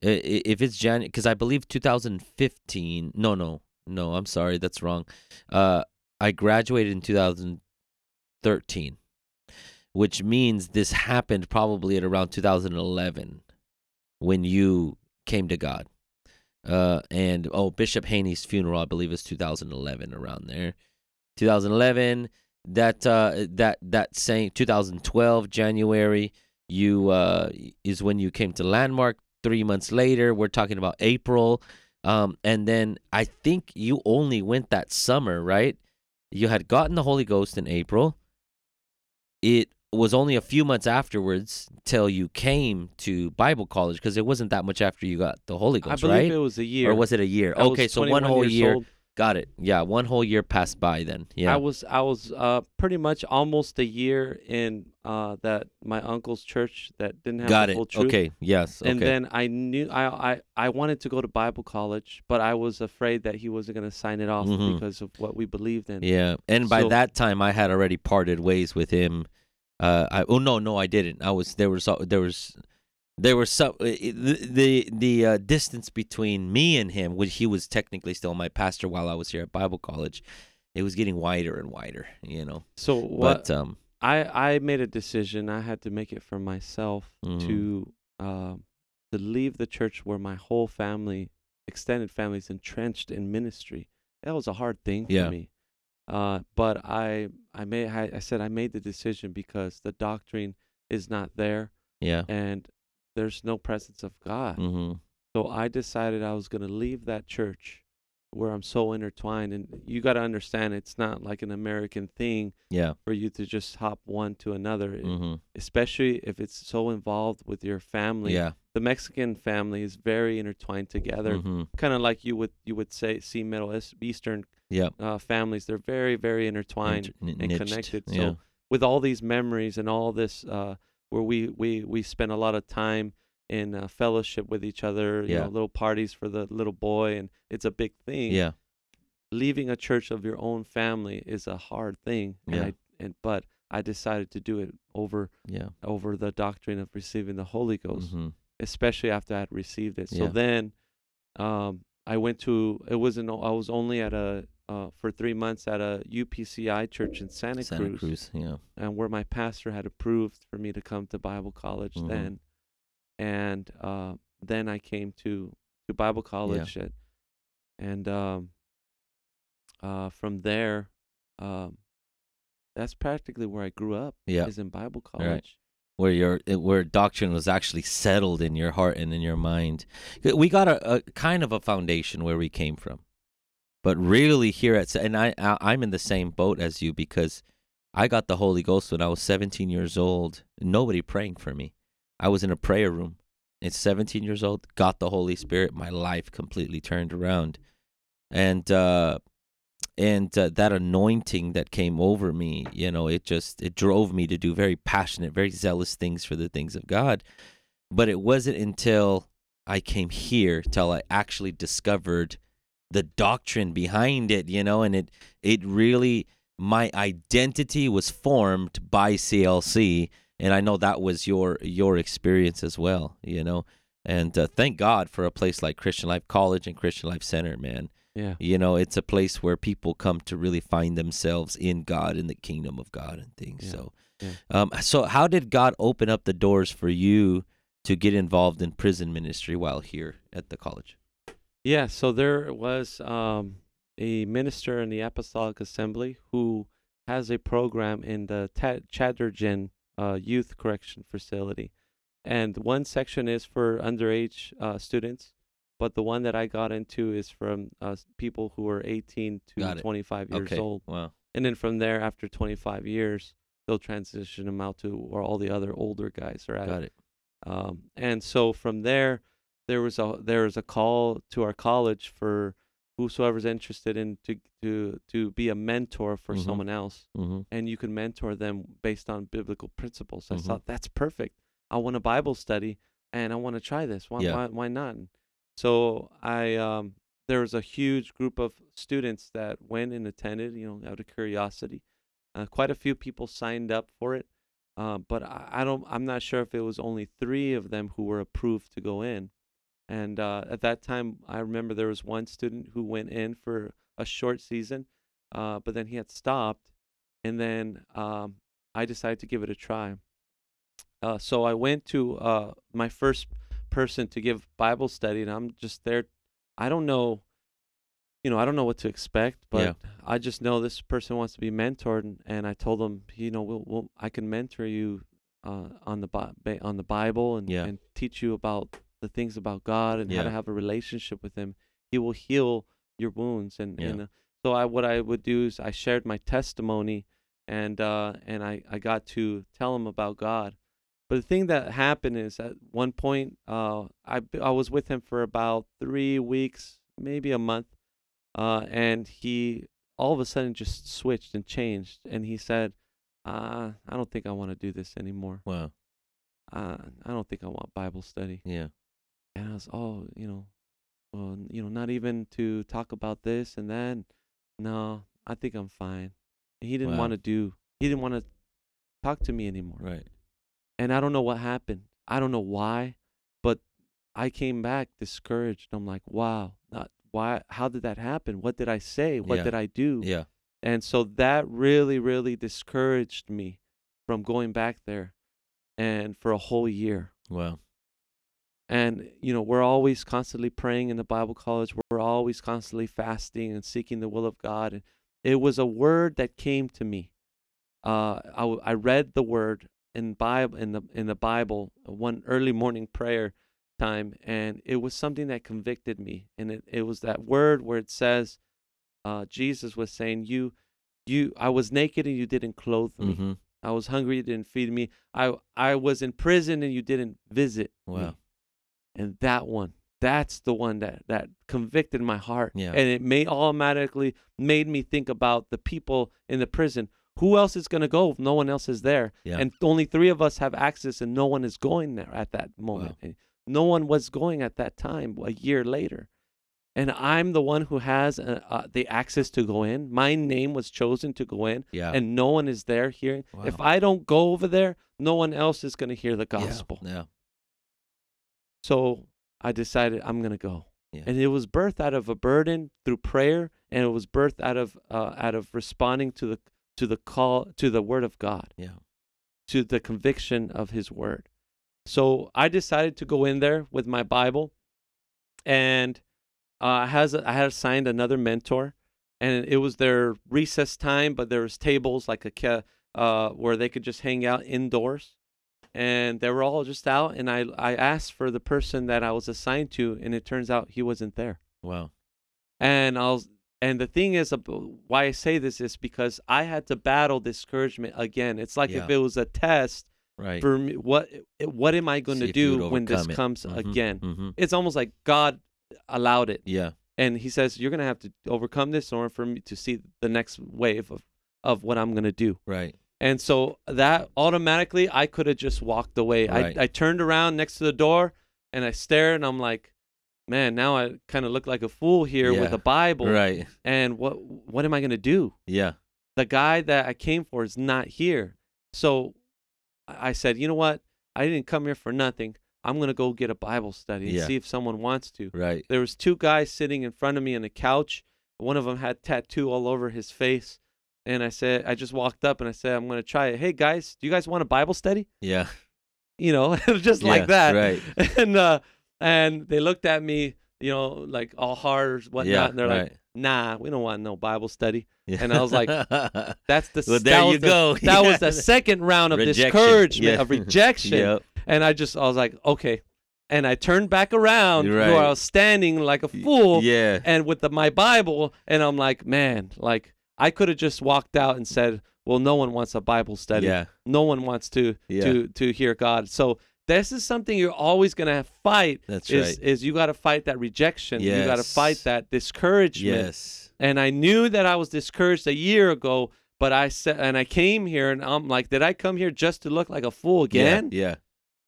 if it's January, because I believe 2015. No, no, no. I'm sorry, that's wrong. Uh, I graduated in 2013, which means this happened probably at around 2011 when you came to God uh, and oh, Bishop Haney's funeral, I believe, is 2011, around there. 2011, that uh, that that same 2012 January, you uh, is when you came to Landmark. Three months later, we're talking about April, um, and then I think you only went that summer, right? You had gotten the Holy Ghost in April. It was only a few months afterwards till you came to Bible college because it wasn't that much after you got the Holy Ghost, i believe right? it was a year Or was it a year? I okay, so one whole year. old. Got it. Yeah, one whole year passed by then. Yeah. I was I was uh pretty much almost a year in uh that my uncle's church that didn't have Got the it. full truth. Okay. Yes. Okay. And then I knew I, I I wanted to go to Bible college, but I was afraid that he wasn't going to sign it off Mhm. because of what we believed in. yeah. And by So- that time, I had already parted ways with him. Uh, I oh no no I didn't. I was there was uh, there was there was some uh, the the, the uh, distance between me and him, which he was technically still my pastor while I was here at Bible college. It was getting wider and wider, you know. So what But um, I I made a decision. I had to make it for myself Mhm. to um to leave the church where my whole family, extended family, is entrenched in ministry. That was a hard thing Yeah. for me. Uh, but I I made I, I said I made the decision because the doctrine is not there yeah. and there's no presence of God. hmm So I decided I was going to leave that church where I'm so intertwined. And you got to understand, it's not like an American thing Yeah. for you to just hop one to another, Mm-hmm. especially if it's so involved with your family. Yeah. The Mexican family is very intertwined together, Mm-hmm. kind of like you would you would say see Middle Eastern Yeah. uh, families. They're very very intertwined Inter- and niched. connected. So Yeah. with all these memories and all this, uh, where we we we spend a lot of time in uh, fellowship with each other. You Yeah. know, little parties for the little boy, and it's a big thing. Yeah. Leaving a church of your own family is a hard thing. And Yeah. I, and but I decided to do it over Yeah. over the doctrine of receiving the Holy Ghost, Mm-hmm. especially after I had received it. So Yeah. then, um, I went to it wasn't I was only at a uh, for three months at a UPCI church in Santa, Santa Cruz Cruz. Yeah. and where my pastor had approved for me to come to Bible college Mhm. then, and uh, then I came to to Bible college at, and um, uh, from there, um, that's practically where I grew up. Yeah. is in Bible Right. college. where your where doctrine was actually settled in your heart and in your mind. We got a, a kind of a foundation where we came from, but really here at and I, I I'm in the same boat as you because I got the Holy Ghost when I was 17 years old. Nobody praying for me. I was in a prayer room. At 17 years old, got the Holy Spirit. My life completely turned around, and uh, and uh, that anointing that came over me you know it just it drove me to do very passionate very zealous things for the things of god but it wasn't until i came here till i actually discovered the doctrine behind it you know and it it really my identity was formed by clc and i know that was your your experience as well you know and uh, thank god for a place like christian life college and christian life center man Yeah, you know, it's a place where people come to really find themselves in God, in the kingdom of God, and things. Yeah, So, yeah. um, so how did God open up the doors for you to get involved in prison ministry while here at the college? Yeah. So there was um, a minister in the Apostolic Assembly who has a program in the Ta- Chatterton uh, Youth Correction Facility, and one section is for underage uh, students, but the one that I got into is from uh, people who are 18 Got to it. 25 years okay. old, Wow. and then from there, after 25 years, they'll transition them out to where all the other older guys are at. Got it. Um, and so from there, there was a there was a call to our college for whosoever's interested in to to to be a mentor for Mhm. someone else, Mm-hmm. and you can mentor them based on biblical principles. I Mhm. thought that's perfect. I want a Bible study, and I want to try this. Why Yeah. why why not? So I um there was a huge group of students that went and attended, you know, out of curiosity. Uh, quite a few people signed up for it. Uh, but I, I don't. I'm not sure if it was only three of them who were approved to go in. And uh, at that time, I remember there was one student who went in for a short season, uh, but then he had stopped, and then um, I decided to give it a try. Uh, so I went to uh, my first person to give Bible study, and I'm just there. I don't know, you know, I don't know what to expect, but Yeah. I just know this person wants to be mentored, and, and I told him, you know, we'll, we'll I can mentor you uh, on the on the Bible and Yeah. and teach you about the things about God and how to have a relationship with Him. He will heal your wounds, and, Yeah. and uh, so I what I would do is I shared my testimony, and uh, and I I got to tell him about God. But the thing that happened is at one point, uh, I I was with him for about three weeks, maybe a month, uh, and he all of a sudden just switched and changed, and he said, uh, "I don't think I want to do this anymore. Wow. Uh, I don't think I want Bible study." Yeah. And I was, "Oh, you know, well, you know, not even to talk about this and that. No, I think I'm fine." And he didn't Wow. want to do. He didn't want to talk to me anymore Right. and I don't know what happened. I don't know why, but I came back discouraged. I'm like, wow, not why? How did that happen? What did I say? What Yeah. did I do? Yeah. And so that really, really discouraged me from going back there, and for a whole year. Wow. And you know, we're always constantly praying in the Bible college. We're always constantly fasting and seeking the will of God. And it was a word that came to me. Uh, I, I read the word in Bible in the in the Bible. uh, One early morning prayer time, and it was something that convicted me, and it, it was that word where it says, uh, Jesus was saying, "You, you, I was naked and you didn't clothe me. hmm I was hungry, you didn't feed me. I, I was in prison and you didn't visit me." Wow. And that one, that's the one that that convicted my heart, Yeah. and it may automatically made me think about the people in the prison. Who else is going to go if no one else is there? Yeah. And only three of us have access, and no one is going there at that moment. And no one was going at that time. A year later, and I'm the one who has uh, uh, the access to go in. My name was chosen to go in, Yeah. and no one is there hearing. If I don't go over there, no one else is going to hear the Yeah, gospel. Yeah. So I decided I'm going to go. Yeah. And it was birthed out of a burden through prayer, and it was birthed out of uh, out of responding to the to the call to the word of God, Yeah. to the conviction of His word. So I decided to go in there with my Bible, and uh, I has I had assigned another mentor, and it was their recess time, but there was tables like a uh, where they could just hang out indoors, and they were all just out. And I I asked for the person that I was assigned to, and it turns out he wasn't there. Wow. And I was, and the thing is, why I say this is because I had to battle discouragement again. It's like if it was a test Right. for me. What what am I going to do when this it. comes Mhm, again? mhm. It's almost like God allowed it, Yeah. and He says you're gonna have to overcome this in order for me to see the next wave of of what I'm gonna do. Right. And so that automatically, I could have just walked away. Right. I, I turned around next to the door and I stared and I'm like, man, now I kind of look like a fool here with Yeah. a Bible. Right. And what what am I going to do? Yeah. The guy that I came for is not here. So I I said, you know what? I didn't come here for nothing. I'm going to go get a Bible study and Yeah. see if someone wants to. Right. There was two guys sitting in front of me on a couch. One of them had tattoo all over his face. And I said, I just walked up and I said, I'm going to try it. Hey guys, do you guys want a Bible study? Yeah. You know, <laughs> just Yeah, like that. right. <laughs> And uh, and they looked at me, you know, like all hard or whatnot. Yeah. and they're right. like, Nah, we don't want no Bible study. Yeah. and I was like, <laughs> That's the well, that there was you the- go. That was the second round of Rejection. discouragement, of rejection. Yep. And I just, I was like, okay. And I turned back around You're where. I was standing like a fool Yeah. and with the, my Bible, and I'm like, man, like I could have just walked out and said, well, no one wants a Bible study. Yeah. No one wants to Yeah. to to hear God. So this is something you're always gonna fight. That's is right. is you got to fight that rejection. Yes. You got to fight that discouragement. Yes. And I knew that I was discouraged a year ago, but I said, and I came here, and I'm like, did I come here just to look like a fool again? Yeah.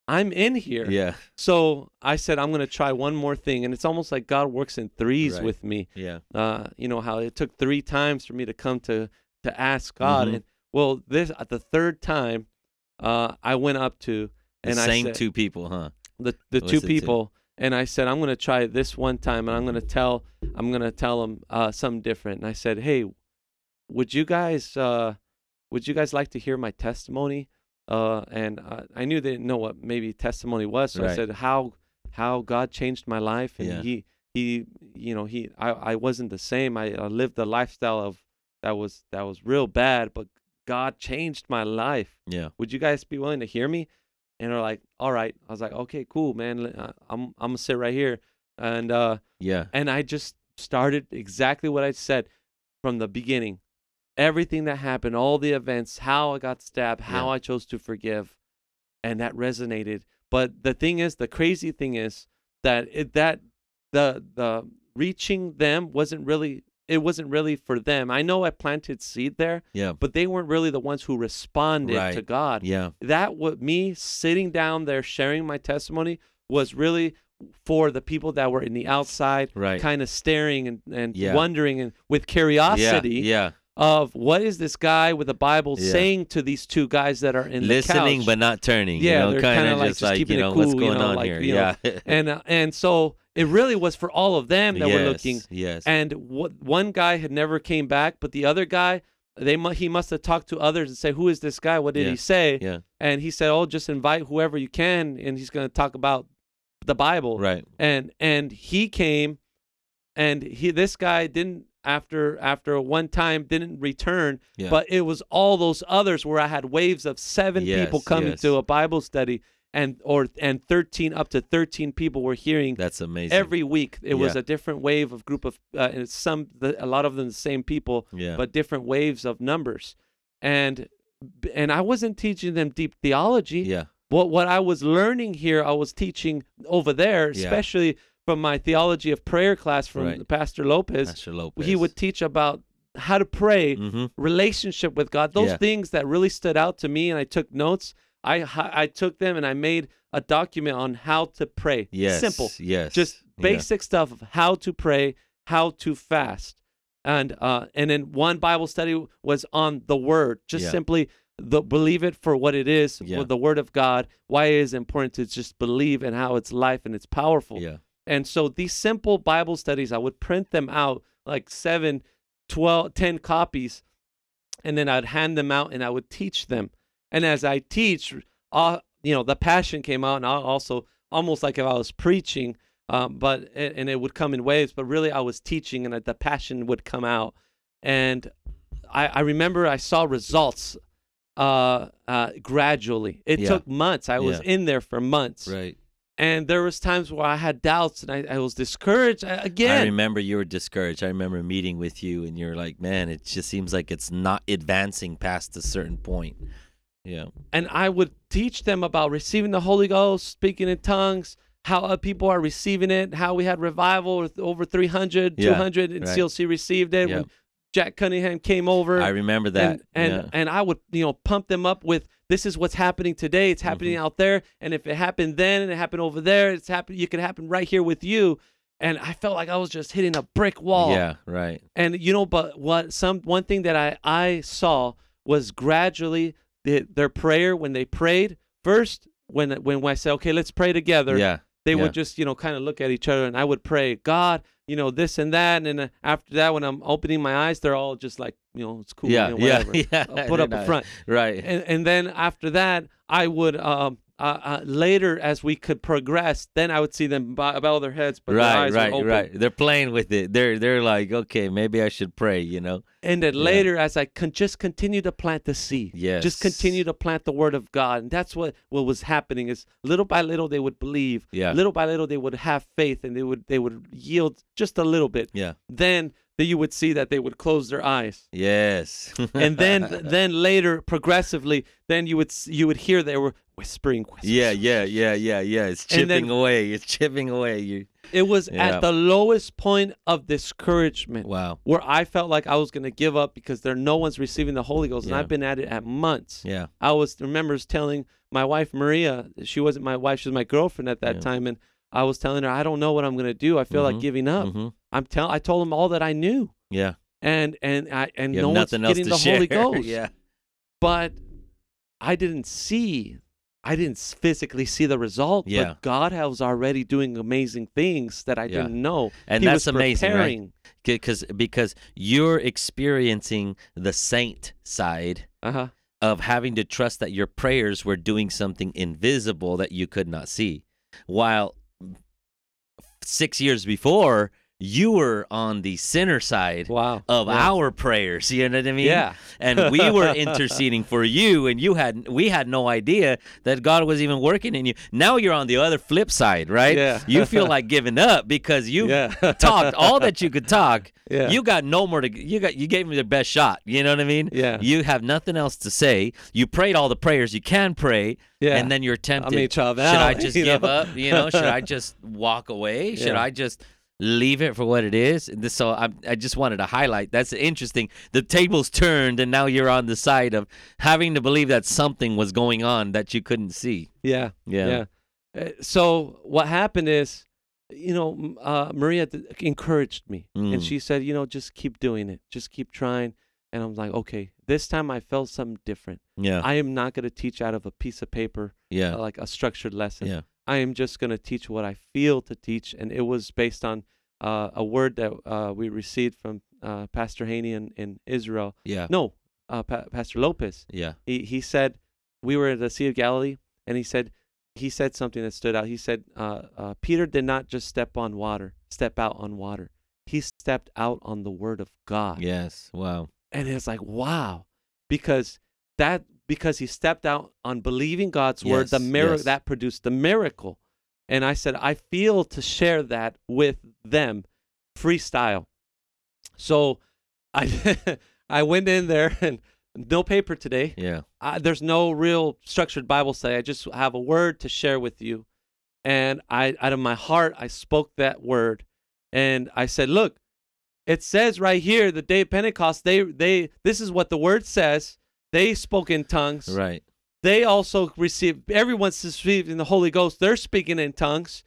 I'm in here. Yeah. So I said, I'm gonna try one more thing, and it's almost like God works in threes Right. with me Yeah. uh, you know how it took three times for me to come to to ask God, Mhm. and well, this at the third time, uh, I went up to The and I same said, two people, huh? the the two it two? people, and I said I'm gonna try this one time, and I'm gonna tell I'm gonna tell them uh, something different. And I said, hey, would you guys uh, would you guys like to hear my testimony? Uh, and uh, I knew they didn't know what maybe testimony was, so I said how how God changed my life, and Yeah. he he you know he I, I wasn't the same. I, I lived a lifestyle of that was that was real bad, but God changed my life. Yeah. Would you guys be willing to hear me? And they're like, all right. I was like, okay, cool, man. Uh, I'm I'm gonna sit right here, and uh, Yeah. and I just started exactly what I said from the beginning. Everything that happened, all the events, how I got stabbed, how Yeah. I chose to forgive, and that resonated. But the thing is, the crazy thing is that it that the the reaching them wasn't really it wasn't really for them. I know I planted seed there, Yeah. but they weren't really the ones who responded to God Yeah. that what me sitting down there sharing my testimony was really for the people that were in the outside Right. kind of staring and, and Yeah. wondering and with curiosity Yeah. Of what is this guy with the bible Yeah. saying to these two guys that are in Listening but not turning. Yeah, You know, kind kinda like just like, keeping you know, what's cool, you going know, on like, here? you know, yeah. <laughs> and uh, and so it really was for all of them that yes. were looking Yes. and what one guy had never came back but the other guy they mu- he must have talked to others and say who is this guy what did Yeah. he say yeah. and he said, "Oh, just invite whoever you can," and he's going to talk about the Bible. Right. And and he came, and he this guy didn't after after one time didn't return, Yeah. but it was all those others where I had waves of seven people coming yes. to a Bible study, and or and 13 up to 13 people were hearing That's amazing. every week. It was a different wave of group of uh, and some the, a lot of them the same people, yeah. but different waves of numbers. And and I wasn't teaching them deep theology. yeah. What what I was learning here, I was teaching over there, Yeah. From my theology of prayer class from Right. Pastor Lopez. Pastor Lopez. He would teach about how to pray, hmm relationship with God. Those Yeah. things that really stood out to me, and I took notes. I I took them and I made a document on how to pray. Yes. simple, Yes. just Yeah. basic stuff of how to pray, how to fast, and uh, and then one Bible study was on the Word, just Yeah. simply the believe it for what it is, Yeah. the Word of God. Why it is important to just believe and how it's life and it's powerful. Yeah. And so these simple Bible studies, I would print them out like seven, 12, 10 copies, and then I'd hand them out and I would teach them. And as I teach, uh, you know, the passion came out, and I also almost like if I was preaching, um, but and it would come in waves. But really, I was teaching, and the passion would come out. And I, I remember I saw results uh, uh, gradually. It Yeah. took months. I was Yeah. in there for months Right. And there was times where I had doubts and I, I was discouraged I- I remember you were discouraged. I remember meeting with you, and you're like, "Man, it just seems like it's not advancing past a certain point." Yeah. and I would teach them about receiving the Holy Ghost, speaking in tongues, how people are receiving it, how we had revival with over 300, Yeah, 200, and right. CLC received it Yeah. Jack Cunningham came over. I remember that. and and, yeah. and I would you know pump them up with this is what's happening today. It's happening Mm-hmm. out there, and if it happened then and it happened over there, it's happening You could happen right here with you. And I felt like I was just hitting a brick wall. Yeah. Right. And you know, but what some one thing that I I saw was gradually the, their prayer when they prayed first when when I said okay let's pray together Yeah. They yeah. would just you know kind of look at each other and I would pray God you know this and that and then uh, after that when I'm opening my eyes they're all just like you know it's cool Yeah. you know, Yeah. <laughs> whatever Yeah. I'll put up a front Right. and and then after that I would um uh, uh, later as we could progress then I would see them bow, bow their heads but their right. eyes Right. were open. Right. They're playing with it. They're they're like, okay, maybe I should pray. You know. And then Yeah. later, as I can just continue to plant the seed, Yes. just continue to plant the word of God, and that's what what was happening. Is little by little they would believe, Yeah. little by little they would have faith, and they would they would yield just a little bit. Yeah. Then then you would see that they would close their eyes, Yes. and then <laughs> then later progressively, then you would you would hear they were whispering. Yeah, yeah, yeah, yeah, yeah. It's And then- chipping away. It's chipping away. You. It was Yeah. at the lowest point of discouragement. Wow. Where I felt like I was going to give up because there no one's receiving the Holy Ghost, and I've been at it at months. Yeah. I was remembers telling my wife Maria, she wasn't my wife, she was my girlfriend at that Yeah. time, and I was telling her I don't know what I'm gonna do. I feel Mhm. like giving up. hmm I'm tell I told him all that I knew, Yeah. and and I and You no one's getting the share. Holy <laughs> Ghost. yeah. But I didn't see. I didn't physically see the result, Yeah. but God was already doing amazing things that I Yeah. didn't know. And he that's was amazing, right? preparing. Because because you're experiencing the saint side Uh-huh. of having to trust that your prayers were doing something invisible that you could not see. While six years before, you were on the sinner side Wow. of Yeah. our prayers. You know what I mean? Yeah. and we were <laughs> interceding for you and you had we had no idea that God was even working in you. Now you're on the other flip side, right? Yeah. You feel <laughs> like giving up because you Yeah. talked all that you could talk. <laughs> Yeah. You got no more to you got you gave me the best shot. You know what I mean? Yeah. You have nothing else to say. You prayed all the prayers you can pray. Yeah. And then you're tempted. mean, child, should I just give know? up? You know, should I just walk away? Should. I just leave it for what it is? This- So I, I just wanted to highlight that's interesting. The tables turned, and now you're on the side of having to believe that something was going on that you couldn't see. Yeah. Yeah. Yeah. Uh, so what happened is, you know, uh, Maria encouraged me, and Mm. she said, you know, just keep doing it, just keep trying. And I'm like, okay, this time I felt something different. Yeah. I am not going to teach out of a piece of paper, yeah. uh, like a structured lesson. Yeah. I am just going to teach what I feel to teach, and it was based on uh, a word that uh, we received from uh, Pastor Haney in, in Israel. Yeah. No, uh, pa- Pastor Lopez Yeah. he he said we were at the Sea of Galilee, and he said he said something that stood out. He said uh, uh, Peter did not just step on water, step out on water. He stepped out on the word of God, Yes. Wow. and it's like wow, because that because he stepped out on believing God's word. The miracle yes. that produced the miracle, and I said I feel to share that with them, freestyle. So, I <laughs> I went in there <laughs> and no paper today. Yeah. I, there's no real structured Bible study. I just have a word to share with you. And I, out of my heart, I spoke that word, and I said, "Look, it says right here, the day of Pentecost. They, they, this is what the word says. They spoke in tongues. Right. They also received. Everyone's receiving the Holy Ghost. They're speaking in tongues,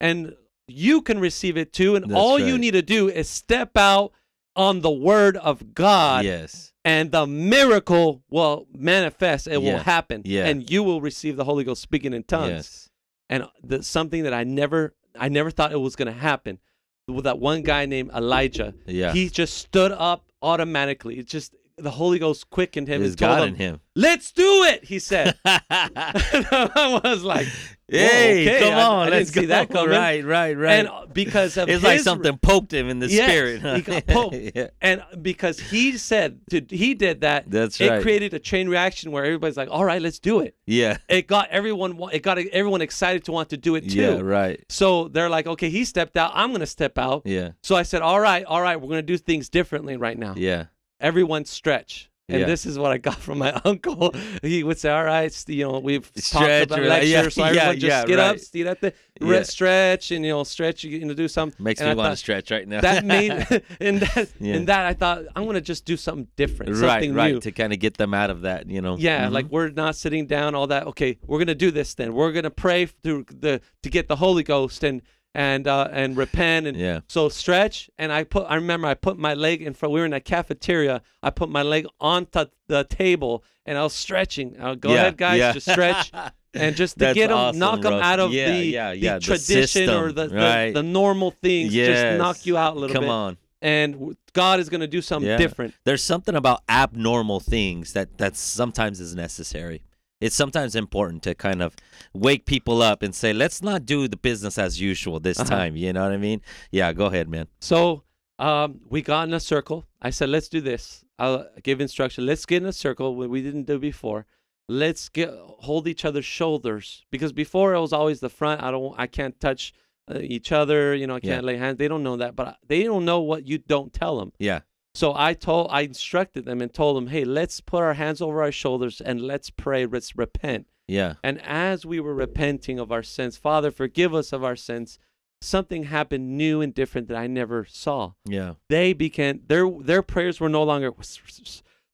and you can receive it too. And That's all you need to do is step out on the word of God yes. and the miracle will manifest. It will happen, Yeah. and you will receive the Holy Ghost speaking in tongues. Yes. And the, something that I never, I never thought it was going to happen. With that one guy named Elijah, Yeah. he just stood up automatically. It just the Holy Ghost quickened him There's and told God him, in him. "Let's do it." He said. <laughs> <laughs> I was like, hey, okay, come on, I didn't let's see go. that coming. Right, right, right. And uh, because of it's like something poked him in the Yes, spirit. huh? he got <laughs> poked. yeah. and uh, because he said to, he did that, That's it right. created a chain reaction where everybody's like, "All right, let's do it." Yeah. It got everyone it got everyone excited to want to do it too. Yeah, right. So they're like, "Okay, he stepped out. I'm going to step out." Yeah. So I said, "All right, all right, we're going to do things differently right now. Yeah. Everyone stretch." And Yeah. this is what I got from my <laughs> uncle. He would say, "All right, you know, we've talked about lecture, yeah, so <laughs> everyone yeah, just yeah, get up, right. at the Yeah. stretch, and you know, stretch, you know, do something." Makes And me I want to stretch right now. that made <laughs> in that in that I thought I'm gonna just do something different, right, something right, new. to kind of get them out of that, you know. Yeah, Mhm. like we're not sitting down, all that. Okay, we're gonna do this then. We're gonna pray through the to get the Holy Ghost and and uh, and repent and Yeah. so stretch. And I put I remember I put my leg in front. We were in a cafeteria. I put my leg onto the table and I was stretching. Uh, go Yeah, ahead, guys, yeah. just stretch. <laughs> And just to get them, awesome, knock them out of Yeah, the, the the tradition or system, the, the, right. the normal things. Yes. Just knock you out a little Come bit. on. And God is going to do something different. There's something about abnormal things that that sometimes is necessary. It's sometimes important to kind of wake people up and say, "Let's not do the business as usual this Uh-huh. time." You know what I mean? Yeah, go ahead, man. So um, we got in a circle. I said, let's do this. I'll give instruction. Let's get in a circle what we didn't do before. Let's get hold each other's shoulders because before it was always the front. I don't. I can't touch uh, each other. You know, I can't lay hands. They don't know that, but they don't know what you don't tell them. Yeah. So I told, I instructed them and told them, hey, let's put our hands over our shoulders and let's pray. Let's repent. Yeah. And as we were repenting of our sins, Father, forgive us of our sins. Something happened new and different that I never saw. Yeah. They began their their prayers were no longer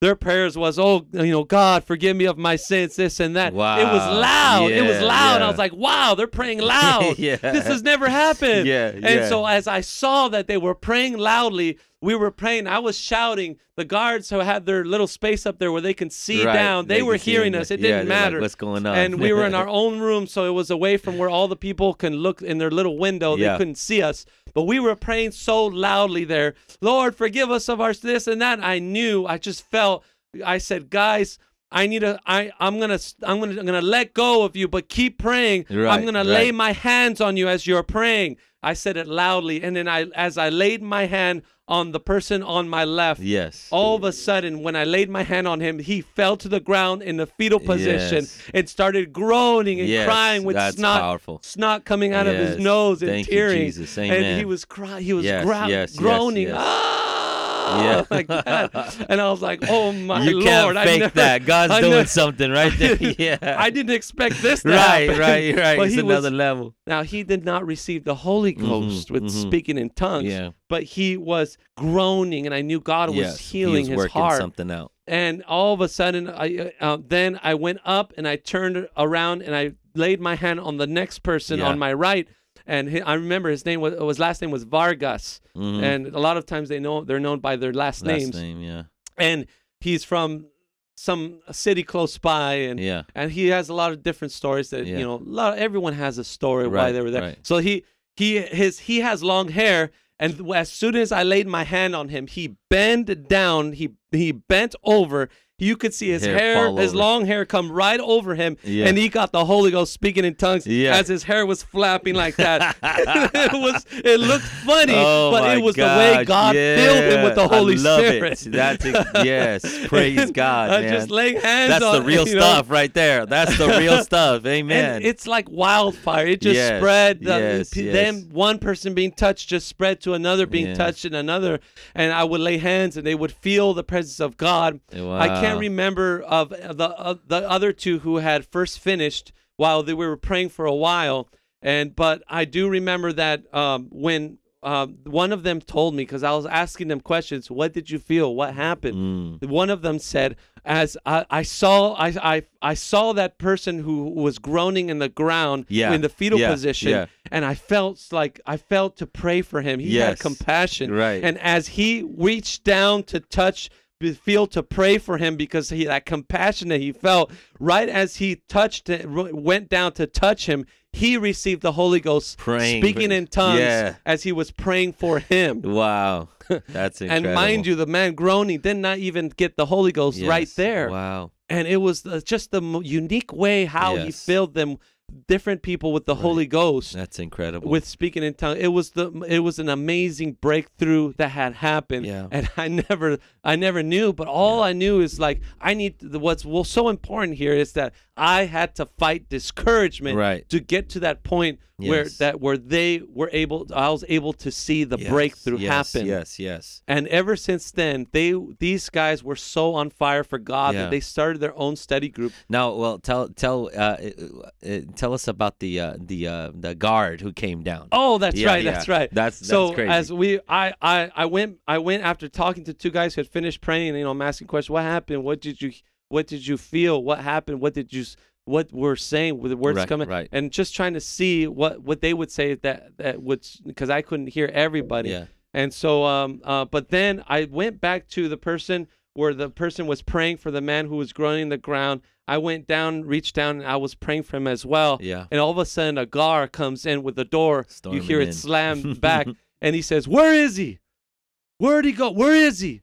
their prayers was oh you know God forgive me of my sins this and that. Wow. It was loud. it was Yeah, loud. I was like wow they're praying loud. <laughs> Yeah. This has never happened. <laughs> Yeah, And yeah. so as I saw that they were praying loudly, we were praying. I was shouting. The guards who had their little space up there where they can see Right. down, they, They were hearing us. It yeah, didn't they're like, matter. "What's going on?" And we were in our <laughs> own room, so it was away from where all the people can look in their little window. Yeah. They couldn't see us. But we were praying so loudly there, Lord, forgive us of our this and that. I knew, I just felt, I said, guys, I need to, I, I'm gonna, I'm gonna, I'm gonna let go of you, but keep praying. Right, I'm gonna lay my hands on you as you're praying. I said it loudly, and then I, as I laid my hand on the person on my left, Yes. all of a sudden, when I laid my hand on him, he fell to the ground in the fetal position Yes. and started groaning and Yes, crying with snot, powerful. snot coming out of his nose and Thank you, tearing. Jesus. And he was crying. He was Yes, yes, yes, groaning. yes. Ah, Yeah. <laughs> like that. And I was like, "Oh my you lord!" can't I fake never- that. <laughs> God's I doing never- something right there. <laughs> yeah. I didn't expect this to right, happen. right, right. But it's he another was, level. now he did not receive the Holy Mhm, Ghost with mhm. speaking in tongues, Yeah. but he was groaning, and I knew God was yes. healing he was his working heart. something out. And all of a sudden, I uh, uh, then I went up and I turned around and I laid my hand on the next person Yeah. on my right, and hi I remember his name was his last name was Vargas, Mhm. and a lot of times they know they're known by their last, Last names, name, yeah. and he's from some city close by, and Yeah. and he has a lot of different stories that Yeah. you know a lot everyone has a story why they were there right. so he he his he has long hair and as soon as i laid my hand on him he bent down he he bent over you could see his Hair hair, his over. long hair come right over him, Yeah. and he got the Holy Ghost speaking in tongues Yeah. as his hair was flapping like that. <laughs> <laughs> it was it looked funny, Oh but it was the way God filled him with the. Holy <laughs> I love Spirit. It. That's it. yes, praise God, uh, man. Just laying hands That's on the real you know, stuff right there. That's the real stuff. Amen. And it's like wildfire. It just Yes, spread. The, yes, p- yes. Them one person being touched just spread to another being Yeah. touched and another. And I would lay hands and they would feel the presence of God. I can't Wow. remember of the uh, the other two who had first finished while they we were praying for a while. And but I do remember that um, when um, one of them told me because I was asking them questions. What did you feel? What happened? Mm. one of them said as I, I saw I, I I saw that person who was groaning in the ground Yeah, in the fetal yeah, position yeah. and I felt like I felt to pray for him he had compassion right. and as he reached down to touch feel to pray for him because he that compassion that he felt right as he touched it went down to touch him he received the Holy Ghost Praying speaking in tongues Yeah. as he was praying for him Wow. <laughs> That's incredible. and mind you, the man groaning did not even get the Holy Ghost right there. Wow. And it was uh, just the unique way how he filled them, different people with the Holy Ghost, That's incredible. with speaking in tongues. It was the it was an amazing breakthrough that had happened. Yeah. And <laughs> I never I never knew, but all I knew is like I need what's well so important here is that I had to fight discouragement Right. to get to that point where Yes. that where they were able I was able to see the Yes, breakthrough yes, happen. Yes, yes. And ever since then, they these guys were so on fire for God Yeah. that they started their own study group. Now, well, tell tell uh, uh, uh, tell us about the uh, the uh, the guard who came down. Oh, that's Yeah, right, yeah. that's right. That's- that's so crazy. as we I, I I went I went after talking to two guys who had finished praying. You know, I'm asking questions. What happened? What did you What did you feel? What happened? What did you What we're saying with the words Right, coming right. and just trying to see what what they would say that that would because I couldn't hear everybody. Yeah. And so, um, uh, but then I went back to the person where the person was praying for the man who was groaning the ground. I went down, reached down, and I was praying for him as well. Yeah. And all of a sudden, a gar comes in with the door. Storming you hear in. it slam <laughs> back, and he says, "Where is he? Where'd he go? Where is he?"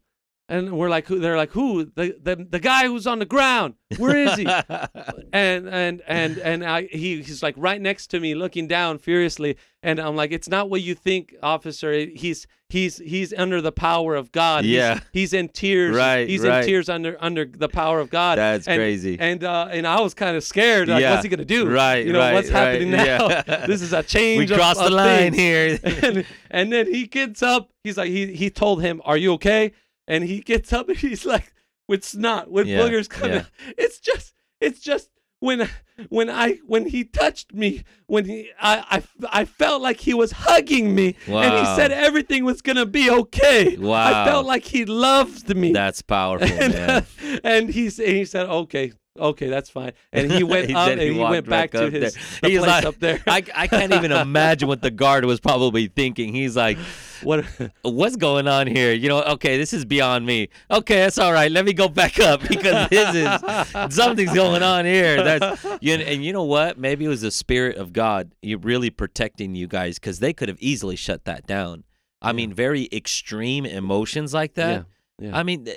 And we're like, "Who?" They're like, "Who? The the the guy who's on the ground. Where is he?" <laughs> and and and and I, he he's like right next to me looking down furiously and i'm like it's not what you think officer he's he's he's under the power of god Yeah. he's, in tears Right, he's right. in tears under under the power of god That's and, crazy. and uh and i was kind of scared like Yeah. what's he gonna do Right, you know right, what's happening right, now yeah. <laughs> this is a change we crossed the line things. here. <laughs> and, and then he gets up. He's like, he he told him, "Are you okay?" And he gets up and he's like, with snot, with Yeah, boogers coming. yeah. It's just, it's just when when I when he touched me, when he I I, I felt like he was hugging me, and he said everything was gonna be okay. Wow. I felt like he loved me. That's powerful, <laughs> and, man. uh, <laughs> and he and he said, "Okay, okay, that's fine." <laughs> And he went He up and he he, went back back to his the He's place like- up there. I, I can't even imagine what the <laughs> guard was probably thinking. He's like, <laughs> what? what's going on here? You know, okay, this is beyond me. Okay, that's all right. Let me go back up because this is something's going on here. That's you know, and you know what? Maybe it was the spirit of God you really protecting you guys because they could have easily shut that down. I mean, very extreme emotions like that. Yeah, yeah. I mean,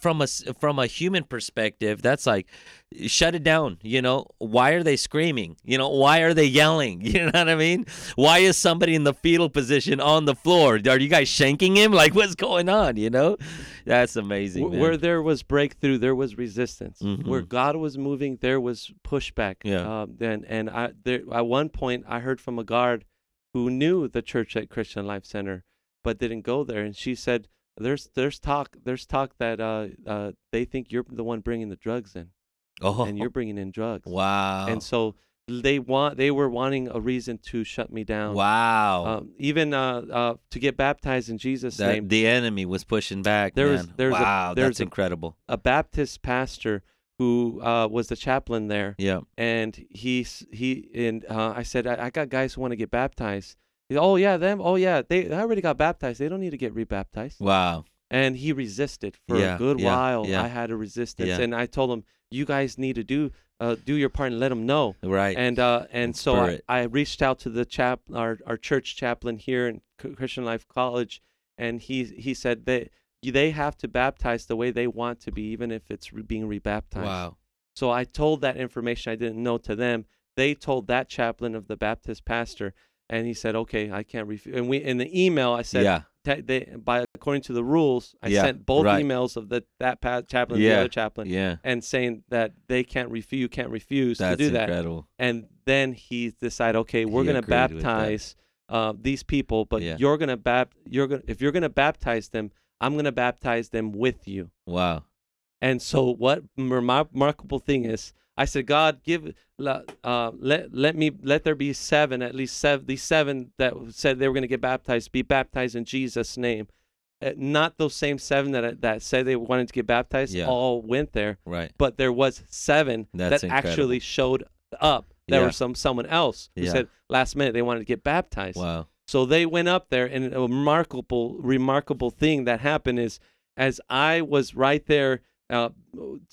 from a from a human perspective, that's like shut it down. You know, why are they screaming? You know, why are they yelling? <laughs> You know what I mean? Why is somebody in the fetal position on the floor? Are you guys shanking him? <laughs> Like, what's going on? You know, that's amazing. Man. Where there was breakthrough, there was resistance. Where Mhm. God was moving, there was pushback. Yeah. Um, and and I there at one point I heard from a guard who knew the church at Christian Life Center, but didn't go there, and she said, "There's there's talk there's talk that uh uh they think you're the one bringing the drugs in, oh, and you're bringing in <laughs> drugs. wow, And so they want they were wanting a reason to shut me down. wow. Um, even uh, uh, to get baptized in Jesus' that name. the enemy was pushing back. There was- man. there's a- wow, there's that's a- incredible. a Baptist pastor who uh, was the chaplain there, Yeah, and he's he and uh, I said I, I got guys who want to get baptized. Oh yeah, them. Oh yeah, they I already got baptized. They don't need to get rebaptized. wow. And he resisted for Yeah, a good yeah, while. yeah. I had a resistance, and I told him, "You guys need to do uh, do your part and let them know." Right. And uh, and And so I. I reached out to the chap our our church chaplain here in Christian Life College, and he he said that they have to baptize the way they want to be, even if it's re- being rebaptized. Wow. So I told that information I didn't know to them. They told that chaplain of the Baptist pastor, and he said, "Okay, I can't refuse." And we in the email I said, yeah. te- they, by according to the rules, I Yeah, sent both right. emails of the that pa- chaplain and the Yeah, other chaplain, Yeah. and saying that they can't refuse, you can't refuse That's to do that. incredible. And then he decided, okay, we're He agreed with that. baptize uh, these people, but Yeah. you're gonna bap, you're gonna if you're gonna baptize them, I'm gonna baptize them with you. Wow. And so, what remar- remarkable thing is, I said, God, give, uh, let let me let there be seven, at least seven, these seven that said they were going to get baptized, be baptized in Jesus' name. Uh, not those same seven that that said they wanted to get baptized, Yeah. all went there, Right. but there was seven That's that actually showed up. There Yeah. was some someone else who Yeah. said last minute they wanted to get baptized. Wow. So they went up there, and a remarkable, remarkable thing that happened is, as I was right there, uh,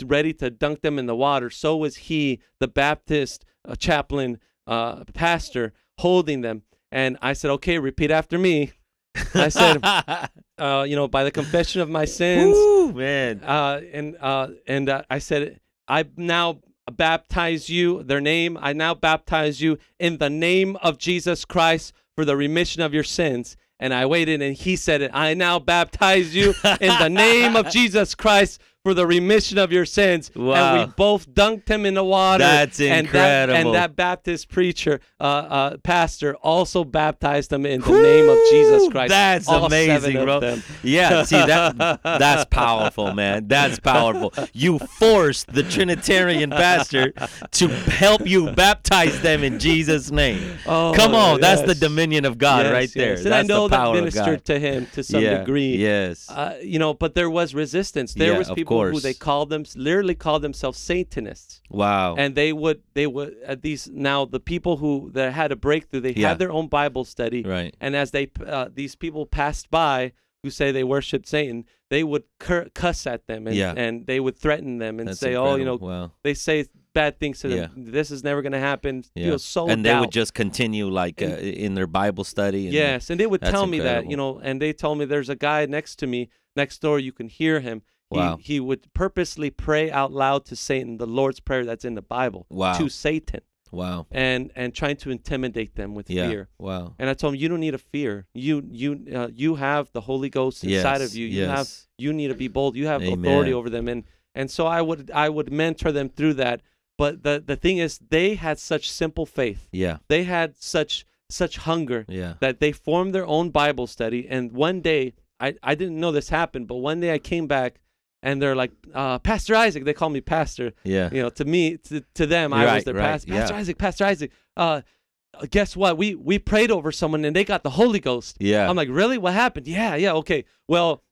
ready to dunk them in the water, so was he, the Baptist uh, chaplain, uh, pastor, holding them. And I said, "Okay, repeat after me." I said, <laughs> uh, "You know, by the confession of my sins, Woo, man. uh, and uh, and uh, I said, I now baptize you, their name. I now baptize you in the name of Jesus Christ for the remission of your sins. And I waited, and he said it. I now baptize you in the name of <laughs> Jesus Christ for the remission of your sins. And we both dunked him in the water. That's And that, incredible. and that Baptist preacher, uh, uh, pastor, also baptized them in the name of Jesus Christ. That's All amazing, bro. Yeah, <laughs> see that that's powerful, man. That's powerful. You forced the Trinitarian pastor to help you baptize them in Jesus' name. Oh, Come on, that's the dominion of God Yes, right there. yes. And That's I know the that power of ministered to him to some yeah, degree. Yes. Uh, you know, but there was resistance. There Yeah, was of people who course. they called them literally called themselves Satanists, wow. and they would they would at these now the people who that had a breakthrough they Yeah. had their own Bible study, right. and as they uh, these people passed by who say they worship Satan, they would cur- cuss at them and Yeah. and they would threaten them and That's say, oh, you know, incredible. wow. they say bad things to them. Yeah. This is never going to happen. Yeah. Know, so and they would just continue like uh, in their Bible study. And Yes, and they would That's tell me that, you know, and they told me there's a guy next to me, next door, you can hear him. He, Wow. he would purposely pray out loud to Satan, the Lord's Prayer that's in the Bible, Wow. to Satan, Wow. and and trying to intimidate them with Yeah. fear. Wow. And I told him, you don't need a fear. You you uh, you have the Holy Ghost inside yes. of you. You have you need to be bold. You have Amen. authority over them, and and so I would I would mentor them through that. But the the thing is, they had such simple faith. Yeah. They had such such hunger Yeah. that they formed their own Bible study. And one day, I, I didn't know this happened, but one day I came back and they're like, uh, Pastor Isaac. They call me Pastor. Yeah. You know, to me, to, to them, I was their right, pastor. Pastor yeah. Isaac, Pastor Isaac. Uh, guess what? We we prayed over someone and they got the Holy Ghost. Yeah. I'm like, really? What happened? Yeah, yeah, okay. Well,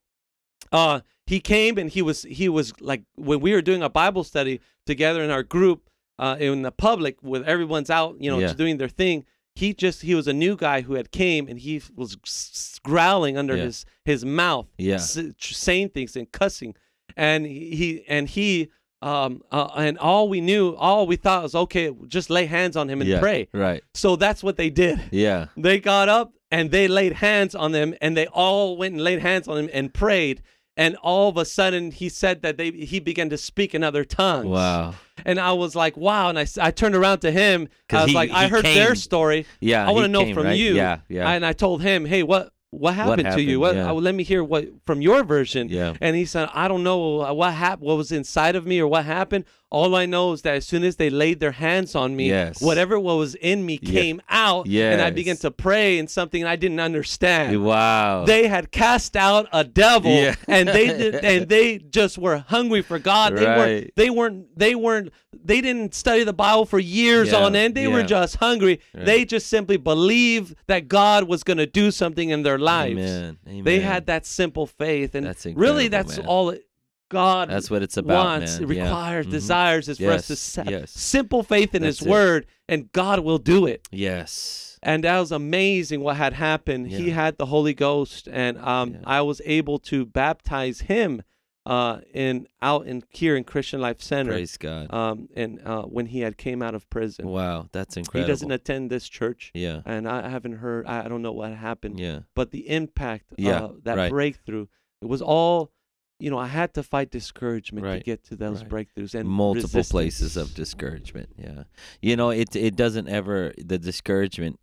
uh, he came and he was he was like when we were doing a Bible study together in our group uh, in the public with everyone's out, you know, Yeah. doing their thing. He just he was a new guy who had came and he was growling under Yeah. his his mouth, Yeah. s- saying things and cussing, and he, and he um uh, and all we knew, all we thought was okay, just lay hands on him and yeah. pray. Right. So that's what they did Yeah. <laughs> they got up and they laid hands on them and they all went and laid hands on him and prayed and all of a sudden he said that they he began to speak in other tongues Wow. and i was like wow and I, I turned around to him i was he- like i he heard their came- story Yeah. I wanna he know came, from right? you. Yeah. Yeah. and i told him hey what what happened, to you what Yeah. uh, let me hear what from your version yeah. and he said i don't know what happened what was inside of me or what happened all i know is that as soon as they laid their hands on me Yes. whatever what was in me Yeah. came out and i began to pray in something i didn't understand Wow. they had cast out a devil Yeah. and they did, <laughs> and they just were hungry for God. They weren't they weren't they weren't they didn't study the Bible for years Yeah, on end. They were just hungry. Right. They just simply believed that God was going to do something in their lives. Amen. Amen. They had that simple faith and That's really that's man. all it, God That's what it's about, wants, man. Yeah. requires, Mhm. desires is for us to sa- yes. simple faith in That's his it. word and God will do it Yes. and that was amazing what had happened. He had the Holy Ghost, and um, Yeah. I was able to baptize him uh, in out in here in Christian Life Center. Praise God. Um, and uh, when he had came out of prison, wow. That's incredible. he doesn't attend this church, yeah. and I haven't heard. I I don't know what happened, Yeah. but the impact, Yeah, uh, that right. breakthrough. It was all, you know, I had to fight discouragement to get to those right. breakthroughs and multiple places of discouragement yeah. You know it it doesn't ever the discouragement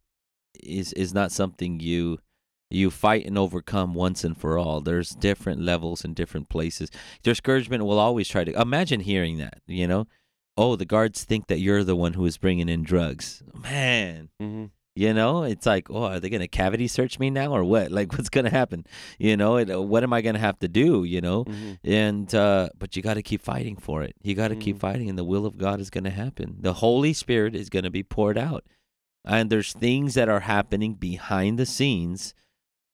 is is not something you you fight and overcome once and for all. There's different levels and different places. Discouragement will always try to imagine hearing that you know? Oh the guards think that you're the one who is bringing in drugs. Man. Mhm. You know it's like oh are they going to cavity search me now or what? <laughs> Like what's going to happen? You know it, what am i going to have to do you know? Mhm. and uh but you got to keep fighting for it. You got to keep Mhm. fighting and the will of god is going to happen. The holy spirit is going to be poured out. And there's things that are happening behind the scenes.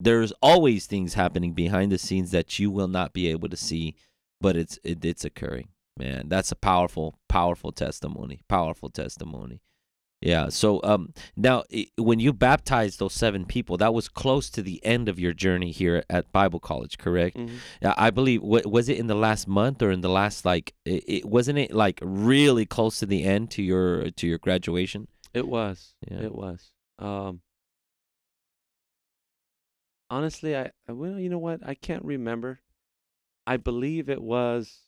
There's always things happening behind the scenes that you will not be able to see but it's it, it's occurring man. That's a powerful powerful testimony powerful testimony yeah so um now when you baptized those seven people that was close to the end of your journey here at bible college correct Mhm. yeah, I believe. wa- Was it in the last month or in the last like? It, wasn't it like really close to the end to your to your graduation. It was. Yeah. It was. Um Honestly, I I- well, you know what? I can't remember. I believe it was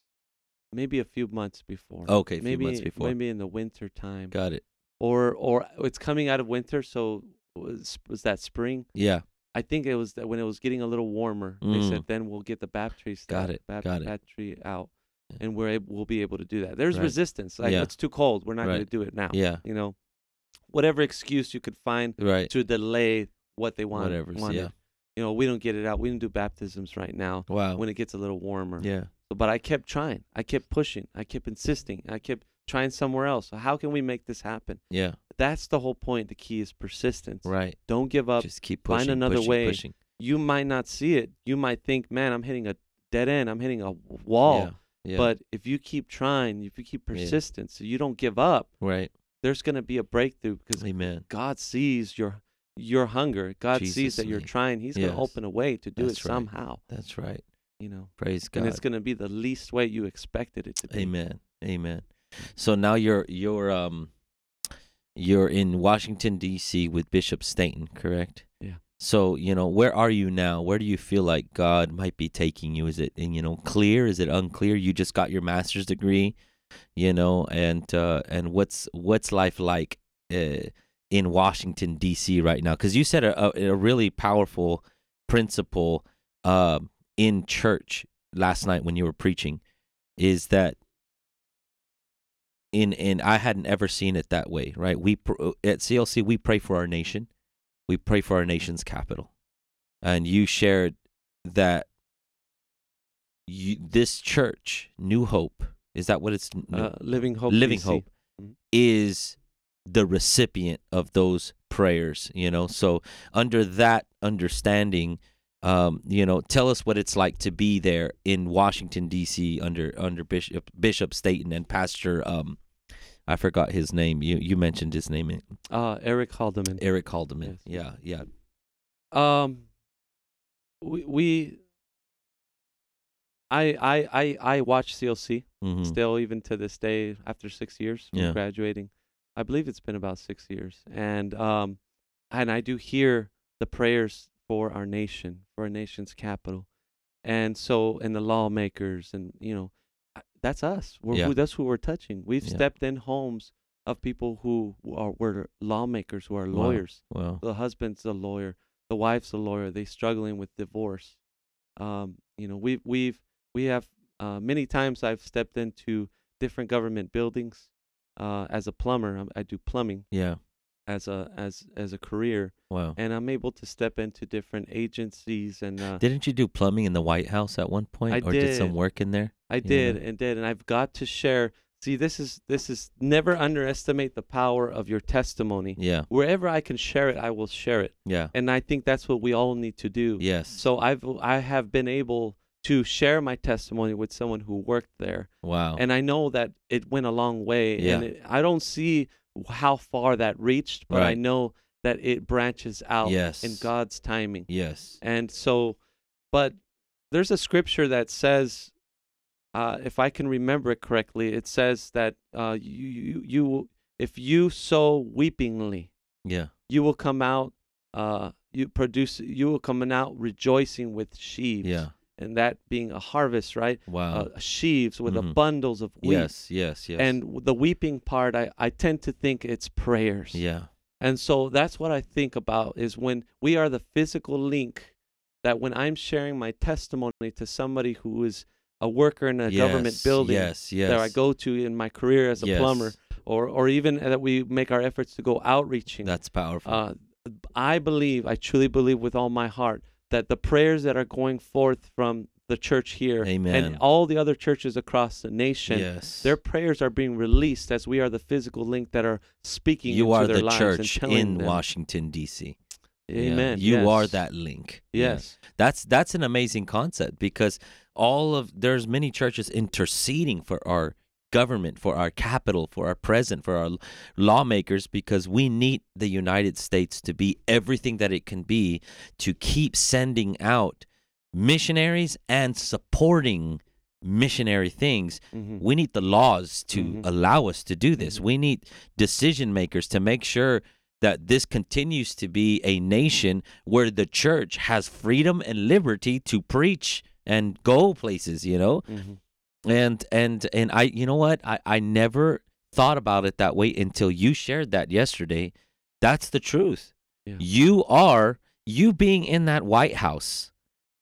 maybe a few months before. Okay, a few maybe months before. maybe in the winter time. Got it. Or or it's coming out of winter, so was was that spring? Yeah. I think it was that when it was getting a little warmer. They Mm. said then we'll get the baptistry Got it, bap- got it. baptistry out, Yeah. and we're able, we'll be able to do that. There's Right. resistance. Like Yeah. it's too cold. We're not going to do it now. Yeah. You know, whatever excuse you could find Right. to delay what they want. Whatever. Yeah. You know, we don't get it out. We don't do baptisms right now Wow. when it gets a little warmer. yeah. But I kept trying. I kept pushing. I kept insisting. I kept trying somewhere else. So how can we make this happen? Yeah. That's the whole point. The key is persistence. Right. Don't give up. Just keep pushing. find another pushing, way. Pushing. You might not see it. You might think, man, I'm hitting a dead end. I'm hitting a wall. Yeah. Yeah. But if you keep trying, if you keep Yeah. persistent, so you don't give up, right. there's going to be a breakthrough because Amen. God sees your your hunger. God sees Jesus' that you're name. trying. He's gonna open a way to do That's it right. somehow. That's right. You know, Praise God. and it's going to be the least way you expected it to be. Amen. Amen. So now you're you're um you're in Washington D.C. with Bishop Staten, correct? Yeah. So you know where are you now? Where do you feel like God might be taking you? Is it you know clear? Is it unclear? You just got your master's degree, you know, and uh, and what's what's life like uh, in Washington D.C. right now? Because you said a, a, a really powerful principle um, in church last night when you were preaching is that in in I hadn't ever seen it that way, right? We uh, at CLC we pray for our nation. We pray for our nation's capital. And you shared that you, this church, New Hope, is that what it's Uh, Living Hope. Living DC. Hope Mhm. is the recipient of those prayers, you know. So under that understanding, um, you know, tell us what it's like to be there in Washington D.C. under under Bishop Bishop Staten and Pastor um, I forgot his name. You you mentioned his name, Uh, Eric Haldeman. Eric Haldeman. Yes. Yeah, yeah. Um, we we. I I I I watch CLC Mm-hmm. still even to this day after six years from Yeah. graduating. I believe it's been about six years, and um, and I do hear the prayers for our nation, for our nation's capital, and so and the lawmakers, and you know, that's us. We're Yeah. who, that's who we're touching. We've Yeah. stepped in homes of people who are were lawmakers, who are Wow. lawyers the husband's a lawyer, the wife's a lawyer. They struggling with divorce. Um, you know, we've we've we have uh, many times I've stepped into different government buildings uh, as a plumber. I'm, I do plumbing yeah. As a as as a career, Wow. and I'm able to step into different agencies. And uh, Didn't you do plumbing in the White House at one point, I or did some work in there? I Yeah. did and did, and I've got to share. See, this is this is never underestimate the power of your testimony. Yeah, Wherever I can share it, I will share it, yeah, and I think that's what we all need to do. yes. So I've I have been able to share my testimony with someone who worked there, wow. and I know that it went a long way. Yeah. And it, I don't see how far that reached, but I know that it branches out yes. in God's timing. Yes. And so, but there's a scripture that says, uh, if I can remember it correctly, it says that uh, you you you will- if you sow weepingly, Yeah. you will come out. Uh, you produce. You will come out rejoicing with sheaves Yeah. And that being a harvest, right? Wow. Uh, sheaves with the Mhm. bundles of wheat. yes, yes, yes. And the weeping part, I, I tend to think it's prayers. yeah. And so that's what I think about is when we are the physical link that when I'm sharing my testimony to somebody who is a worker in a government building Yes, yes. that I go to in my career as a Yes. plumber, or or even that we make our efforts to go outreaching. That's powerful. Uh, I believe, I truly believe with all my heart that the prayers that are going forth from the church here Amen. and all the other churches across the nation, yes. their prayers are being released as we are the physical link that are speaking you into are their the lives church in them. Washington D.C. Yeah. Amen. You are that link. Yes. That's that's an amazing concept because all of there's many churches interceding for our government, for our capital, for our president, for our lawmakers because we need the United States to be everything that it can be to keep sending out missionaries and supporting missionary things Mhm. we need the laws to Mhm. allow us to do this. Mhm. We need decision makers to make sure that this continues to be a nation where the church has freedom and liberty to preach and go places, you know? Mhm. And and and I you know what? I I never thought about it that way until you shared that yesterday. That's the truth. Yeah. You are you being in that White House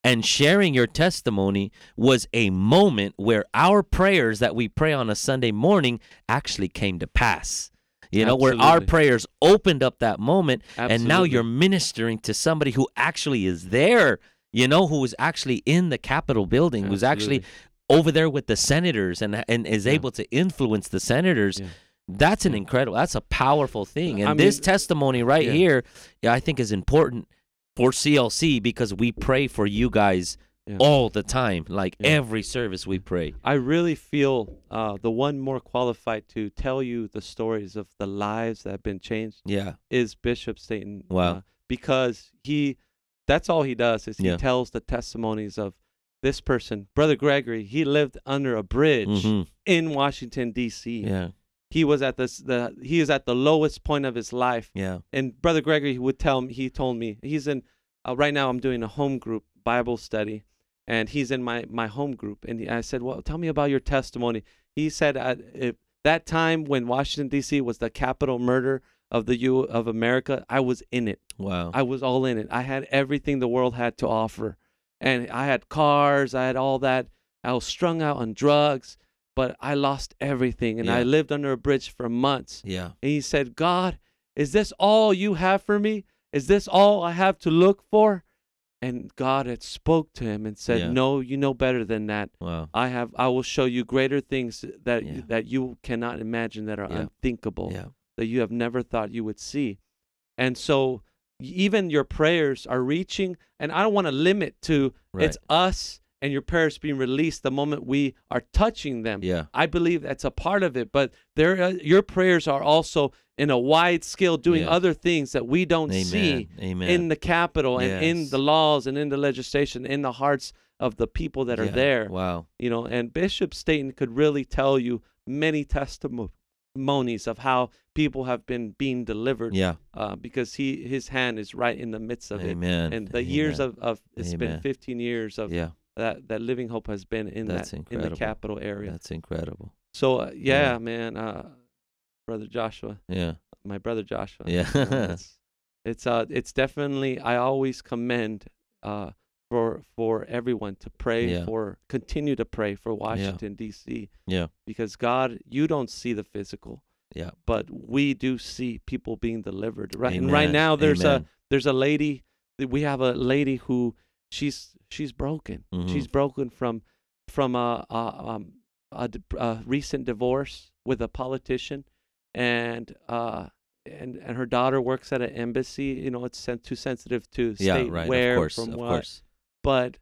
and sharing your testimony was a moment where our prayers that we pray on a Sunday morning actually came to pass. You know, where our prayers opened up that moment and now you're ministering to somebody who actually is there, you know, who was actually in the Capitol building, who's actually Absolutely. Over there with the senators and and is Yeah. able to influence the senators. Yeah. That's an incredible. That's a powerful thing. And I this mean, testimony right yeah. here, yeah, I think is important for CLC because we pray for you guys all the time. Like every service we pray. I really feel uh, the one more qualified to tell you the stories of the lives that have been changed Yeah. is Bishop Staten. Wow. uh, because he, that's all he does is he tells the testimonies of this person, Brother Gregory. He lived under a bridge Mhm. in Washington D.C. Yeah. He was at this the he is at the lowest point of his life, Yeah. and Brother Gregory would tell me he told me he's in uh, right now I'm doing a home group Bible study and he's in my my home group and he- I said well tell me about your testimony he said uh, if that time when Washington D.C. was the capital murder of the U of America I was in it Wow. I was all in it I had everything the world had to offer and I had cars I had all that I was strung out on drugs but I lost everything and I lived under a bridge for months yeah. and he said, God, is this all you have for me? Is this all I have to look for? And God had spoke to him and said, Yeah. No, you know better than that. Wow. I have I will show you greater things that Yeah. that you cannot imagine that are Yeah. unthinkable, Yeah. that you have never thought you would see. And so even your prayers are reaching and I don't want to limit to it's us and your prayers being released the moment we are touching them. Yeah. I believe that's a part of it, but there, uh, your prayers are also in a wide scale doing Yes. other things that we don't Amen. see Amen. in the capital and in the laws and in the legislation, in the hearts of the people that are there. Wow. You know, and Bishop Staten could really tell you many testimonies of how people have been being delivered Yeah. uh, because he his hand is right in the midst of Amen. it. And the years of, of it's been 15 years of Yeah. that that Living Hope has been in That's that in the capital area. That's incredible. So uh, yeah, Yeah. man, uh, brother Joshua, Yeah. my brother Joshua. Yeah. it's, it's uh it's definitely I always commend uh for for everyone to pray Yeah. for continue to pray for Washington D.C. Yeah. because God, you don't see the physical, Yeah. but we do see people being delivered. Right, and right now there's Amen. a there's a lady we have a lady who she's she's broken. Mhm. She's broken from from a, a um a, a recent divorce with a politician, and uh and and her daughter works at an embassy. You know, it's sent too sensitive to Yeah. state Right. where of course. from of what, course. But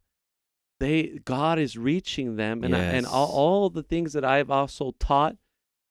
they God is reaching them, and I, and all, all the things that I've also taught.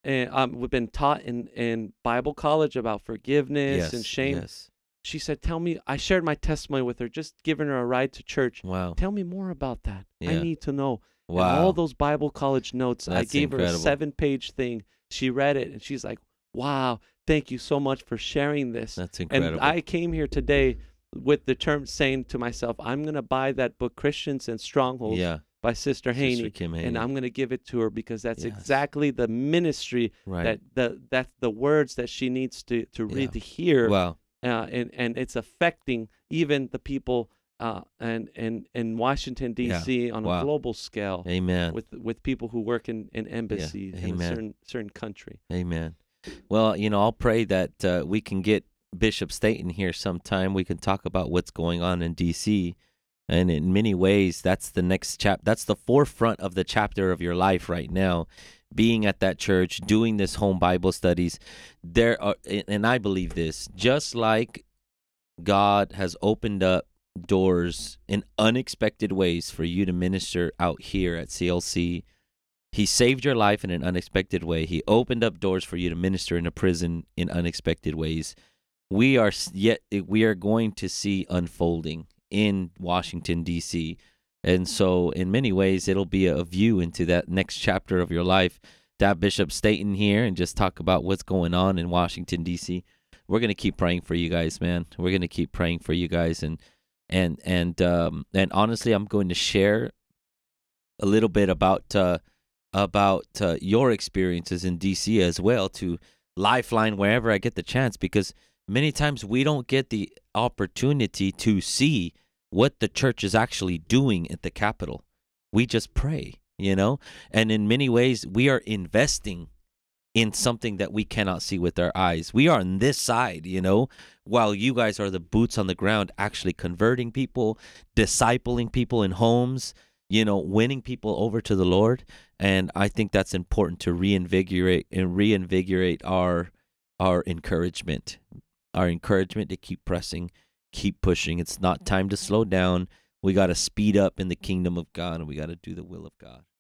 And um, we've been taught in, in Bible college about forgiveness Yes. and shame Yes. she said, "Tell me." I shared my testimony with her, just giving her a ride to church. Wow. Tell me more about that. I need to know. And Wow. all those Bible college notes. I That's gave her a seven-page thing. She read it, and she's like, "Wow, thank you so much for sharing this." That's incredible. And I came here today with the term saying to myself, I'm gonna buy that book, Christians and Strongholds, yeah. by Sister Haney, Sister Kim Haney. and I'm gonna give it to her because that's Yes. exactly the ministry right. that the that's the words that she needs to to Yeah. read to hear, wow. uh, and and it's affecting even the people uh, and and in Washington Yeah. D.C. on Wow. a global scale Amen. with with people who work in in embassies in a certain certain country. Amen. Well, you know, I'll pray that uh, we can get Bishop Staten here sometime. We can talk about what's going on in D.C. And in many ways, that's the next chap. That's the forefront of the chapter of your life right now. Being at that church, doing this home Bible studies, there are, and I believe this. Just like God has opened up doors in unexpected ways for you to minister out here at CLC, he saved your life in an unexpected way. He opened up doors for you to minister in a prison in unexpected ways. We are yet we are going to see unfolding in Washington D.C. And so, in many ways, it'll be a view into that next chapter of your life. To have Bishop Staten here and just talk about what's going on in Washington D.C. We're gonna keep praying for you guys, man. We're gonna keep praying for you guys, and and and um and honestly, I'm going to share a little bit about uh, about uh, your experiences in DC as well to Lifeline wherever I get the chance because many times we don't get the opportunity to see what the church is actually doing at the Capitol. We just pray, you know, and in many ways we are investing in something that we cannot see with our eyes. We are on this side, you know, while you guys are the boots on the ground actually converting people, discipling people in homes, you know, winning people over to the Lord. And I think that's important to reinvigorate and reinvigorate our our encouragement. Our encouragement to keep pressing, keep pushing. It's not time to slow down. We got to speed up in the kingdom of God and we got to do the will of God.